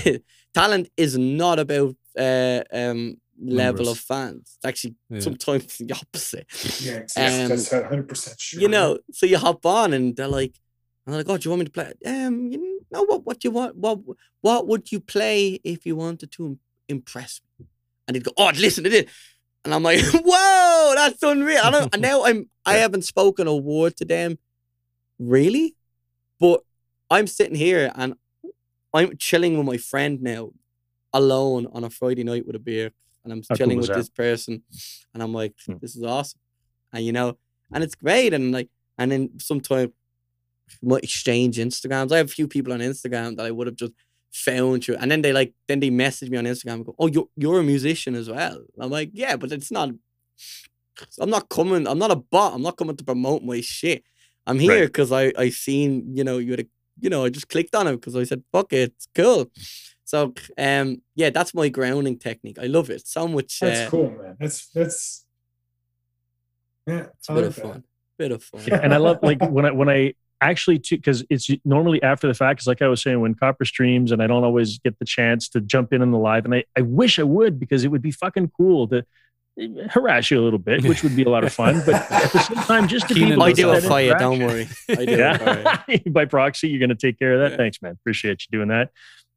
Speaker 2: talent is not about uh, um, level of fans. It's actually
Speaker 1: Yeah.
Speaker 2: sometimes the opposite.
Speaker 4: Yeah,
Speaker 2: Um,
Speaker 4: that's 100 percent sure.
Speaker 2: You know, so you hop on and they're like, and they're like, oh, do you want me to play? Um, you know what? What do you want? What What would you play if you wanted to impress me? And he'd go, oh, listen to this. And I'm like, whoa, that's unreal. I don't, and now I'm, I haven't spoken a word to them, really, but I'm sitting here and I'm chilling with my friend now, alone on a Friday night with a beer, and I'm
Speaker 3: How
Speaker 2: chilling
Speaker 3: is
Speaker 2: with
Speaker 3: that?
Speaker 2: this person, and I'm like,
Speaker 3: Hmm.
Speaker 2: this is awesome, and you know, and it's great, and like, and then sometimes we might exchange Instagrams. I have a few people on Instagram that I would have just found through, and then they like, then they message me on Instagram and go, "Oh, you're you're a musician as well." And I'm like, yeah, but it's not. I'm not coming. I'm not a bot. I'm not coming to promote my shit. I'm here
Speaker 3: Right.
Speaker 2: because I I seen you know you had a you know I just clicked on it because I said fuck it, it's cool. So um yeah, that's my grounding technique. I love it so much.
Speaker 4: That's
Speaker 2: uh,
Speaker 4: cool, man. That's that's yeah.
Speaker 2: It's a
Speaker 4: I
Speaker 2: bit
Speaker 4: like
Speaker 2: of
Speaker 4: that.
Speaker 2: fun. Bit of fun.
Speaker 3: Yeah, and I love like when I when I actually because it's normally after the fact. Because like I was saying, when Copper streams, and I don't always get the chance to jump in on the live, and I I wish I would because it would be fucking cool to eh, harass you a little bit, which would be a lot of fun. But at the same time, just to be
Speaker 1: Kenan
Speaker 3: able
Speaker 2: I do
Speaker 3: have
Speaker 2: it
Speaker 3: that
Speaker 2: for you. Don't worry. I do it for you.
Speaker 3: Yeah. By proxy, you're going to take care of that.
Speaker 2: Yeah.
Speaker 3: Thanks, man. Appreciate you doing that.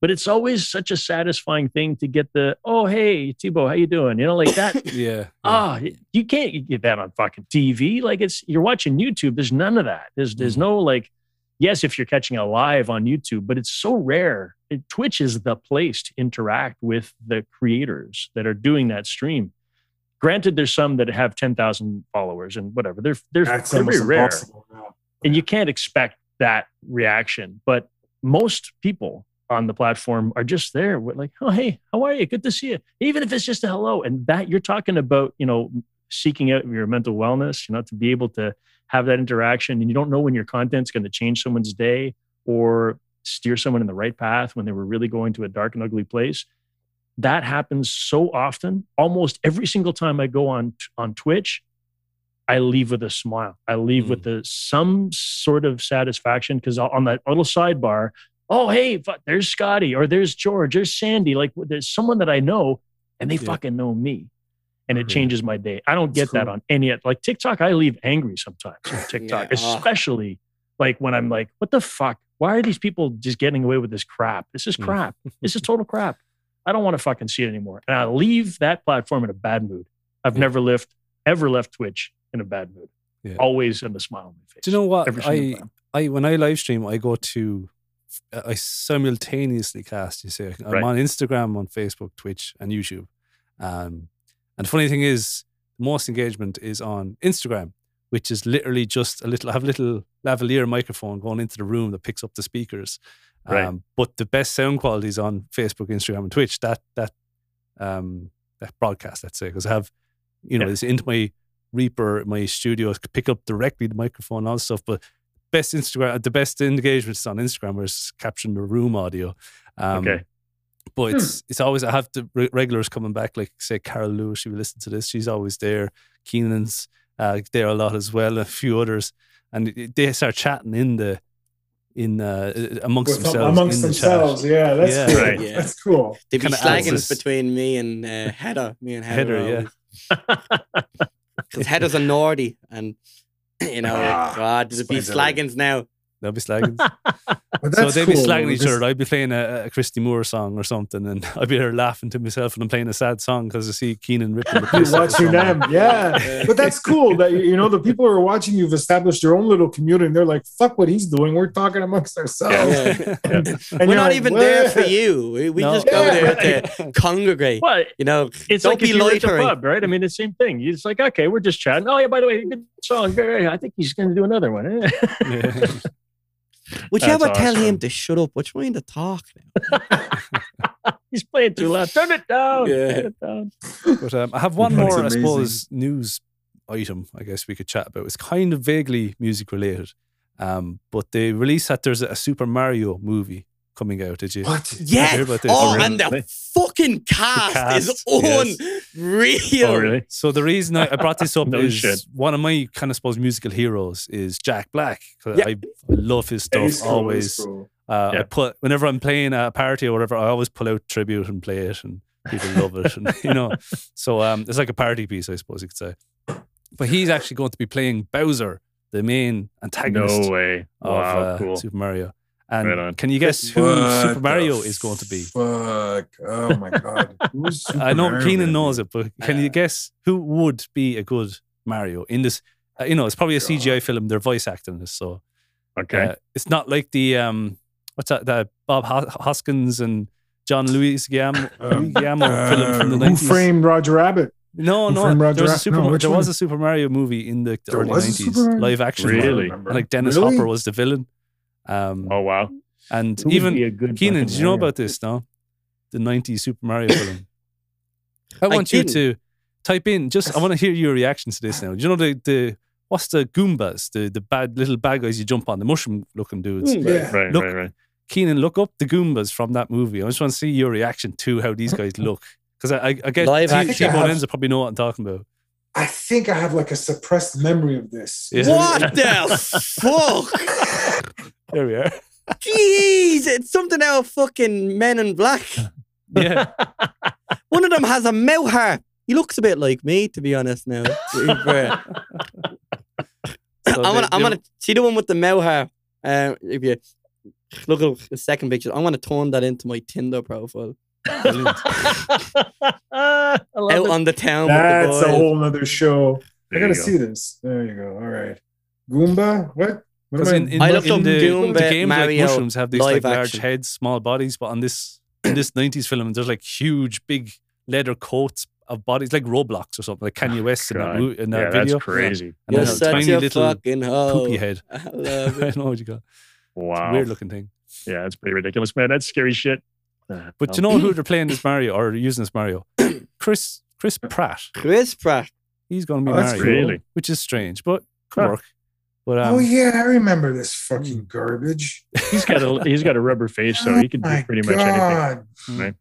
Speaker 3: But it's always such a satisfying thing to get the, oh, hey, Tebo, how you doing? You know, like that.
Speaker 1: Yeah. yeah.
Speaker 3: Ah, you can't get that on fucking TV. Like it's you're watching YouTube. There's none of that. There's there's
Speaker 1: Mhm.
Speaker 3: no like, yes, if you're catching it live on YouTube, but it's so rare. It, Twitch is the place to interact with the creators that are doing that stream. Granted, there's some that have ten thousand followers and whatever. They're they're,
Speaker 4: That's
Speaker 3: they're very rare
Speaker 4: impossible now.
Speaker 3: and you can't expect that reaction. But most people on the platform are just there with like, oh hey, how are you? Good to see you. Even if it's just a hello, and that you're talking about, you know, seeking out your mental wellness, you know, to be able to have that interaction, and you don't know when your content's going to change someone's day or steer someone in the right path when they were really going to a dark and ugly place. That happens so often. Almost every single time I go on on Twitch, I leave with a smile. I leave with hmm. the some sort of satisfaction because on that little sidebar, oh hey, there's Scotty or there's George, there's Sandy. Like there's someone that I know, and they
Speaker 1: Yeah.
Speaker 3: fucking know me, and it
Speaker 1: Yeah.
Speaker 3: changes my day. I don't get that on any like TikTok. I leave angry sometimes on TikTok,
Speaker 2: Yeah. Ah.
Speaker 3: especially like when I'm like, what the fuck? Why are these people just getting away with this crap? This is
Speaker 1: Mm.
Speaker 3: crap. this is total crap. I don't want to fucking see it anymore. And I leave that platform in a bad mood. I've never left, ever left Twitch in a bad mood. Always in a smile on my face.
Speaker 1: Do you know what?
Speaker 3: Every
Speaker 1: I
Speaker 3: time.
Speaker 1: I when I live stream, I go to I simultaneously cast. You say I'm
Speaker 3: Right.
Speaker 1: on Instagram, on Facebook, Twitch, and YouTube. Um, and the funny thing is, most engagement is on Instagram, which is literally just a little. I have a little lavalier microphone going into the room that picks up the speakers.
Speaker 3: Right.
Speaker 1: Um, but the best sound quality is on Facebook, Instagram, and Twitch. That that um, that broadcast, let's say, because I have you know
Speaker 3: Yeah.
Speaker 1: it's into my Reaper, my studio, pick up directly the microphone and all this stuff. But best Instagram, the best engagement is on Instagram, where it's capturing the room audio. Um,
Speaker 3: Okay.
Speaker 1: But it's it's always I have the regulars coming back, like say Carol Lewis. She will listen to this. She's always there. Kenan's uh, there a lot as well. A few others, and they start chatting in the in uh, amongst
Speaker 4: With-
Speaker 1: themselves.
Speaker 4: amongst
Speaker 1: the
Speaker 4: themselves.
Speaker 1: Chat.
Speaker 4: Yeah, that's
Speaker 1: Yeah.
Speaker 4: cool.
Speaker 3: Right.
Speaker 2: Yeah.
Speaker 4: That's cool.
Speaker 2: They'd be
Speaker 1: Kinda
Speaker 2: slagging
Speaker 1: adds this-
Speaker 2: between me and uh, Heather. Me and Heather.
Speaker 1: Heather, yeah.
Speaker 2: Because Heather's a Nordy. And, you know,
Speaker 4: Ah,
Speaker 2: God, there's
Speaker 4: a be
Speaker 2: slaggings now.
Speaker 1: They'll be slagging. So they'd
Speaker 4: cool.
Speaker 1: be slagging each other. I'd be playing a, a Christy Moore song or something, and I'd be there laughing to myself, and I'm playing a sad song because I see Kenan ripping the
Speaker 4: You
Speaker 1: piss. out of
Speaker 4: watching them, yeah.
Speaker 2: Yeah.
Speaker 4: But that's cool that you know the people who are watching you've established your own little community. and They're like, "Fuck what he's doing. We're talking amongst ourselves."
Speaker 2: Yeah.
Speaker 4: And
Speaker 2: We're not
Speaker 4: like,
Speaker 2: even there for you. We, we
Speaker 1: No.
Speaker 2: just go
Speaker 4: Yeah.
Speaker 2: there to congregate.
Speaker 3: Well,
Speaker 2: You know,
Speaker 3: it's
Speaker 2: don't
Speaker 3: like
Speaker 2: be
Speaker 3: if you were at a
Speaker 2: loitering.
Speaker 3: pub, right? I mean, it's the same thing. It's like, okay, we're just chatting. Oh, yeah, by the way, good song. I think he's going to do another one. Eh?
Speaker 1: Yeah.
Speaker 2: Would you
Speaker 3: That's
Speaker 2: ever tell
Speaker 3: awesome.
Speaker 2: him to shut up? What's trying to talk now?
Speaker 3: he's playing too loud. Turn it down.
Speaker 2: Yeah.
Speaker 3: Turn it down.
Speaker 1: But um, I have one
Speaker 4: That's
Speaker 1: more, I suppose, news item. I guess we could chat about. It's kind of vaguely music related, um, but they released that there's a Super Mario movie coming out. Did you?
Speaker 4: What?
Speaker 1: Did you
Speaker 2: Yeah.
Speaker 1: hear about this?
Speaker 2: Oh,
Speaker 3: really?
Speaker 2: and the
Speaker 3: Really?
Speaker 2: fuck fucking cast,
Speaker 1: cast,
Speaker 2: is
Speaker 1: yes.
Speaker 2: unreal.
Speaker 3: Oh, really?
Speaker 1: So the reason I, I brought this up
Speaker 3: No
Speaker 1: is
Speaker 3: shit.
Speaker 1: one of my kind of suppose musical heroes is Jack Black.
Speaker 2: Yeah.
Speaker 1: I, I love his stuff.
Speaker 4: he's cool,
Speaker 1: always,
Speaker 4: cool.
Speaker 1: uh, I put whenever I'm playing a party or whatever, I always pull out tribute and play it, and people love it. And you know, so um, it's like a party piece, I suppose you could say. But he's actually going to be playing Bowser, the main antagonist
Speaker 3: No way.
Speaker 1: of
Speaker 3: Wow,
Speaker 1: uh,
Speaker 3: cool.
Speaker 1: Super Mario. And
Speaker 3: Right
Speaker 1: can you guess who
Speaker 4: What
Speaker 1: Super Mario is going to be?
Speaker 4: Fuck. Oh my god. Who's Super
Speaker 1: I know
Speaker 4: Mario
Speaker 1: Kenan
Speaker 4: gonna
Speaker 1: knows it, but can you guess who would be a good Mario in this? Uh, you know, it's probably a CGI film. They're voice acting this, so
Speaker 3: Okay.
Speaker 1: uh, it's not like the um, what's that? The Bob Hoskins and John Leguizamo,
Speaker 4: Um,
Speaker 1: Guillermo film from the
Speaker 4: Uh, Who framed Roger Rabbit?
Speaker 1: No, no, there was a Super.
Speaker 4: No, which
Speaker 1: there was a Super Mario movie in the
Speaker 4: There
Speaker 1: early nineties, live action.
Speaker 3: Really?
Speaker 4: I don't
Speaker 1: one.
Speaker 4: remember.
Speaker 1: And like Dennis
Speaker 4: Really?
Speaker 1: Hopper was the villain. Um,
Speaker 3: oh wow.
Speaker 1: and
Speaker 3: Who
Speaker 1: even
Speaker 3: be a
Speaker 1: Kenan,
Speaker 3: fucking
Speaker 1: did you know about this? No, the '90s Super Mario film. I
Speaker 2: I
Speaker 1: want you to type in. Just I want to hear your reaction to this now. Do you know the the what's the Goombas, the the bad little bad guys you jump on, the mushroom looking dudes?
Speaker 2: Mm.
Speaker 4: Yeah.
Speaker 3: Right,
Speaker 1: Look-
Speaker 3: right, right.
Speaker 1: Kenan, look up the Goombas from that movie. I just want to see your reaction to how these guys look. Because I, I, I get
Speaker 2: Live
Speaker 1: T-
Speaker 2: action.
Speaker 1: T-Bone
Speaker 4: I
Speaker 1: probably know what I'm talking about.
Speaker 4: I think I have like a suppressed memory of this.
Speaker 1: Yeah.
Speaker 2: What the fuck?
Speaker 1: There we are.
Speaker 2: Jeez, it's something out of fucking Men in Black.
Speaker 1: Yeah,
Speaker 2: One of them has a mouth hair. He looks a bit like me, to be honest. Now, to be fair.
Speaker 1: So
Speaker 2: I'm gonna, I'm gonna see the one with the mouth hair. Uh, if you look at the second picture, I'm gonna turn that into my Tinder profile.
Speaker 3: I love
Speaker 2: Out
Speaker 3: it.
Speaker 2: on the town
Speaker 4: That's
Speaker 2: with the
Speaker 4: a whole other show.
Speaker 3: There
Speaker 4: I gotta
Speaker 3: go.
Speaker 4: see this. There you go. All right. Goomba? What? What
Speaker 1: Because in, in,
Speaker 2: I
Speaker 1: the-
Speaker 2: looked
Speaker 1: in
Speaker 2: up
Speaker 1: the,
Speaker 2: Doom
Speaker 1: the
Speaker 2: Bit
Speaker 1: games like
Speaker 2: Mario
Speaker 1: mushrooms have these like large
Speaker 2: action.
Speaker 1: heads, small bodies, but on this in this '90s film, there's like huge, big leather coats of bodies, like Roblox or something, like Kanye West in that, in that
Speaker 3: yeah,
Speaker 1: video.
Speaker 3: that's crazy.
Speaker 1: And
Speaker 2: You're
Speaker 1: then a tiny
Speaker 2: a
Speaker 1: little
Speaker 2: fucking hoe.
Speaker 1: poopy head.
Speaker 2: I love
Speaker 1: I
Speaker 2: it.
Speaker 1: know what you got.
Speaker 3: Wow.
Speaker 1: Weird looking thing.
Speaker 3: Yeah, that's pretty ridiculous, man. That's scary shit. Uh,
Speaker 1: But
Speaker 3: no.
Speaker 1: you know who they're playing this Mario or using this Mario? Chris Chris Pratt.
Speaker 2: Chris Pratt.
Speaker 1: He's going to be
Speaker 4: Oh, that's
Speaker 1: Mario,
Speaker 3: Really?
Speaker 1: which is strange, but could
Speaker 3: Huh.
Speaker 1: work. But um,
Speaker 4: oh yeah, I remember this fucking garbage.
Speaker 3: he's got a he's got a rubber face, so he can
Speaker 4: Oh
Speaker 3: do
Speaker 4: my
Speaker 3: pretty much anything.
Speaker 4: God.
Speaker 3: right?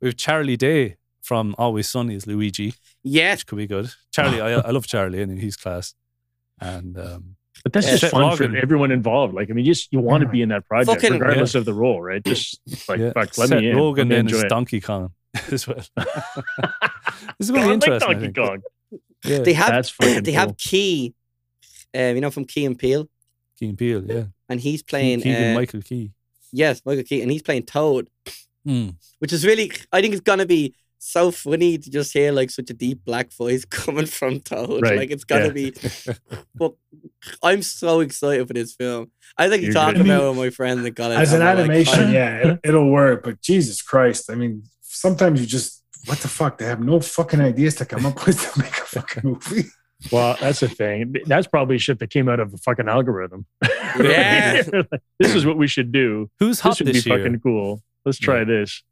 Speaker 1: we have Charlie Day from Always Sunny as Luigi,
Speaker 2: Yeah,
Speaker 1: which could be good. Charlie, I, I love Charlie, and he's class. And um,
Speaker 3: But that's
Speaker 1: Yeah.
Speaker 3: just fun
Speaker 1: Rogen.
Speaker 3: for everyone involved. Like, I mean, you just you want to be in that project,
Speaker 2: Fucking-
Speaker 3: regardless of the role, right? Just like,
Speaker 1: yeah,
Speaker 3: fuck, let
Speaker 1: Seth
Speaker 3: me in.
Speaker 1: Rogen
Speaker 3: let me
Speaker 1: then
Speaker 3: enjoy
Speaker 1: is
Speaker 3: it.
Speaker 1: Donkey Kong as well. this is
Speaker 3: I
Speaker 1: going to be interesting. I
Speaker 3: Donkey. Kong.
Speaker 1: Yeah,
Speaker 2: they have
Speaker 3: That's
Speaker 2: they
Speaker 3: cool.
Speaker 2: have Key, uh, you know, from Key and Peele,
Speaker 1: Keen Peele, yeah.
Speaker 2: and he's playing.
Speaker 1: Keegan
Speaker 2: uh,
Speaker 1: Michael Key.
Speaker 2: yes, Michael Key, and he's playing Toad,
Speaker 1: Mm.
Speaker 2: which is really. I think it's gonna be so funny to just hear like such a deep black voice coming from Toad.
Speaker 3: Right,
Speaker 2: Like it's gonna
Speaker 3: yeah.
Speaker 2: be. But I'm so excited for this film. I think
Speaker 3: You're
Speaker 2: talking
Speaker 3: good.
Speaker 2: about it with my friends in college.
Speaker 4: As an
Speaker 2: and we're like,
Speaker 4: animation,
Speaker 2: "Oh,
Speaker 4: yeah, it'll work. But Jesus Christ, I mean, sometimes you just what the fuck? They have no fucking ideas to come up with to make a fucking movie.
Speaker 3: Well, that's the thing. That's probably shit that came out of a fucking algorithm.
Speaker 2: Yeah.
Speaker 3: this is what we should do.
Speaker 1: Who's
Speaker 3: This
Speaker 1: hot
Speaker 3: would
Speaker 1: this
Speaker 3: be
Speaker 1: year?
Speaker 3: fucking cool. Let's try
Speaker 1: Yeah.
Speaker 3: this.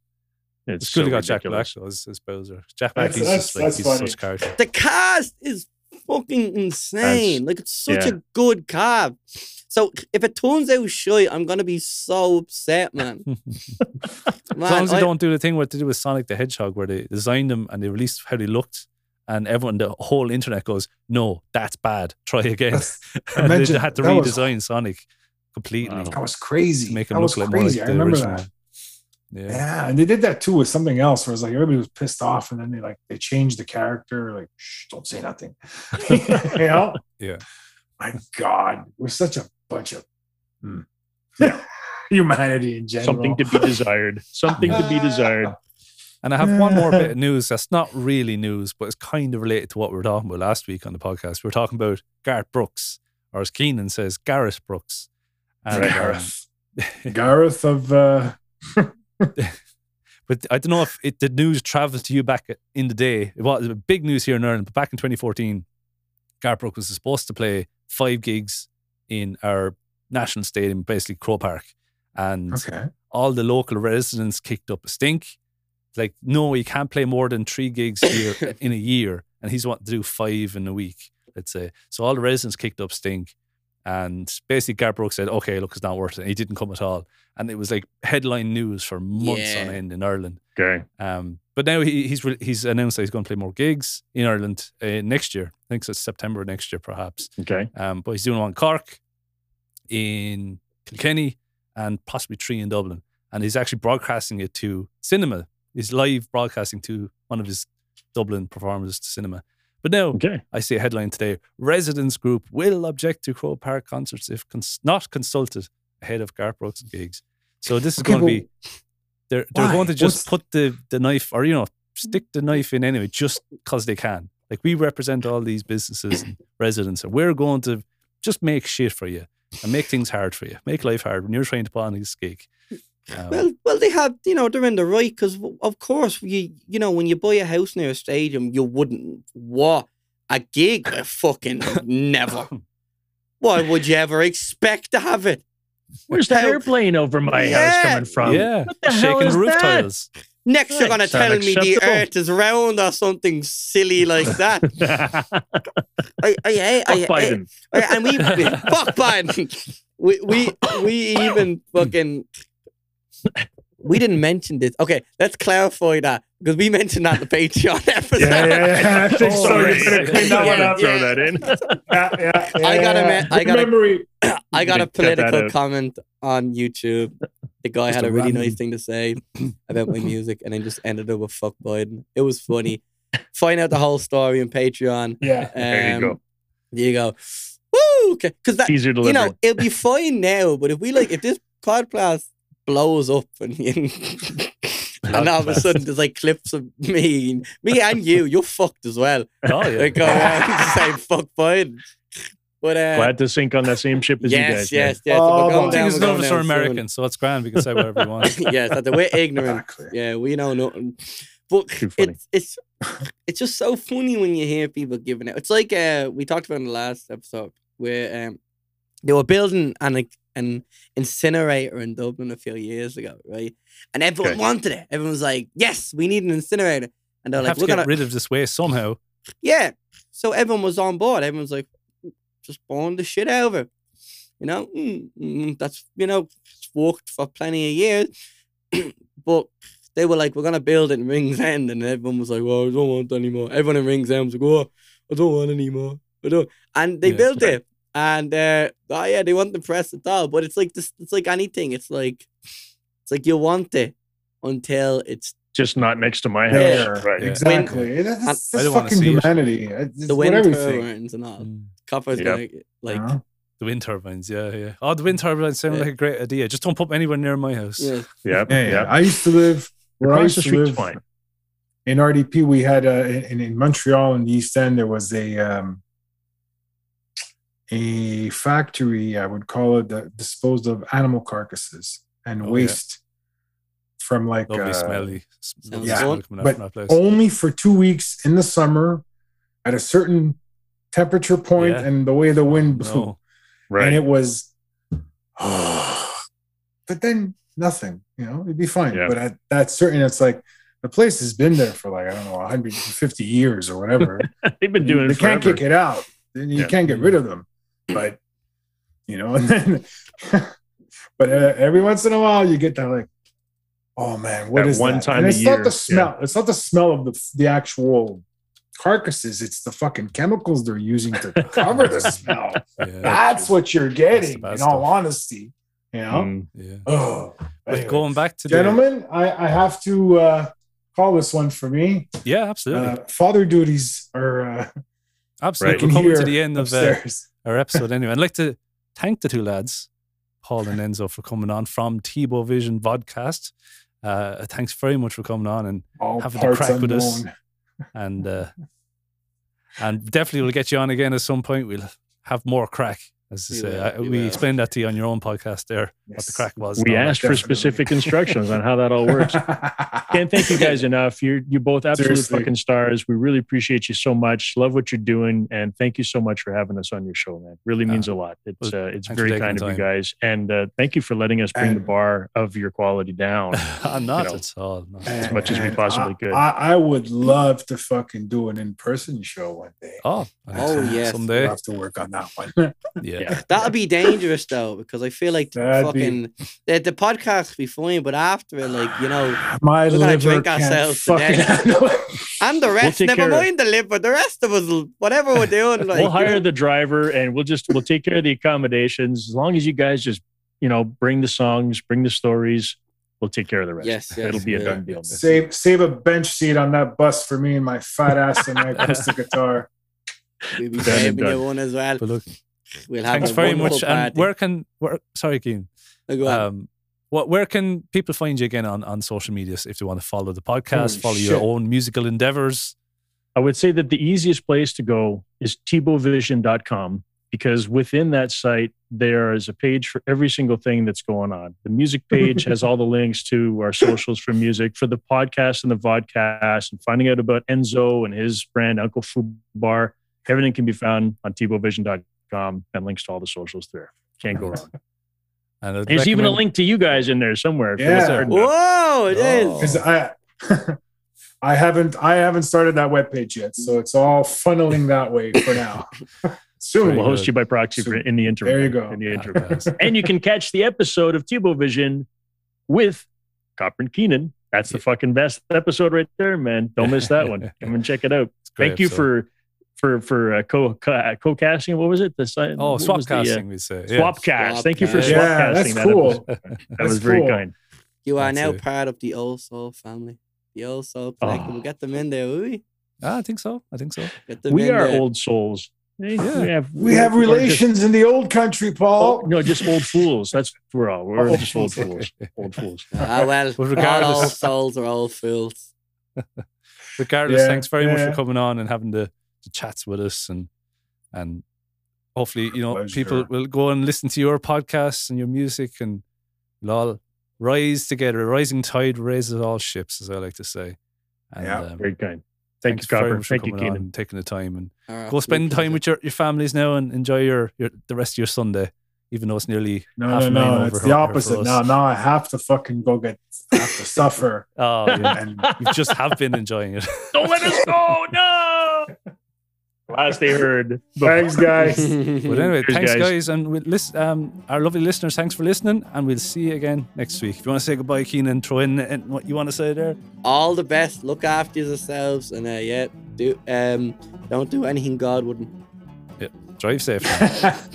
Speaker 3: It's,
Speaker 1: It's good
Speaker 3: so
Speaker 1: to got Jack Black
Speaker 3: ridiculous.
Speaker 1: though as, as Bowser. Jack Black,
Speaker 4: That's-
Speaker 1: he's
Speaker 4: that's-
Speaker 1: just like
Speaker 4: that's
Speaker 1: he's
Speaker 4: funny.
Speaker 1: such a character.
Speaker 2: The cast is fucking insane. like it's such
Speaker 3: yeah.
Speaker 2: a good cast. So if it turns out shit, I'm gonna be so upset, man.
Speaker 1: as long
Speaker 2: Man,
Speaker 1: as they
Speaker 2: I-
Speaker 1: don't do the thing what they do with Sonic the Hedgehog, where they designed them and they released how they looked, and everyone, the whole internet goes, "No, that's bad. Try again."
Speaker 4: That's,
Speaker 1: and they
Speaker 4: imagine-
Speaker 1: had to
Speaker 4: that was-
Speaker 1: redesign Sonic completely
Speaker 3: Wow.
Speaker 4: that was crazy.
Speaker 1: to make
Speaker 4: that
Speaker 1: him
Speaker 4: was
Speaker 1: look like
Speaker 4: crazy.
Speaker 1: like
Speaker 4: I remember
Speaker 1: original.
Speaker 4: that.
Speaker 1: Yeah.
Speaker 4: Yeah, and they did that too with something else where it's like everybody was pissed off, and then they like they changed the character, like shh, don't say nothing. you know?
Speaker 1: Yeah.
Speaker 4: My God, we're such a bunch of hmm. humanity in general.
Speaker 3: Something to be desired. Something to be desired.
Speaker 1: And I have one more bit of news that's not really news, but it's kind of related to what we were talking about last week on the podcast. We were talking about Garth Brooks, or as Kenan says, Gareth Brooks. And, um,
Speaker 4: Gareth. Gareth of uh,
Speaker 1: But I don't know if it, the news travels to you back in the day. It was big news here in Ireland, but back in 2014, Garth Brooks was supposed to play five gigs in our national stadium, basically Croke Park. And
Speaker 4: okay.
Speaker 1: all the local residents kicked up a stink. Like, no, you can't play more than three gigs here in a year. And he's wanting to do five in a week, let's say. So all the residents kicked up stink. And basically, Garth Brooks said, "Okay, look, it's not worth it." And he didn't come at all, and it was like headline news for months on end in Ireland.
Speaker 3: Okay.
Speaker 1: Um, but now he, he's re- he's announced that he's going to play more gigs in Ireland uh, next year. I think it's September next year, perhaps.
Speaker 3: Okay.
Speaker 1: Um, but he's doing one in Cork, in Kilkenny, and possibly three in Dublin. And he's actually broadcasting it to cinema. He's live broadcasting to one of his Dublin performances to cinema. But now
Speaker 3: Okay.
Speaker 1: I see a headline today: Residents Group will object to Croke Park concerts if cons- not consulted ahead of Garth Brooks gigs. So this is
Speaker 4: Okay,
Speaker 1: going to be they're they're
Speaker 4: why?
Speaker 1: going to just
Speaker 4: What's-
Speaker 1: put the the knife or you know stick the mm. knife in anyway just because they can. Like we represent all these businesses and residents, and we're going to just make shit for you and make things hard for you, make life hard when you're trying to put on this gig. Um,
Speaker 2: Well, well, they have, you know, they're in the right because, of course, you, you know, when you buy a house near a stadium, you wouldn't. What a gig? Uh, fucking never. Why would you ever expect to have it?
Speaker 3: Where's that
Speaker 2: How-
Speaker 3: airplane over my house coming from?
Speaker 1: yeah,
Speaker 3: What the hell
Speaker 1: shaking
Speaker 3: is
Speaker 1: roof
Speaker 3: that?
Speaker 1: tiles.
Speaker 2: Next, you're gonna tell me the. Earth is round or something silly like that. I, I, I, I,
Speaker 3: Fuck Biden.
Speaker 2: I- and we fuck Biden. We, we, we even fucking. We didn't mention this. Okay, let's clarify that because we mentioned that in the Patreon episode.
Speaker 4: Yeah, yeah, yeah. I think
Speaker 3: Oh,
Speaker 4: so.
Speaker 3: right.
Speaker 4: You better clean that one
Speaker 2: Yeah.
Speaker 3: Throw that in.
Speaker 4: Yeah, yeah, yeah,
Speaker 2: I gotta
Speaker 4: yeah.
Speaker 2: I gotta-
Speaker 4: memory.
Speaker 2: I got a political comment on YouTube. The guy
Speaker 1: Just
Speaker 2: had
Speaker 1: a
Speaker 2: a really nice thing to say about my music and then just ended up with fuck Biden. It was funny. Find out the whole story on Patreon.
Speaker 4: Yeah.
Speaker 3: There you
Speaker 2: Um,
Speaker 3: go.
Speaker 2: There you go. Woo! Because that
Speaker 3: Easier
Speaker 2: you know it'll be fine now, but if we like if this podcast blows up and and all of a sudden there's like clips of me, me and you, you're fucked as well.
Speaker 1: Oh yeah,
Speaker 2: Like go around saying fuck Biden. But uh,
Speaker 3: Glad to sink on that same ship as you guys.
Speaker 2: yes, yes.
Speaker 4: Oh,
Speaker 2: We're going down, we're
Speaker 1: none of us
Speaker 2: down
Speaker 1: are
Speaker 2: soon.
Speaker 1: So it's grand. We can say whatever we want.
Speaker 2: yes, that we're ignorant. Yeah, we know nothing. But it's it's it's just so funny when you hear people giving it. It's like uh we talked about in the last episode where um they were building an an incinerator in Dublin a few years ago, right? And everyone
Speaker 3: Okay.
Speaker 2: wanted it. Everyone was like, "Yes, we need an incinerator." And they're
Speaker 1: We
Speaker 2: like, "We're gonna get
Speaker 1: rid of this waste somehow.
Speaker 2: yeah." So everyone was on board. Everyone's like, "Just burn the shit out of it." You know, mm, mm, that's you know, it's worked for plenty of years. but they were like, "We're gonna build it in Ringsend," and everyone was like, "Well, I don't want any more." Everyone in Ringsend was like, "Oh, I don't want any more." I don't. And they
Speaker 1: Yeah.
Speaker 2: built it, and uh, oh yeah, they want the press at all. But it's like this. It's like anything. It's like it's like you want it until it's
Speaker 3: Just not next to my house.
Speaker 2: Yeah.
Speaker 3: Right.
Speaker 1: Yeah.
Speaker 4: Exactly. That's,
Speaker 2: I
Speaker 4: that's
Speaker 1: don't
Speaker 4: fucking
Speaker 1: see it.
Speaker 4: humanity. It's
Speaker 2: the wind turbines and all.
Speaker 1: Mm.
Speaker 2: Copper's
Speaker 3: Yep.
Speaker 2: gonna like.
Speaker 4: you know?
Speaker 1: The wind turbines, yeah, yeah. Oh, the wind turbines sound
Speaker 2: Yeah.
Speaker 1: like a great idea. Just don't put them anywhere near my house.
Speaker 2: Yeah.
Speaker 3: Yeah.
Speaker 4: Yeah, yeah.
Speaker 3: yeah.
Speaker 4: I used to live where I
Speaker 3: Across the
Speaker 4: used to live
Speaker 3: fine.
Speaker 4: in RDP. We had uh, in, in Montreal in the East End. There was a um, a factory. I would call it that disposed of animal carcasses and
Speaker 1: Oh, yeah.
Speaker 4: waste from like
Speaker 1: Lovely,
Speaker 4: uh,
Speaker 1: smelly. s- lovely
Speaker 2: Yeah,
Speaker 1: smell
Speaker 4: but
Speaker 1: from that place.
Speaker 4: only for two weeks in the summer at a certain temperature point
Speaker 1: Yeah.
Speaker 4: and the way the wind blew.
Speaker 1: no.
Speaker 3: Right.
Speaker 4: And it was, but then nothing, you know, it'd be fine.
Speaker 3: Yeah.
Speaker 4: But at that certain, it's like the place has been there for like, I don't know, 150 years or whatever.
Speaker 3: They've been doing
Speaker 4: they
Speaker 3: it
Speaker 4: can't kick it out. Then you
Speaker 3: Yeah.
Speaker 4: can't get rid of them. But, you know, and then, but uh, every once in a while you get that like, oh man, what
Speaker 3: That
Speaker 4: is
Speaker 3: one
Speaker 4: that?
Speaker 3: time
Speaker 4: and
Speaker 3: a
Speaker 4: it's not
Speaker 3: year,
Speaker 4: the smell. It's not the smell of the, the actual carcasses. It's the fucking chemicals they're using to cover the smell.
Speaker 1: Yeah,
Speaker 4: That's what you're getting,
Speaker 1: bad
Speaker 4: in
Speaker 1: stuff.
Speaker 4: all honesty. You know?
Speaker 3: Mm.
Speaker 1: yeah.
Speaker 4: Oh,
Speaker 1: But
Speaker 4: anyway.
Speaker 1: going back to the,
Speaker 4: gentlemen, I, I have to uh, call this one for me.
Speaker 1: yeah, absolutely,
Speaker 4: Uh, father duties are uh,
Speaker 1: absolutely.
Speaker 4: can
Speaker 1: We're coming to the end of uh,
Speaker 4: upstairs.
Speaker 1: Our episode anyway. I'd like to thank the two lads, Paul and Enzo, for coming on from Tebovision Vodcast. Uh, thanks very much for coming on and
Speaker 4: all
Speaker 1: having
Speaker 4: parts
Speaker 1: crack with us. and uh, and definitely we'll get you on again at some point. We'll have more crack, as I
Speaker 2: We
Speaker 1: say. I,
Speaker 2: we
Speaker 1: we explained that to you on your own podcast there, what the crack was.
Speaker 3: We
Speaker 1: and all that.
Speaker 3: asked for specific instructions on how that all works. Can't thank you guys enough. You're you both absolute
Speaker 4: Seriously.
Speaker 3: fucking stars. We really appreciate you so much. Love what you're doing, and thank you so much for having us on your show, man. Really
Speaker 1: Uh,
Speaker 3: means a lot. It's
Speaker 1: well,
Speaker 3: uh, it's very kind
Speaker 1: the
Speaker 3: of you guys, and uh, thank you for letting us bring the bar of your quality down.
Speaker 1: Not
Speaker 3: you know,
Speaker 1: at all. not
Speaker 4: And-
Speaker 1: at
Speaker 3: much as we possibly
Speaker 4: I,
Speaker 3: could.
Speaker 4: I, I would love to fucking do an in-person show one day.
Speaker 1: Oh,
Speaker 2: Oh, yes.
Speaker 4: We'll
Speaker 1: someday.
Speaker 4: have to work on that one.
Speaker 1: Yeah, Yeah.
Speaker 3: Yeah.
Speaker 2: That'll be dangerous though, because I feel like the
Speaker 4: That'd be-
Speaker 2: fucking the, the podcast will be fine, but after it, like you know,
Speaker 4: My
Speaker 2: We're gonna
Speaker 4: liver
Speaker 2: drink ourselves to
Speaker 4: fucking
Speaker 2: death. and the rest,
Speaker 3: take
Speaker 2: never
Speaker 3: care of-
Speaker 2: mind the liver, the rest of us, whatever we're doing, like
Speaker 3: we'll hire the driver and we'll just we'll take care of the accommodations as long as you guys just you know bring the songs bring the stories we'll take care of the rest
Speaker 2: Yes, yes,
Speaker 3: it'll be a done deal
Speaker 4: Save save a bench seat on that bus for me and my fat ass and my acoustic guitar.
Speaker 2: we'll be
Speaker 3: Done
Speaker 2: saving
Speaker 3: done.
Speaker 2: you one as well.
Speaker 1: But look,
Speaker 2: We'll have
Speaker 1: thanks
Speaker 2: a
Speaker 1: very
Speaker 2: wonderful
Speaker 1: much. And where can where sorry, Keen.
Speaker 2: Go.
Speaker 1: Um, what where can people find you again on, on social medias if they want to follow the podcast,
Speaker 4: Holy
Speaker 1: follow your own musical endeavors?
Speaker 3: i would say that the easiest place to go is tebovision.com because within that site there is a page for every single thing that's going on the music page has all the links to our socials for music for the podcast and the vodcast and finding out about enzo and his brand uncle Fu bar everything can be found on tebovision.com and links to all the socials there can't go wrong
Speaker 1: And I'd
Speaker 3: There's even a link to you guys in there somewhere. if
Speaker 4: Yeah.
Speaker 2: Whoa, it oh. is.
Speaker 1: Oh.
Speaker 4: Because I I haven't I haven't started that webpage yet, so it's all funneling that way for now. Soon.
Speaker 3: We'll host you by proxy for, in the interim.
Speaker 4: There you go.
Speaker 3: In the interim.
Speaker 1: yes.
Speaker 3: and you can catch the episode of Tebovision with Copper and Kenan. That's the fucking best episode right there, man. Don't miss that one. Come and check it out.
Speaker 1: It's a great
Speaker 3: Thank you for for for uh, co co co casting. What was it? The si-
Speaker 1: oh
Speaker 3: what
Speaker 1: swap
Speaker 3: was the, uh,
Speaker 1: casting. we say yeah.
Speaker 3: swap cast. Thank you for
Speaker 2: Swapcast.
Speaker 3: swap
Speaker 4: Yeah,
Speaker 3: casting.
Speaker 4: that's
Speaker 3: that
Speaker 4: cool.
Speaker 3: episode. That
Speaker 4: That's
Speaker 3: was very
Speaker 4: cool.
Speaker 3: kind.
Speaker 2: You are
Speaker 1: That's
Speaker 2: now
Speaker 1: it.
Speaker 2: part of the Old Soul family. The Old Soul Collective.
Speaker 3: Oh.
Speaker 2: We'll get them in there, will we?
Speaker 1: Ah, I think so. I think so.
Speaker 3: We are
Speaker 2: there.
Speaker 3: old souls.
Speaker 1: Yeah.
Speaker 3: We have
Speaker 4: We have
Speaker 3: we're just-
Speaker 4: relations in the old country,
Speaker 3: Oh,
Speaker 4: Paul.
Speaker 3: no, just old fools. That's what we're all. We're
Speaker 4: Oh,
Speaker 3: just old fools. Old fools.
Speaker 2: Ah, well,
Speaker 1: But
Speaker 2: all
Speaker 1: regardless-
Speaker 2: old souls are old fools.
Speaker 1: Regardless,
Speaker 4: Yeah,
Speaker 1: thanks very much for coming on and having the, the chats with us and and hopefully you know
Speaker 4: Pleasure.
Speaker 1: people will go and listen to your podcasts and your music and we'll all rise together. A rising tide raises all ships, as I like to say. And
Speaker 4: Yeah.
Speaker 1: um,
Speaker 3: Very kind. Thank
Speaker 1: thanks
Speaker 3: you,
Speaker 1: very
Speaker 3: Copper.
Speaker 1: much for
Speaker 3: Thank you,
Speaker 1: coming on
Speaker 3: Kenan.
Speaker 1: and taking the time and
Speaker 2: Our
Speaker 1: go spend time
Speaker 2: pleasure.
Speaker 1: with your, your families now and enjoy your, your the rest of your Sunday, even though it's nearly
Speaker 4: No,
Speaker 1: half
Speaker 4: no,
Speaker 1: nine
Speaker 4: no.
Speaker 1: over
Speaker 4: It's the opposite. Now, now I have to fucking go get have to suffer.
Speaker 1: Oh, yeah.
Speaker 4: And
Speaker 1: you just have been enjoying it.
Speaker 3: Don't let us go. No. Last they heard.
Speaker 4: thanks, guys.
Speaker 1: But anyway,
Speaker 3: Cheers,
Speaker 1: thanks,
Speaker 3: guys.
Speaker 1: guys, and we'll list, um, our lovely listeners. Thanks for listening, and we'll see you again next week. If you want to say goodbye, Kenan, throw in, in what you want to say there.
Speaker 2: all the best. Look after yourselves, and uh, yeah, do um, don't do anything God wouldn't.
Speaker 1: Yeah, Drive safe.